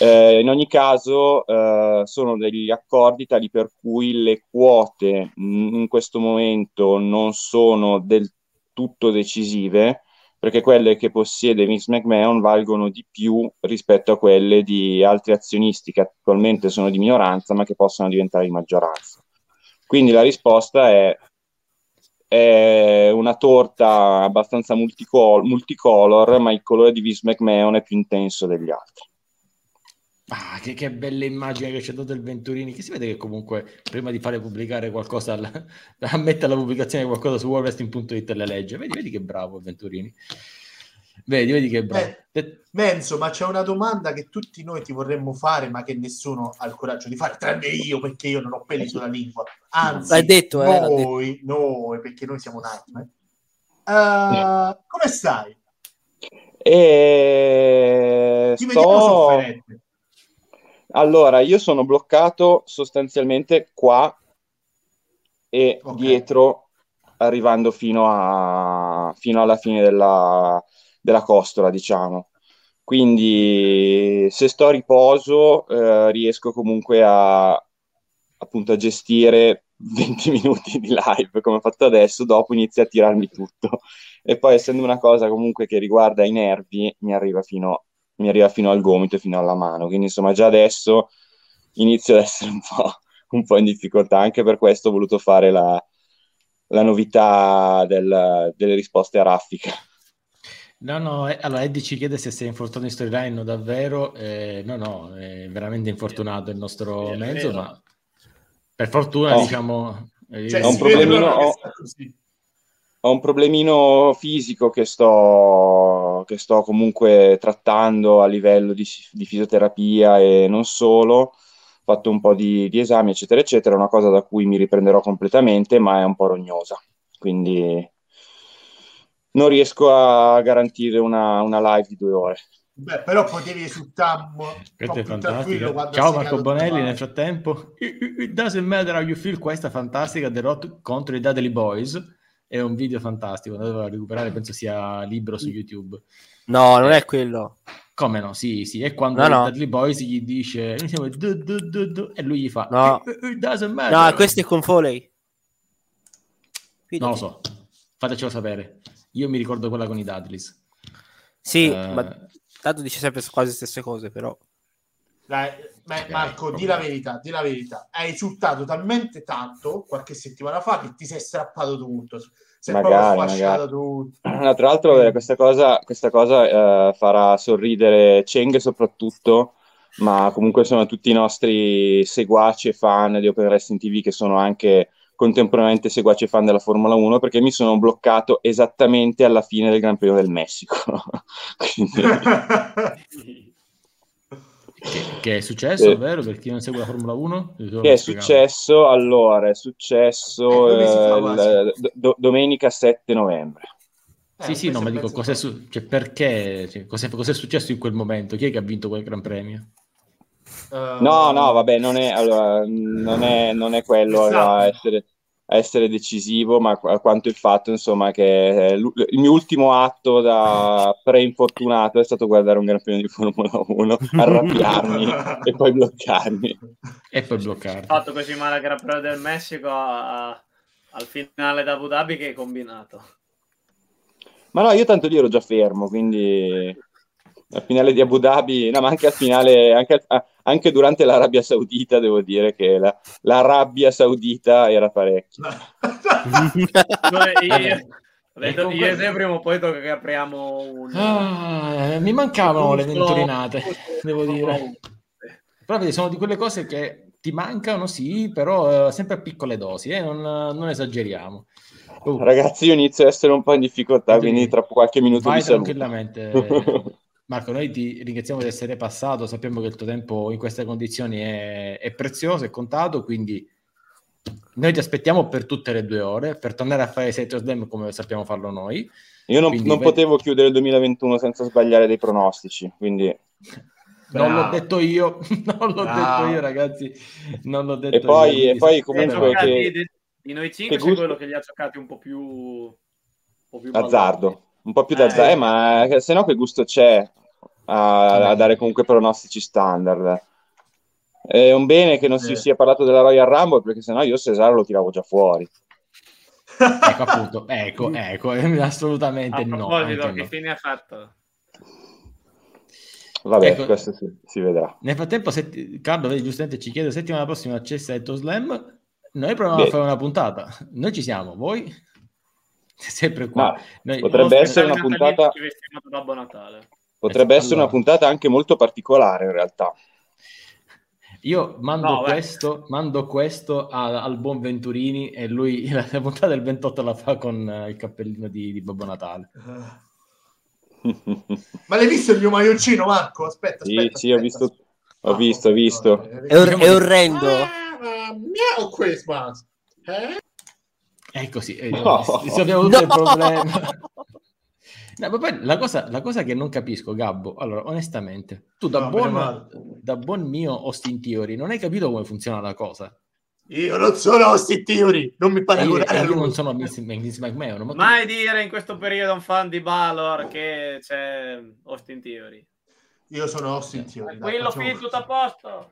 Eh, in ogni caso, eh, sono degli accordi tali per cui le quote in questo momento non sono del tutto decisive, perché quelle che possiede Vince McMahon valgono di più rispetto a quelle di altri azionisti che attualmente sono di minoranza, ma che possono diventare di maggioranza. Quindi la risposta è è una torta abbastanza multicolor, multicolor, ma il colore di Vince McMahon è più intenso degli altri. Ah, che, che, bella immagine che c'è dato il Venturini, che si vede che comunque prima di fare pubblicare qualcosa, alla, [laughs] ammette alla pubblicazione qualcosa su worldwrestling.it le legge. Vedi, vedi che bravo il Venturini. Vedi, vedi che bravo. Eh, Menzo, ma c'è una domanda che tutti noi ti vorremmo fare, ma che nessuno ha il coraggio di fare, tranne io, perché io non ho peli sulla lingua. Anzi, L'hai detto, eh, noi, detto. noi, perché noi siamo Nightmare. Uh, come stai? E... Ti sto... vediamo sofferente. Allora, io sono bloccato sostanzialmente qua e okay. dietro, arrivando fino, a, fino alla fine della, della, costola, diciamo. Quindi se sto a riposo eh, riesco comunque a, appunto, a gestire [laughs] 20 minuti di live come ho fatto adesso, dopo inizio a tirarmi tutto. E poi essendo una cosa comunque che riguarda i nervi, mi arriva fino mi arriva fino al gomito e fino alla mano. Quindi insomma già adesso inizio ad essere un po', [laughs] un po in difficoltà. Anche per questo ho voluto fare la, la novità del, delle risposte a raffica. No, no, eh, allora Eddie ci chiede se sei infortunato in storyline o davvero. Eh, no, no, è veramente infortunato il nostro mezzo, ma per fortuna, oh. diciamo... Cioè, un problemino, ho, ho un problemino fisico che sto, che sto comunque trattando a livello di, di, fisioterapia e non solo. Ho fatto un po' di, di esami, eccetera, eccetera. È una cosa da cui mi riprenderò completamente, ma è un po' rognosa. Quindi non riesco a garantire una, una live di due ore. Beh, però potevi esultare Questo è fantastico. Ciao Marco Bonelli, nel frattempo. It doesn't matter how you feel, questa fantastica The Rock contro i Dudley Boys è un video fantastico, andatevo a recuperare, penso sia libero su YouTube. No, non è quello. Come no? Sì, sì, è quando no, no. Dudley Boys gli dice du, du, du, e lui gli fa no. no, questo è con Foley. Non lo so, fatecelo sapere. Io mi ricordo quella con i Dudleys. Sì, uh... ma tanto dice sempre quasi le stesse cose, però. Dai, beh, Marco, di la verità, di la verità. Hai insultato talmente tanto qualche settimana fa che ti sei strappato tutto. Sei magari, magari. tutto. [clears throat] No, tra l'altro, questa cosa, questa cosa eh, farà sorridere Cheng soprattutto, ma comunque sono tutti i nostri seguaci e fan di Open Wrestling TV che sono anche contemporaneamente seguaci e fan della Formula 1 perché mi sono bloccato esattamente alla fine del Gran Premio del Messico. [laughs] Quindi... [laughs] [laughs] Che, che, è successo, eh, vero? Per chi non segue la Formula 1? Che è successo, allora, è successo eh, il, do, domenica 7 novembre. Eh, sì, sì, no, ma dico, cos'è, su- cioè, perché, cioè, cos'è, cos'è, successo in quel momento? Chi è che ha vinto quel Gran Premio? Uh, no, no, vabbè, non è, allora, non è, non è quello a essere, a essere, decisivo, ma quanto il fatto, insomma, che il mio ultimo atto da pre-infortunato è stato guardare un Gran Premio di Formula 1, [laughs] arrabbiarmi e poi bloccarmi. E poi bloccarmi. Ho fatto così male al Gran Premio del Messico a, a, al finale da Abu Dhabi che hai combinato. Ma no, io tanto lì ero già fermo, quindi al finale di Abu Dhabi, no, ma anche al finale, anche, anche durante l'Arabia Saudita, devo dire che la, l'Arabia Saudita era parecchio. [laughs] io, detto, io e te prima o poi tocca che apriamo un... Ah, mi mancavano le venturinate, devo dire. Però vedi, sono di quelle cose che ti mancano, sì, però eh, sempre a piccole dosi, eh? non, non esageriamo. Uh. Ragazzi, io inizio a essere un po' in difficoltà, quindi, quindi tra qualche minuto vai vi tranquillamente. Marco, noi ti ringraziamo di essere passato, sappiamo che il tuo tempo in queste condizioni è, è prezioso, è contato, quindi noi ti aspettiamo per tutte le due ore per tornare a fare Seto Slam come sappiamo farlo noi. Io non, non vai... potevo chiudere il 2021 senza sbagliare dei pronostici, quindi... Bravo. Non l'ho detto io, non l'ho Bravo. detto [laughs] io ragazzi, non l'ho detto e poi, io. E poi comunque... Che... Di noi cinque sei quello che li ha giocati un po' più, un po più azzardo, un po' più d'azzardo, eh, eh, ma se no che gusto c'è a, a, dare comunque pronostici standard? È un bene che non si sia parlato della Royal Rumble perché sennò io Cesaro lo tiravo già fuori. [laughs] ecco appunto, ecco, ecco, [laughs] assolutamente no. che no. fine ha fatto? Vabbè, ecco, questo si, si, vedrà. Nel frattempo, se, Carlo vedi, giustamente ci chiede settimana prossima c'è Seto Slam noi proviamo Beh. a fare una puntata. Noi ci siamo, voi? [laughs] Sempre qua. Noi... Potrebbe essere una puntata... Potrebbe essere allora. una puntata anche molto particolare in realtà. Io mando, no, questo, mando questo a, al buon Venturini e lui la, [laughs] la, puntata del 28 la fa con uh, il cappellino di, di Babbo Natale. [laughs] Ma l'hai visto il mio maglioncino, Marco? Aspetta, sì, aspetta, sì, aspetta. ho visto, ho visto, ho visto. È, or- è orrendo. Ah! Meow Christmas. Eh? È così, eh, no. abbiamo tutto no. il [laughs] problema. No, ma poi la cosa, la cosa, che non capisco, Gabbo, allora, onestamente, tu da, no, buon, da buon mio Austin Theory non hai capito come funziona la cosa. Io non sono Austin Theory, non mi paragonare io, io non sono Miss McMahon. Ma Mai tu... dire in questo periodo un fan di Balor che c'è Austin Theory. Io sono Austin Theory. Quello finito tutto a posto.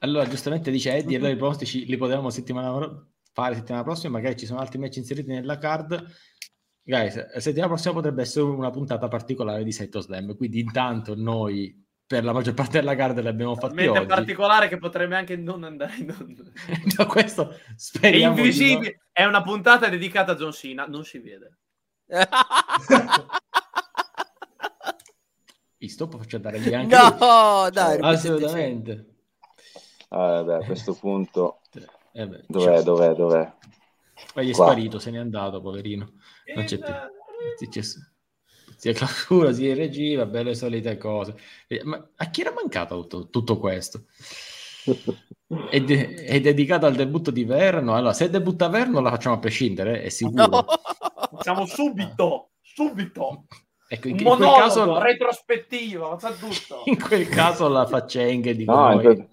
Allora, giustamente dice Eddie, allora i pronostici li potevamo settimana, fare settimana prossima, magari ci sono altri match inseriti nella card. Guys, la settimana prossima potrebbe essere una puntata particolare di Seto Slam, quindi intanto noi per la maggior parte della card l'abbiamo fatta oggi. in particolare che potrebbe anche non andare in onda. [laughs] no, questo speriamo È invisibile, no. è una puntata dedicata a John Cena, non si vede. [laughs] Visto, faccio andare via anche No, dai, assolutamente. Ah, beh, a questo punto... Eh beh, dov'è, cioè... dov'è, dov'è? Poi gli è Qua. sparito, se n'è andato, poverino. Non c'è più. Si è clausura, si è regia, vabbè, le solite cose. Eh, ma a chi era mancato tutto, tutto questo? È, de- è, dedicato al debutto di Verno. Allora, se debutta Verno, la facciamo a prescindere, è sicuro. No. Facciamo subito, subito. Ecco, in, in quel caso retrospettiva, fa tutto. [laughs] In quel caso la faccia Eng di no, noi.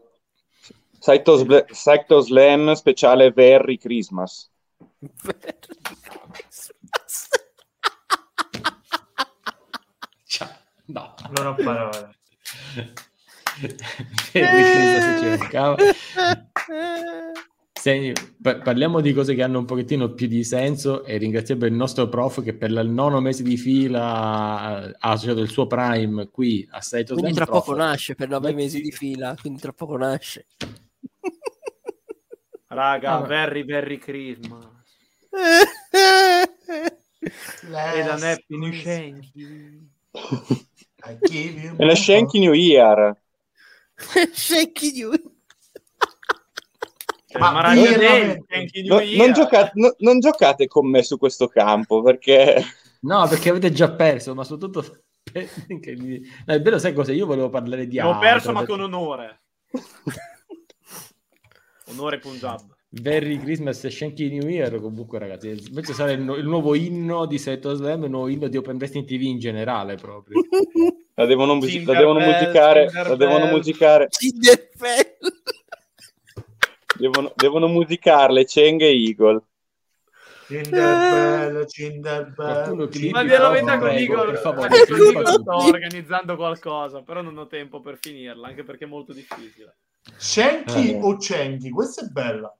Saito Slam speciale Very Christmas. No. Non ho parole. Segni, parliamo di cose che hanno un pochettino più di senso e ringraziamo il nostro prof che per il nono mese di fila ha associato il suo prime qui a Saito Quindi tra prof. poco nasce per nove mesi di fila, quindi tra poco nasce. Raga, ah, very very Christmas. E da Happy New Shanky. È la Shanky New Year. Shanky New Year. Ma, Ma non, non, non, giocate, no, non giocate con me su questo campo perché no perché avete già perso ma soprattutto [laughs] no, è bello, sai cosa? Io volevo parlare di Ho perso, ma con onore. [laughs] onore Punjab. Merry Christmas e Shanky New Year comunque ragazzi invece sarà il, il, nuovo inno di Seto Slam il nuovo inno di Open Wrestling TV in generale proprio. [laughs] La devono, music- la devono musicare la devono musicare. Devono, devono musicarle Cheng e Eagle. Cinder Cinder Ma vi avete con Eagle, per favore, sto organizzando qualcosa, però non ho tempo per finirla, anche perché è molto difficile. Shanky eh. o Cenghi? Questa è bella.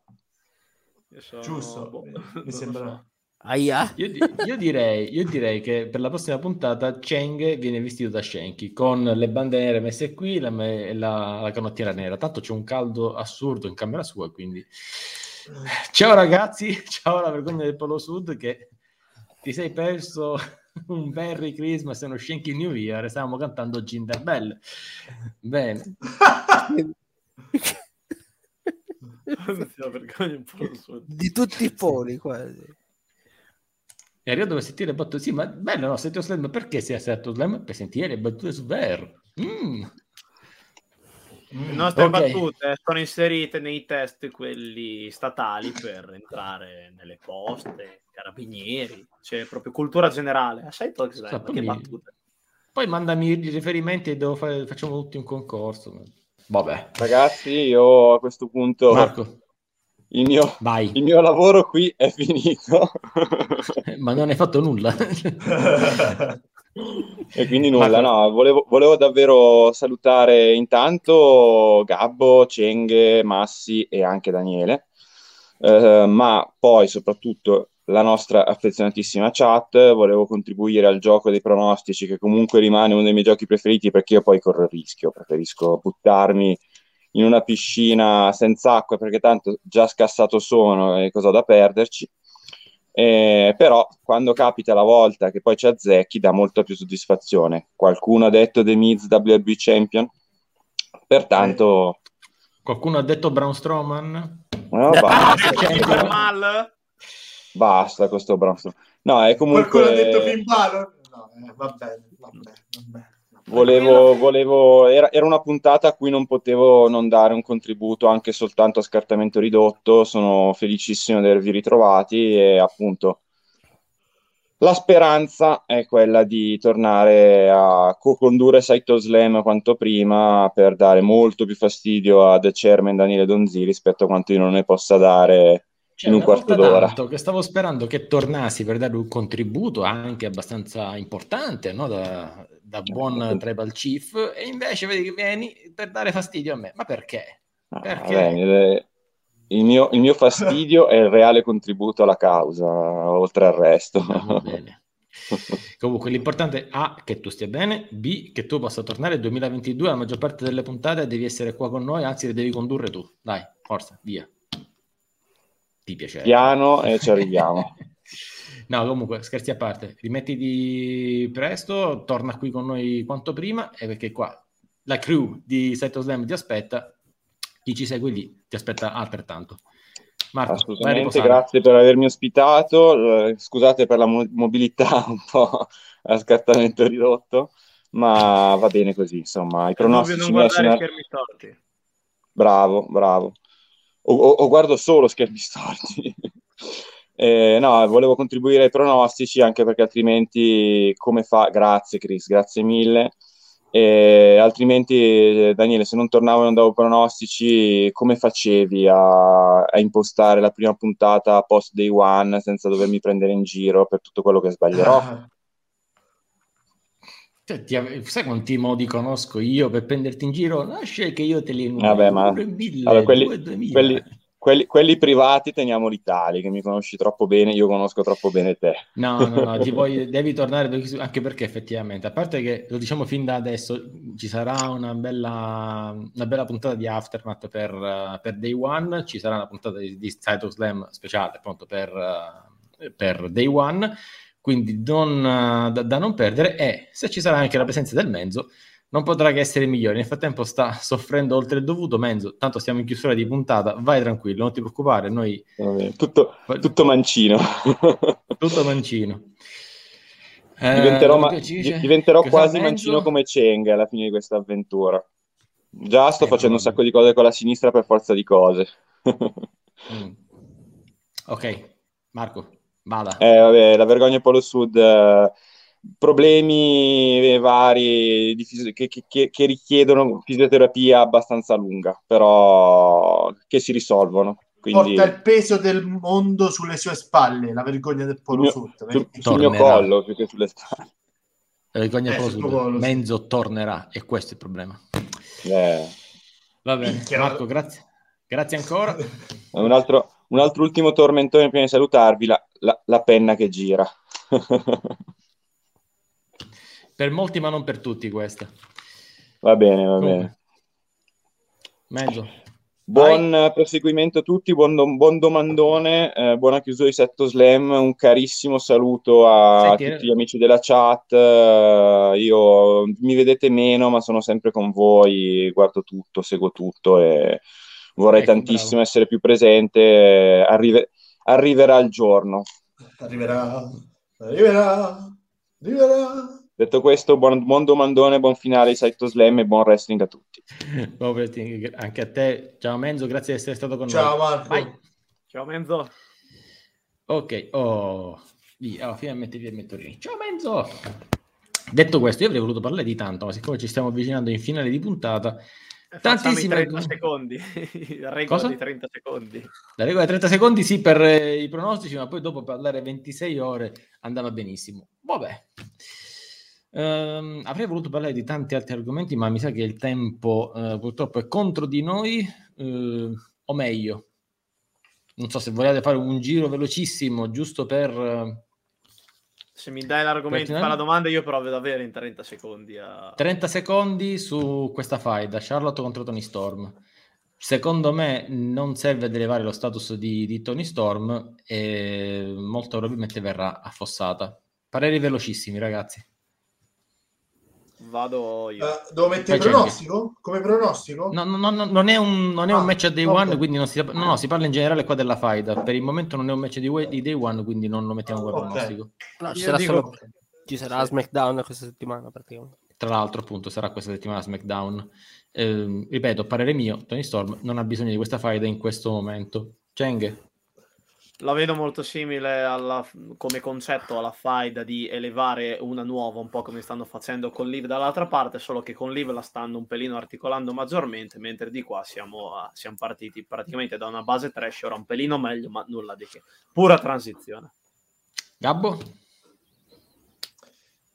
Sono... Giusto, boh, [laughs] mi sembra. So. Aia. Io, io, direi, io, direi, che per la prossima puntata Cheng viene vestito da Shanky con le bande nere messe qui la, la, la canottiera nera. Tanto c'è un caldo assurdo in camera sua, quindi ciao ragazzi, [laughs] ciao la vergogna del Polo Sud che ti sei perso [laughs] un Merry Christmas e uno Shanky New Year. Stavamo cantando Ginder Bell. Bene. [laughs] di tutti i poli quasi. E arrivato per sentire le battute, sì, ma bello, no? Sento Slam, perché si è Sento Slam? Per sentire le battute su Ver. Mm. Le nostre okay. battute sono inserite nei test quelli statali per entrare nelle poste, carabinieri, c'è proprio cultura generale. Assai Talk Slam, che battute. Poi mandami i riferimenti e fare, facciamo tutti un concorso. Vabbè. Ragazzi, io a questo punto... Marco. Il mio, il mio lavoro qui è finito. [laughs] Ma non hai fatto nulla. [laughs] e quindi nulla, no, volevo, volevo, davvero salutare intanto Gabbo, Cenghe, Massi e anche Daniele, eh, ma poi soprattutto la nostra affezionatissima chat, volevo contribuire al gioco dei pronostici che comunque rimane uno dei miei giochi preferiti perché io poi corro il rischio, preferisco buttarmi in una piscina senza acqua perché tanto già scassato sono e cosa ho da perderci. Eh, però quando capita la volta che poi ci azzecchi dà molta più soddisfazione. Qualcuno ha detto The Miz WB Champion? Pertanto... Qualcuno ha detto Braun Strowman? No, [laughs] basta. Basta questo Bronson. No, è comunque... Qualcuno ha detto Finn Balor? No, eh, va bene, va bene, va bene. Volevo, volevo era, era, una puntata a cui non potevo non dare un contributo anche soltanto a scartamento ridotto. Sono felicissimo di avervi ritrovati e appunto la speranza è quella di tornare a co-condurre Saito Slam quanto prima per dare molto più fastidio a The Chairman Daniele Donzi rispetto a quanto io non ne possa dare cioè, in un quarto d'ora. Che stavo sperando che tornassi per dare un contributo anche abbastanza importante no? da, da, buon tribal chief e invece vedi che vieni per dare fastidio a me. Ma perché? Ah, perché? Vabbè, il, mio, il mio fastidio è il reale contributo alla causa, oltre al resto. Ah, Comunque l'importante è A che tu stia bene, B che tu possa tornare nel 2022, la maggior parte delle puntate devi essere qua con noi, anzi le devi condurre tu. Dai, forza, via ti piace. Piano e ci arriviamo. [laughs] no, comunque, scherzi a parte, rimettiti presto, torna qui con noi quanto prima, e perché qua la crew di Seto Slam ti aspetta, chi ci segue lì ti aspetta altrettanto. Marco, Assolutamente, grazie per avermi ospitato, eh, scusate per la mo- mobilità [laughs] un po' a scartamento ridotto, ma va bene così, insomma, i pronostici... Non guardare schermi storti. Bravo, bravo o, o, guardo solo schermi storti. [laughs] eh, no, volevo contribuire ai pronostici anche perché altrimenti come fa? Grazie Chris, grazie mille. E altrimenti, Daniele, se non tornavo e non davo pronostici, come facevi a, a, impostare la prima puntata post day one senza dovermi prendere in giro per tutto quello che sbaglierò? Cioè, ti, sai quanti modi conosco io per prenderti in giro? Lascia che io te li enumero. Vabbè, ma... Mille, allora, quelli, quelli, quelli, quelli, privati teniamoli tali, che mi conosci troppo bene, io conosco troppo bene te. No, no, no, ti [laughs] vuoi, devi tornare, anche perché effettivamente, a parte che lo diciamo fin da adesso, ci sarà una bella, una bella puntata di Aftermath per, per, Day One, ci sarà una puntata di, di Slam speciale appunto per, per Day One, quindi non, da, da, non perdere e se ci sarà anche la presenza del Menzo non potrà che essere migliore. Nel frattempo sta soffrendo oltre il dovuto. Menzo, tanto siamo in chiusura di puntata, vai tranquillo, non ti preoccupare. Noi... Tutto, tutto mancino. [laughs] tutto mancino. Eh, diventerò, ma- diventerò quasi mancino come Cheng alla fine di questa avventura. Già sto eh, facendo un sacco di cose con la sinistra per forza di cose. mm. Ok, Marco, vada. Eh, vabbè, la vergogna Polo Sud, eh, problemi vari fisi- che, che, che richiedono fisioterapia abbastanza lunga, però che si risolvono. Quindi... Porta il peso del mondo sulle sue spalle, la vergogna del Polo mio, Sud. Sul, sul mio collo più che sulle spalle. La vergogna del eh, Polo Sud. Menzo tornerà e questo è il problema. Eh. Va bene, Marco, grazie. Grazie ancora. Un altro, un altro ultimo tormentone prima di salutarvi, la, la, la penna che gira. [laughs] per molti ma non per tutti questa. Va bene, va Comunque. bene. Mezzo. Buon Vai. proseguimento a tutti, buon, buon domandone, eh, buona chiusura di Setto Slam, un carissimo saluto a Senti, tutti gli amici della chat, uh, io mi vedete meno ma sono sempre con voi, guardo tutto, seguo tutto e vorrei ecco, tantissimo bravo. essere più presente, Arrive- arriverà il giorno. Arriverà, arriverà, arriverà. Detto questo, buon, buon domandone, buon finale di Saito Slam e buon wrestling a tutti. [laughs] wrestling anche a te. Ciao Menzo, grazie di essere stato con Ciao, noi. Ciao Marco. Vai. Ciao Menzo. Ok, oh, via, oh, finalmente via Mettorini. Ciao Menzo. Detto questo, io avrei voluto parlare di tanto, ma siccome ci stiamo avvicinando in finale di puntata, tantissimi 30 secondi. [laughs] La regola Cosa? di 30 secondi. La regola di 30 secondi sì per eh, i pronostici, ma poi dopo parlare 26 ore andava benissimo. Vabbè. Uh, avrei voluto parlare di tanti altri argomenti, ma mi sa che il tempo uh, purtroppo è contro di noi, uh, o meglio, non so se vogliate fare un giro velocissimo, giusto per... Se mi dai l'argomento, fa la domanda, io provo ad avere in 30 secondi. A... 30 secondi su questa faida, Charlotte contro Tony Storm. Secondo me non serve ad elevare lo status di, di Tony Storm e molto probabilmente verrà affossata. Pareri velocissimi, ragazzi. Vado io. Uh, devo mettere il pronostico? Come pronostico? No, no, no, non è un, non è ah, un match a day okay. one, quindi non si, no, no, si parla in generale qua della faida. Per il momento non è un match di, di day one, quindi non lo mettiamo come okay. pronostico. No, ci sarà, dico... solo, ci sarà SmackDown questa settimana praticamente. Tra l'altro, appunto, sarà questa settimana SmackDown. Eh, ripeto, parere mio, Tony Storm non ha bisogno di questa faida in questo momento. Cheng? La vedo molto simile alla, come concetto alla faida di elevare una nuova, un po' come stanno facendo con Liv dall'altra parte, solo che con Liv la stanno un pelino articolando maggiormente, mentre di qua siamo, a, siamo partiti praticamente da una base trash, ora un pelino meglio, ma nulla di che. Pura transizione. Gabbo?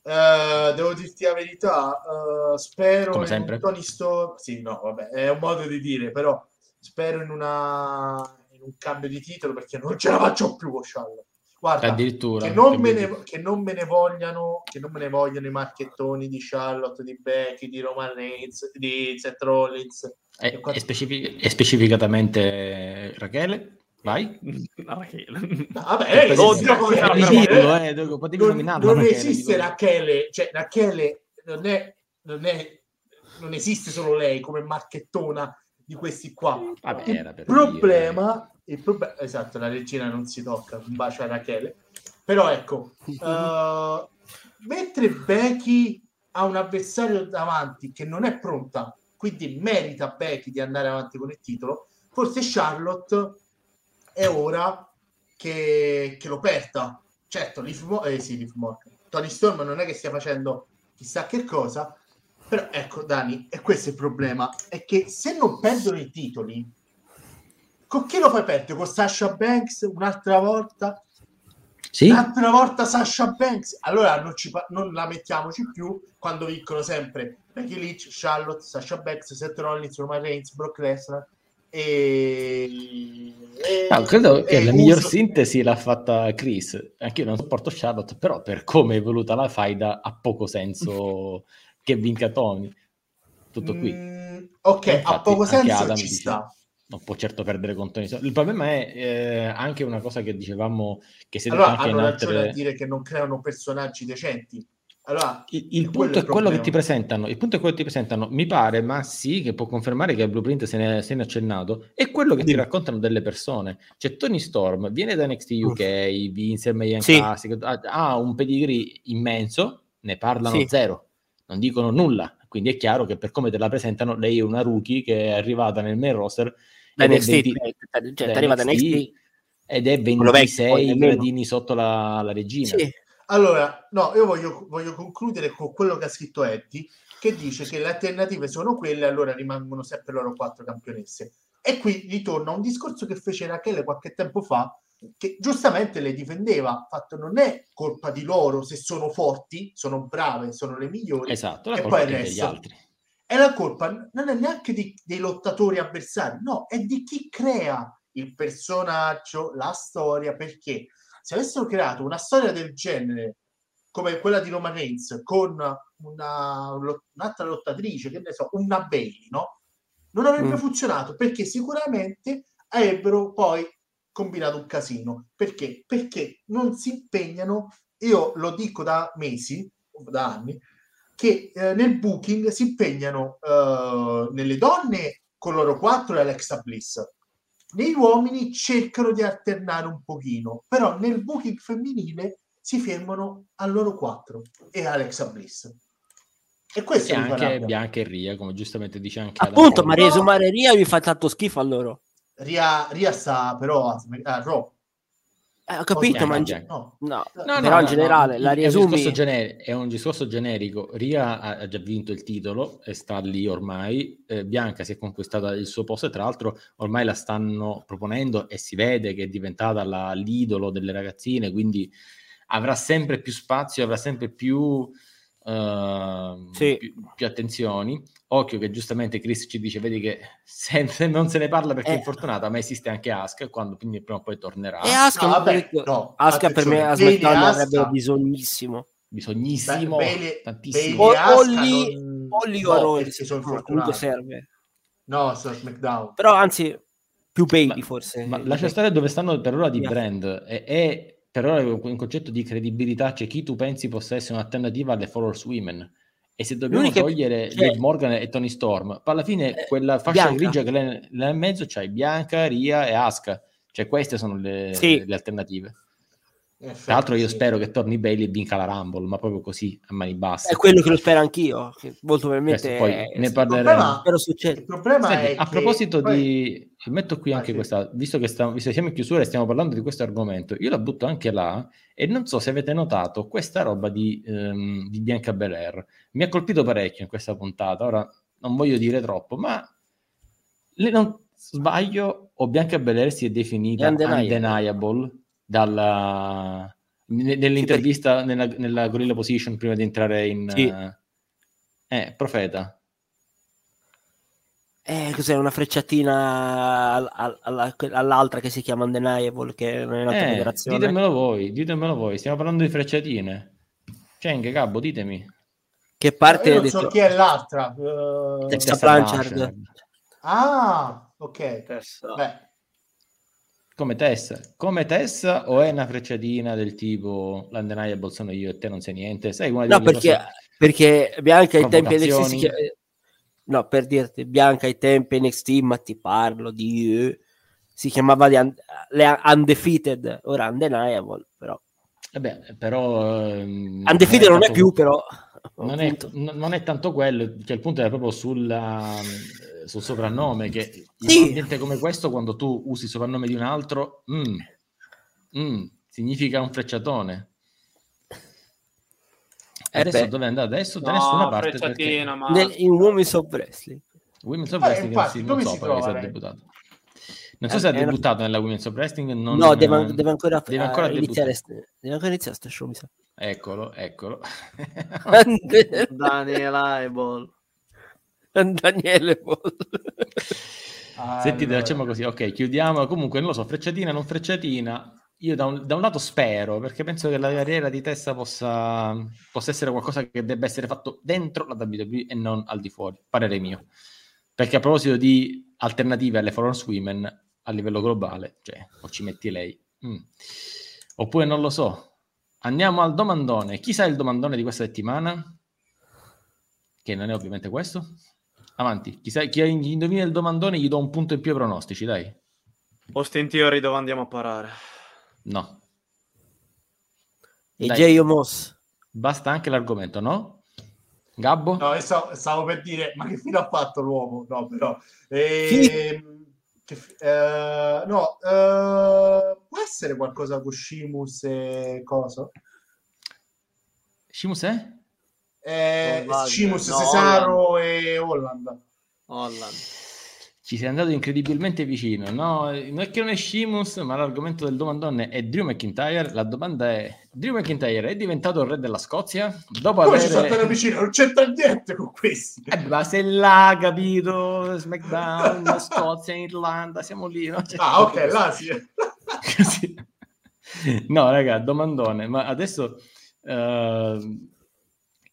Uh, devo dirti la verità, uh, spero Come sempre. Tony Storm. Sì, no, vabbè, è un modo di dire, però spero in una un cambio di titolo perché non ce la faccio più con Charlotte. Guarda, addirittura che non, me ne, che non me ne vogliano che non me ne vogliano i marchettoni di Charlotte, di Becky, di Roman Reigns, di Seth Rollins. E, e, specific- e specificatamente Rachele? Vai. [laughs] Rachele. vabbè, eh, non, eh, non, non esiste Rachele, cioè Rachele non è, non è non esiste solo lei come marchettona di questi qua. Vabbè, il, problema, il problema, esatto, la regina non si tocca, un bacio a Rachele. Però ecco, uh, [laughs] mentre Becky ha un avversario davanti che non è pronta, quindi merita Becky di andare avanti con il titolo, forse Charlotte è ora che, che lo perda. Certo, Leaf Mo- eh, sì, Leaf Tony Storm non è che stia facendo chissà che cosa, però ecco, Dani, e questo è il problema, è che se non perdono i titoli, con chi lo fai perdere? Con Sasha Banks un'altra volta? Sì. Un'altra volta Sasha Banks? Allora non, ci, non la mettiamoci più quando vincono sempre Becky Lynch, Charlotte, Sasha Banks, Seth Rollins, Roman Reigns, Brock Lesnar e... e ah, credo che la uso... miglior sintesi l'ha fatta Chris. Anche io non sopporto Charlotte, però per come è voluta la faida ha poco senso [laughs] che vinca Tony. Tutto qui. Mm, ok, infatti, ha poco senso Adam ci sta. Non può certo perdere con Tony. Il problema è eh, anche una cosa che dicevamo che si è allora, anche hanno in altre... altre... a dire che non creano personaggi decenti. Allora, il, il punto è quello che ti presentano. Il punto è quello che ti presentano. Mi pare, ma sì, che può confermare che il blueprint se ne, se ne è accennato. È quello che sì. ti raccontano delle persone. Cioè, Tony Storm viene da NXT UK, Uff. vince il Mayan sì. Classic, ha un pedigree immenso, ne parlano sì. zero, non dicono nulla. Quindi è chiaro che per come te la presentano, lei è una rookie che è arrivata nel main roster. Da NXT, 20, cioè, da da NXT. Ed è 26 gradini sotto la, la regina. Sì allora, no, io voglio, voglio, concludere con quello che ha scritto Eddie, che dice che le alternative sono quelle, allora rimangono sempre loro quattro campionesse. E qui ritorna un discorso che fece Rachele qualche tempo fa, che giustamente le difendeva, fatto non è colpa di loro se sono forti, sono brave, sono le migliori, esatto, la e poi degli altri. È la colpa non è neanche di, dei lottatori avversari, no, è di chi crea il personaggio, la storia, perché se avessero creato una storia del genere come quella di Roman Reigns con una, un'altra lottatrice, che ne so, una Bailey, no? Non avrebbe mm. funzionato perché sicuramente avrebbero poi combinato un casino. Perché? Perché non si impegnano, io lo dico da mesi, da anni, che eh, nel booking si impegnano eh, nelle donne con loro quattro e Alexa Bliss, nei uomini cercano di alternare un pochino, però nel booking femminile si fermano a loro quattro e Alexa Bliss. E questo è anche Bianca e Ria, come giustamente dice anche Appunto, ma riesumare Ria mi fa tanto schifo a loro. Ria, Ria sta però a, a Raw. Eh, ho capito, ma in, ge- no. No. No, però in generale la riasumi... È un, gener- è un, discorso generico. Ria ha già vinto il titolo e sta lì ormai. Eh, Bianca si è conquistata il suo posto e tra l'altro ormai la stanno proponendo e si vede che è diventata la, l'idolo delle ragazzine, quindi avrà sempre più spazio, avrà sempre più uh, sì. più, più, attenzioni. Occhio che giustamente Chris ci dice, vedi che se, se [laughs] non se ne parla perché eh. è infortunata, ma esiste anche Aska, quando quindi prima o poi tornerà. E Aska, no, vabbè, no, Aska per me a SmackDown avrebbe bisognissimo. Bisognissimo, Beh, tantissimo. O, o lì, non... o lì o no, comunque serve. No, su SmackDown. Però anzi, più Bailey ma, forse. Ma lascia stare dove stanno per ora di yeah. brand. E, e per ora un concetto di credibilità c'è chi tu pensi possa essere un'alternativa alle Followers Women e se dobbiamo L'unica... togliere cioè... Liv Morgan e Tony Storm alla fine eh, quella fascia Bianca. grigia che l'è nel mezzo c'hai Bianca, Ria e Aska cioè queste sono le, sì. le alternative Tra l'altro io spero che torni Bailey e vinca la Rumble, ma proprio così, a mani basse. È quello che lo spero anch'io, che molto probabilmente poi è... ne parleremo. Il problema Senti, è a proposito poi... di... Metto qui ah, anche sì. questa, visto che, stiamo, visto che siamo in chiusura e stiamo parlando di questo argomento, io la butto anche là e non so se avete notato questa roba di, um, di Bianca Belair. Mi ha colpito parecchio in questa puntata, ora non voglio dire troppo, ma le, non sbaglio o Bianca Belair si è definita undeniable, undeniable dalla, nell'intervista sì, nella, nella, Gorilla Position prima di entrare in... Sì. Uh, eh, Profeta. Eh, cos'è una frecciatina all, all, all'altra che si chiama Undeniable, che non è un'altra eh, federazione? Ditemelo voi, ditemelo voi, stiamo parlando di frecciatine. Ceng, Gabbo, ditemi. Che parte... Io non so chi è l'altra. Uh... Tessa Blanchard. Ah, ok. Tessa. Beh, come Tessa, come Tessa o è una frecciatina del tipo l'undeniable sono io e te non sai niente? Sai una no, perché, perché Bianca ai tempi NXT si chiama... No, per dirti, Bianca ai tempi NXT, ma ti parlo di... Uh, si chiamava un... le Undefeated, ora Undeniable, però... Vabbè, però... Um, Undefeated non è, non è più, però... Non è, non è, tanto quello, cioè il punto è proprio sulla sul soprannome, che sì. in un ambiente come questo, quando tu usi il soprannome di un altro, mm, mm, significa un frecciatone. E eh adesso beh. dove è andato? Adesso da no, nessuna parte. Perché... Ma... Nel, in Women's of Wrestling. Women's of Wrestling eh, infatti, non so perché si è debuttato. Non so eh, se ha debuttato nella Women's of Wrestling. Non, no, deve, deve ancora, deve ancora iniziare. Deve ancora iniziare sto show, mi sa. Eccolo, eccolo. [laughs] Daniela Ebol. Daniele allora. Sentite, facciamo così, ok, chiudiamo. Comunque, non lo so, frecciatina, non frecciatina. Io da un, da un lato spero, perché penso che la carriera di testa possa, possa, essere qualcosa che debba essere fatto dentro la WWE e non al di fuori, parere mio. Perché a proposito di alternative alle foreign women a livello globale, cioè, o ci metti lei, mm. oppure non lo so, Andiamo al domandone. Chi sa il domandone di questa settimana? Che non è ovviamente questo. Avanti. Chi, sa, chi indovina il domandone gli do un punto in più ai pronostici, dai. Ostentiori dove andiamo a parare? No. E J. Moss. Basta anche l'argomento, no? Gabbo? No, stavo, stavo, per dire, ma che fine ha fatto l'uomo? No, però... Eh, che, eh, no, eh, può essere qualcosa con Shimus e cosa? Shimus è? Eh, Shimus, no, Cesaro Holland. e Holland. Holland ci sei andato incredibilmente vicino. No, non è che non è Shimus, ma l'argomento del domandone è Drew McIntyre. La domanda è: Drew McIntyre è diventato il re della Scozia? Dopo Come avere... ci sono vicino? Non c'entra niente con questi. Eh, ma sei là, capito? SmackDown, [laughs] Scozia, Irlanda, siamo lì. No? ah, ok, là sì. [laughs] sì. No, raga, domandone. Ma adesso uh,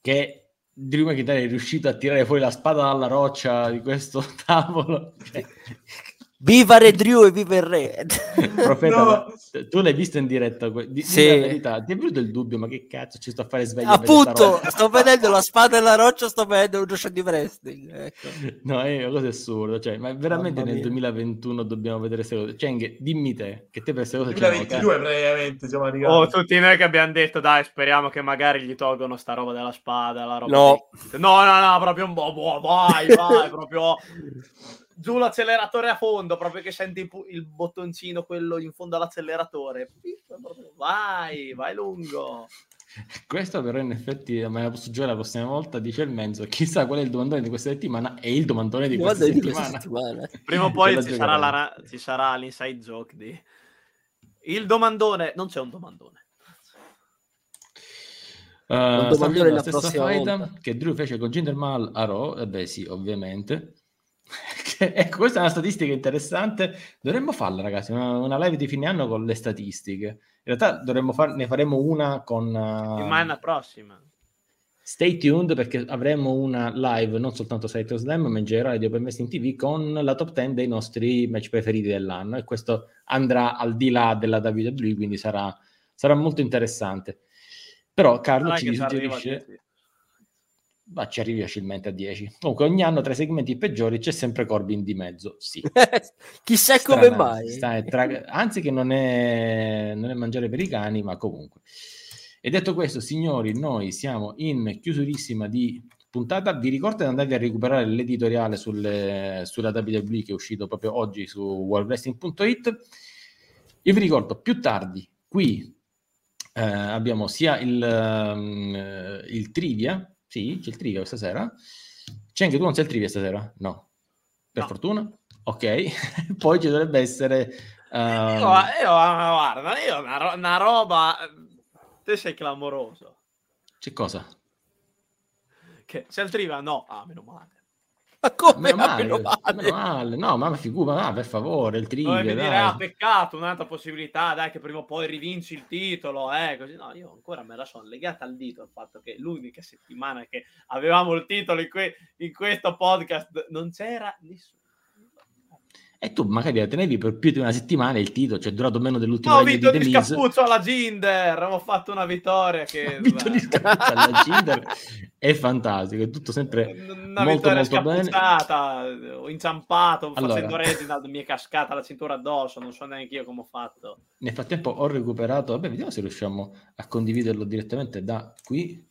che Drew McIntyre è riuscito a tirare fuori la spada dalla roccia di questo [laughs] tavolo. [laughs] Viva Re Drew e viva il Re! [laughs] Profeta, no. tu l'hai visto in diretta? Di, sì. la verità, ti è venuto il dubbio, ma che cazzo ci sto a fare sveglio? Appunto, sto vedendo la spada e la roccia, sto vedendo uno show di wrestling. Ecco. No, è una cosa assurda, cioè, ma veramente nel 2021 dobbiamo vedere queste cose. Cioè, dimmi te, che te per queste cose... 2022 praticamente siamo arrivati. Oh, tutti noi che abbiamo detto, dai, speriamo che magari gli tolgono sta roba della spada, la roba no. Di... No, no, no, proprio un po', boh, vai, vai, proprio [laughs] giù l'acceleratore a fondo, proprio che senti il bottoncino, quello in fondo all'acceleratore. Vai, vai lungo. Questo però in effetti me la posso giocare la prossima volta, dice il Menzo, chissà qual è il domandone di questa settimana e il domandone di questa, di settimana. questa settimana. Prima o poi ci sarà, la, ci sarà, l'inside joke di... Il domandone, non c'è un domandone. Uh, un domandone la stessa fight che Drew fece con Jinder Mahal a Raw, e beh sì, ovviamente. [laughs] ecco, questa è una statistica interessante. Dovremmo farla, ragazzi, una, una, live di fine anno con le statistiche. In realtà dovremmo far, ne faremo una con... Uh, Settimana prossima. Stay tuned perché avremo una live non soltanto Site Slam, ma in generale di Open Wrestling TV con la top 10 dei nostri match preferiti dell'anno e questo andrà al di là della WWE, quindi sarà, sarà molto interessante. Però Carlo ci suggerisce ma ci arrivi facilmente a 10. Comunque ogni anno tra i segmenti peggiori c'è sempre Corbin di mezzo, sì. [laughs] Chissà Strana, come mai. Tra, anzi che non è, non è mangiare per i cani, ma comunque. E detto questo, signori, noi siamo in chiusurissima di puntata. Vi ricordo di andare a recuperare l'editoriale sulle, sulla WWE che è uscito proprio oggi su worldwrestling.it. Io vi ricordo più tardi qui eh, abbiamo sia il, um, il trivia sì, c'è il trivia questa sera. C'è anche tu non c'è il trivia stasera? No. Per no. fortuna? Ok. [laughs] Poi ci dovrebbe essere... Um... Io, io, guarda, io una, una roba... Te sei clamoroso. C'è cosa? Che, c'è il trivia? No. Ah, meno male. Ma come? Meno male, meno male. Meno male. No, ma figura, ma per favore, il trivia. Dai. dire, ah, peccato, un'altra possibilità, dai, che prima o poi rivinci il titolo, eh, così. No, io ancora me la sono legata al dito il fatto che l'unica settimana che avevamo il titolo in, que- in questo podcast non c'era nessuno. E tu magari la tenevi per più di una settimana il titolo, cioè è durato meno dell'ultimo Ho vinto di scappuccio alla Ginder, ho fatto una vittoria che... [laughs] Ho vinto di scappuccio alla Ginder, è fantastico, è tutto sempre una molto molto bene. Ho inciampato allora. facendo Reginald, mi è cascata la cintura addosso, non so neanche io come ho fatto. Nel frattempo ho recuperato, vabbè vediamo se riusciamo a condividerlo direttamente da qui,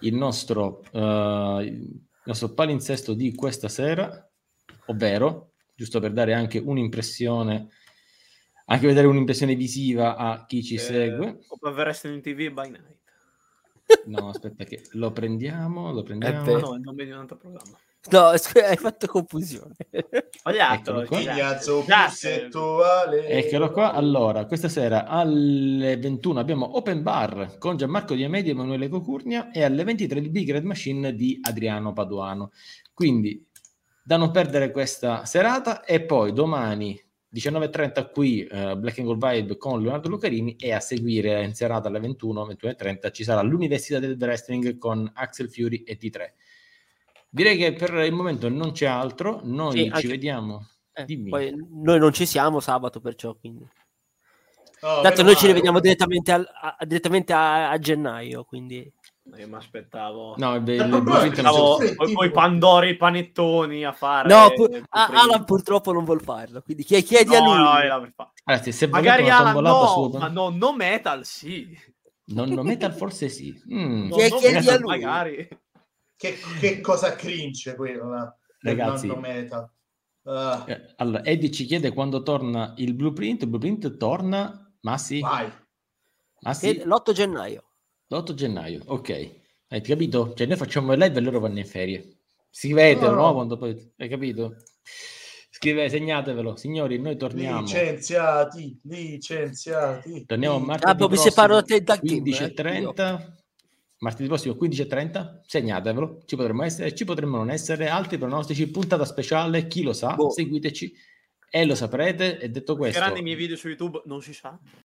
il nostro, uh, il nostro palinsesto di questa sera, ovvero giusto per dare anche un'impressione, anche vedere un'impressione visiva a chi ci eh, segue. Open Wrestling TV by night. No, aspetta che lo prendiamo, lo prendiamo. Eh, no, il nome di un altro programma. No, [laughs] hai fatto confusione. Sbagliato. Eccolo qua. Allora, questa sera alle 21 abbiamo Open Bar con Gianmarco Diamedi e Emanuele Cocurnia e alle 23 il Big Red Machine di Adriano Paduano. Quindi da non perdere questa serata e poi domani 19.30 qui uh, Black and Gold Vibe con Leonardo Lucarini e a seguire in serata alle 21, 21.30 ci sarà l'Università del Wrestling con Axel Fury e T3. Direi che per il momento non c'è altro, noi sì, ci vediamo. Eh, poi noi non ci siamo sabato perciò quindi. Oh, Tanto noi ci rivediamo direttamente, a, a, direttamente a, a gennaio, quindi... Io mi aspettavo. No, è bello. poi, poi Pandori i panettoni a fare. No, pu- Alan purtroppo non vuol farlo. Quindi chiedi no, a lui. No, allora, se Magari Alan no, su... ma no, no metal sì. Non, no metal forse sì. Mm. No, chiedi a lui. Magari. Che, che, cosa cringe quello. Ragazzi, non metal. Uh. Allora, Eddie ci chiede quando torna il blueprint. Il blueprint torna, ma sì. Vai. Ma sì. L'8 gennaio. L'8 gennaio, ok. Hai capito? Cioè noi facciamo il live e loro vanno in ferie. Scrivetelo, no? no? Quando poi... Hai capito? Scrive, segnatevelo. Signori, noi torniamo. Licenziati, licenziati. Torniamo a martedì ah, mi separo da te da 15.30. Martedì prossimo 15.30, segnatevelo, ci potremmo essere, ci potremmo non essere, altri pronostici, puntata speciale, chi lo sa, boh. seguiteci e lo saprete. E detto questo, Saranno i miei video su YouTube, non si sa.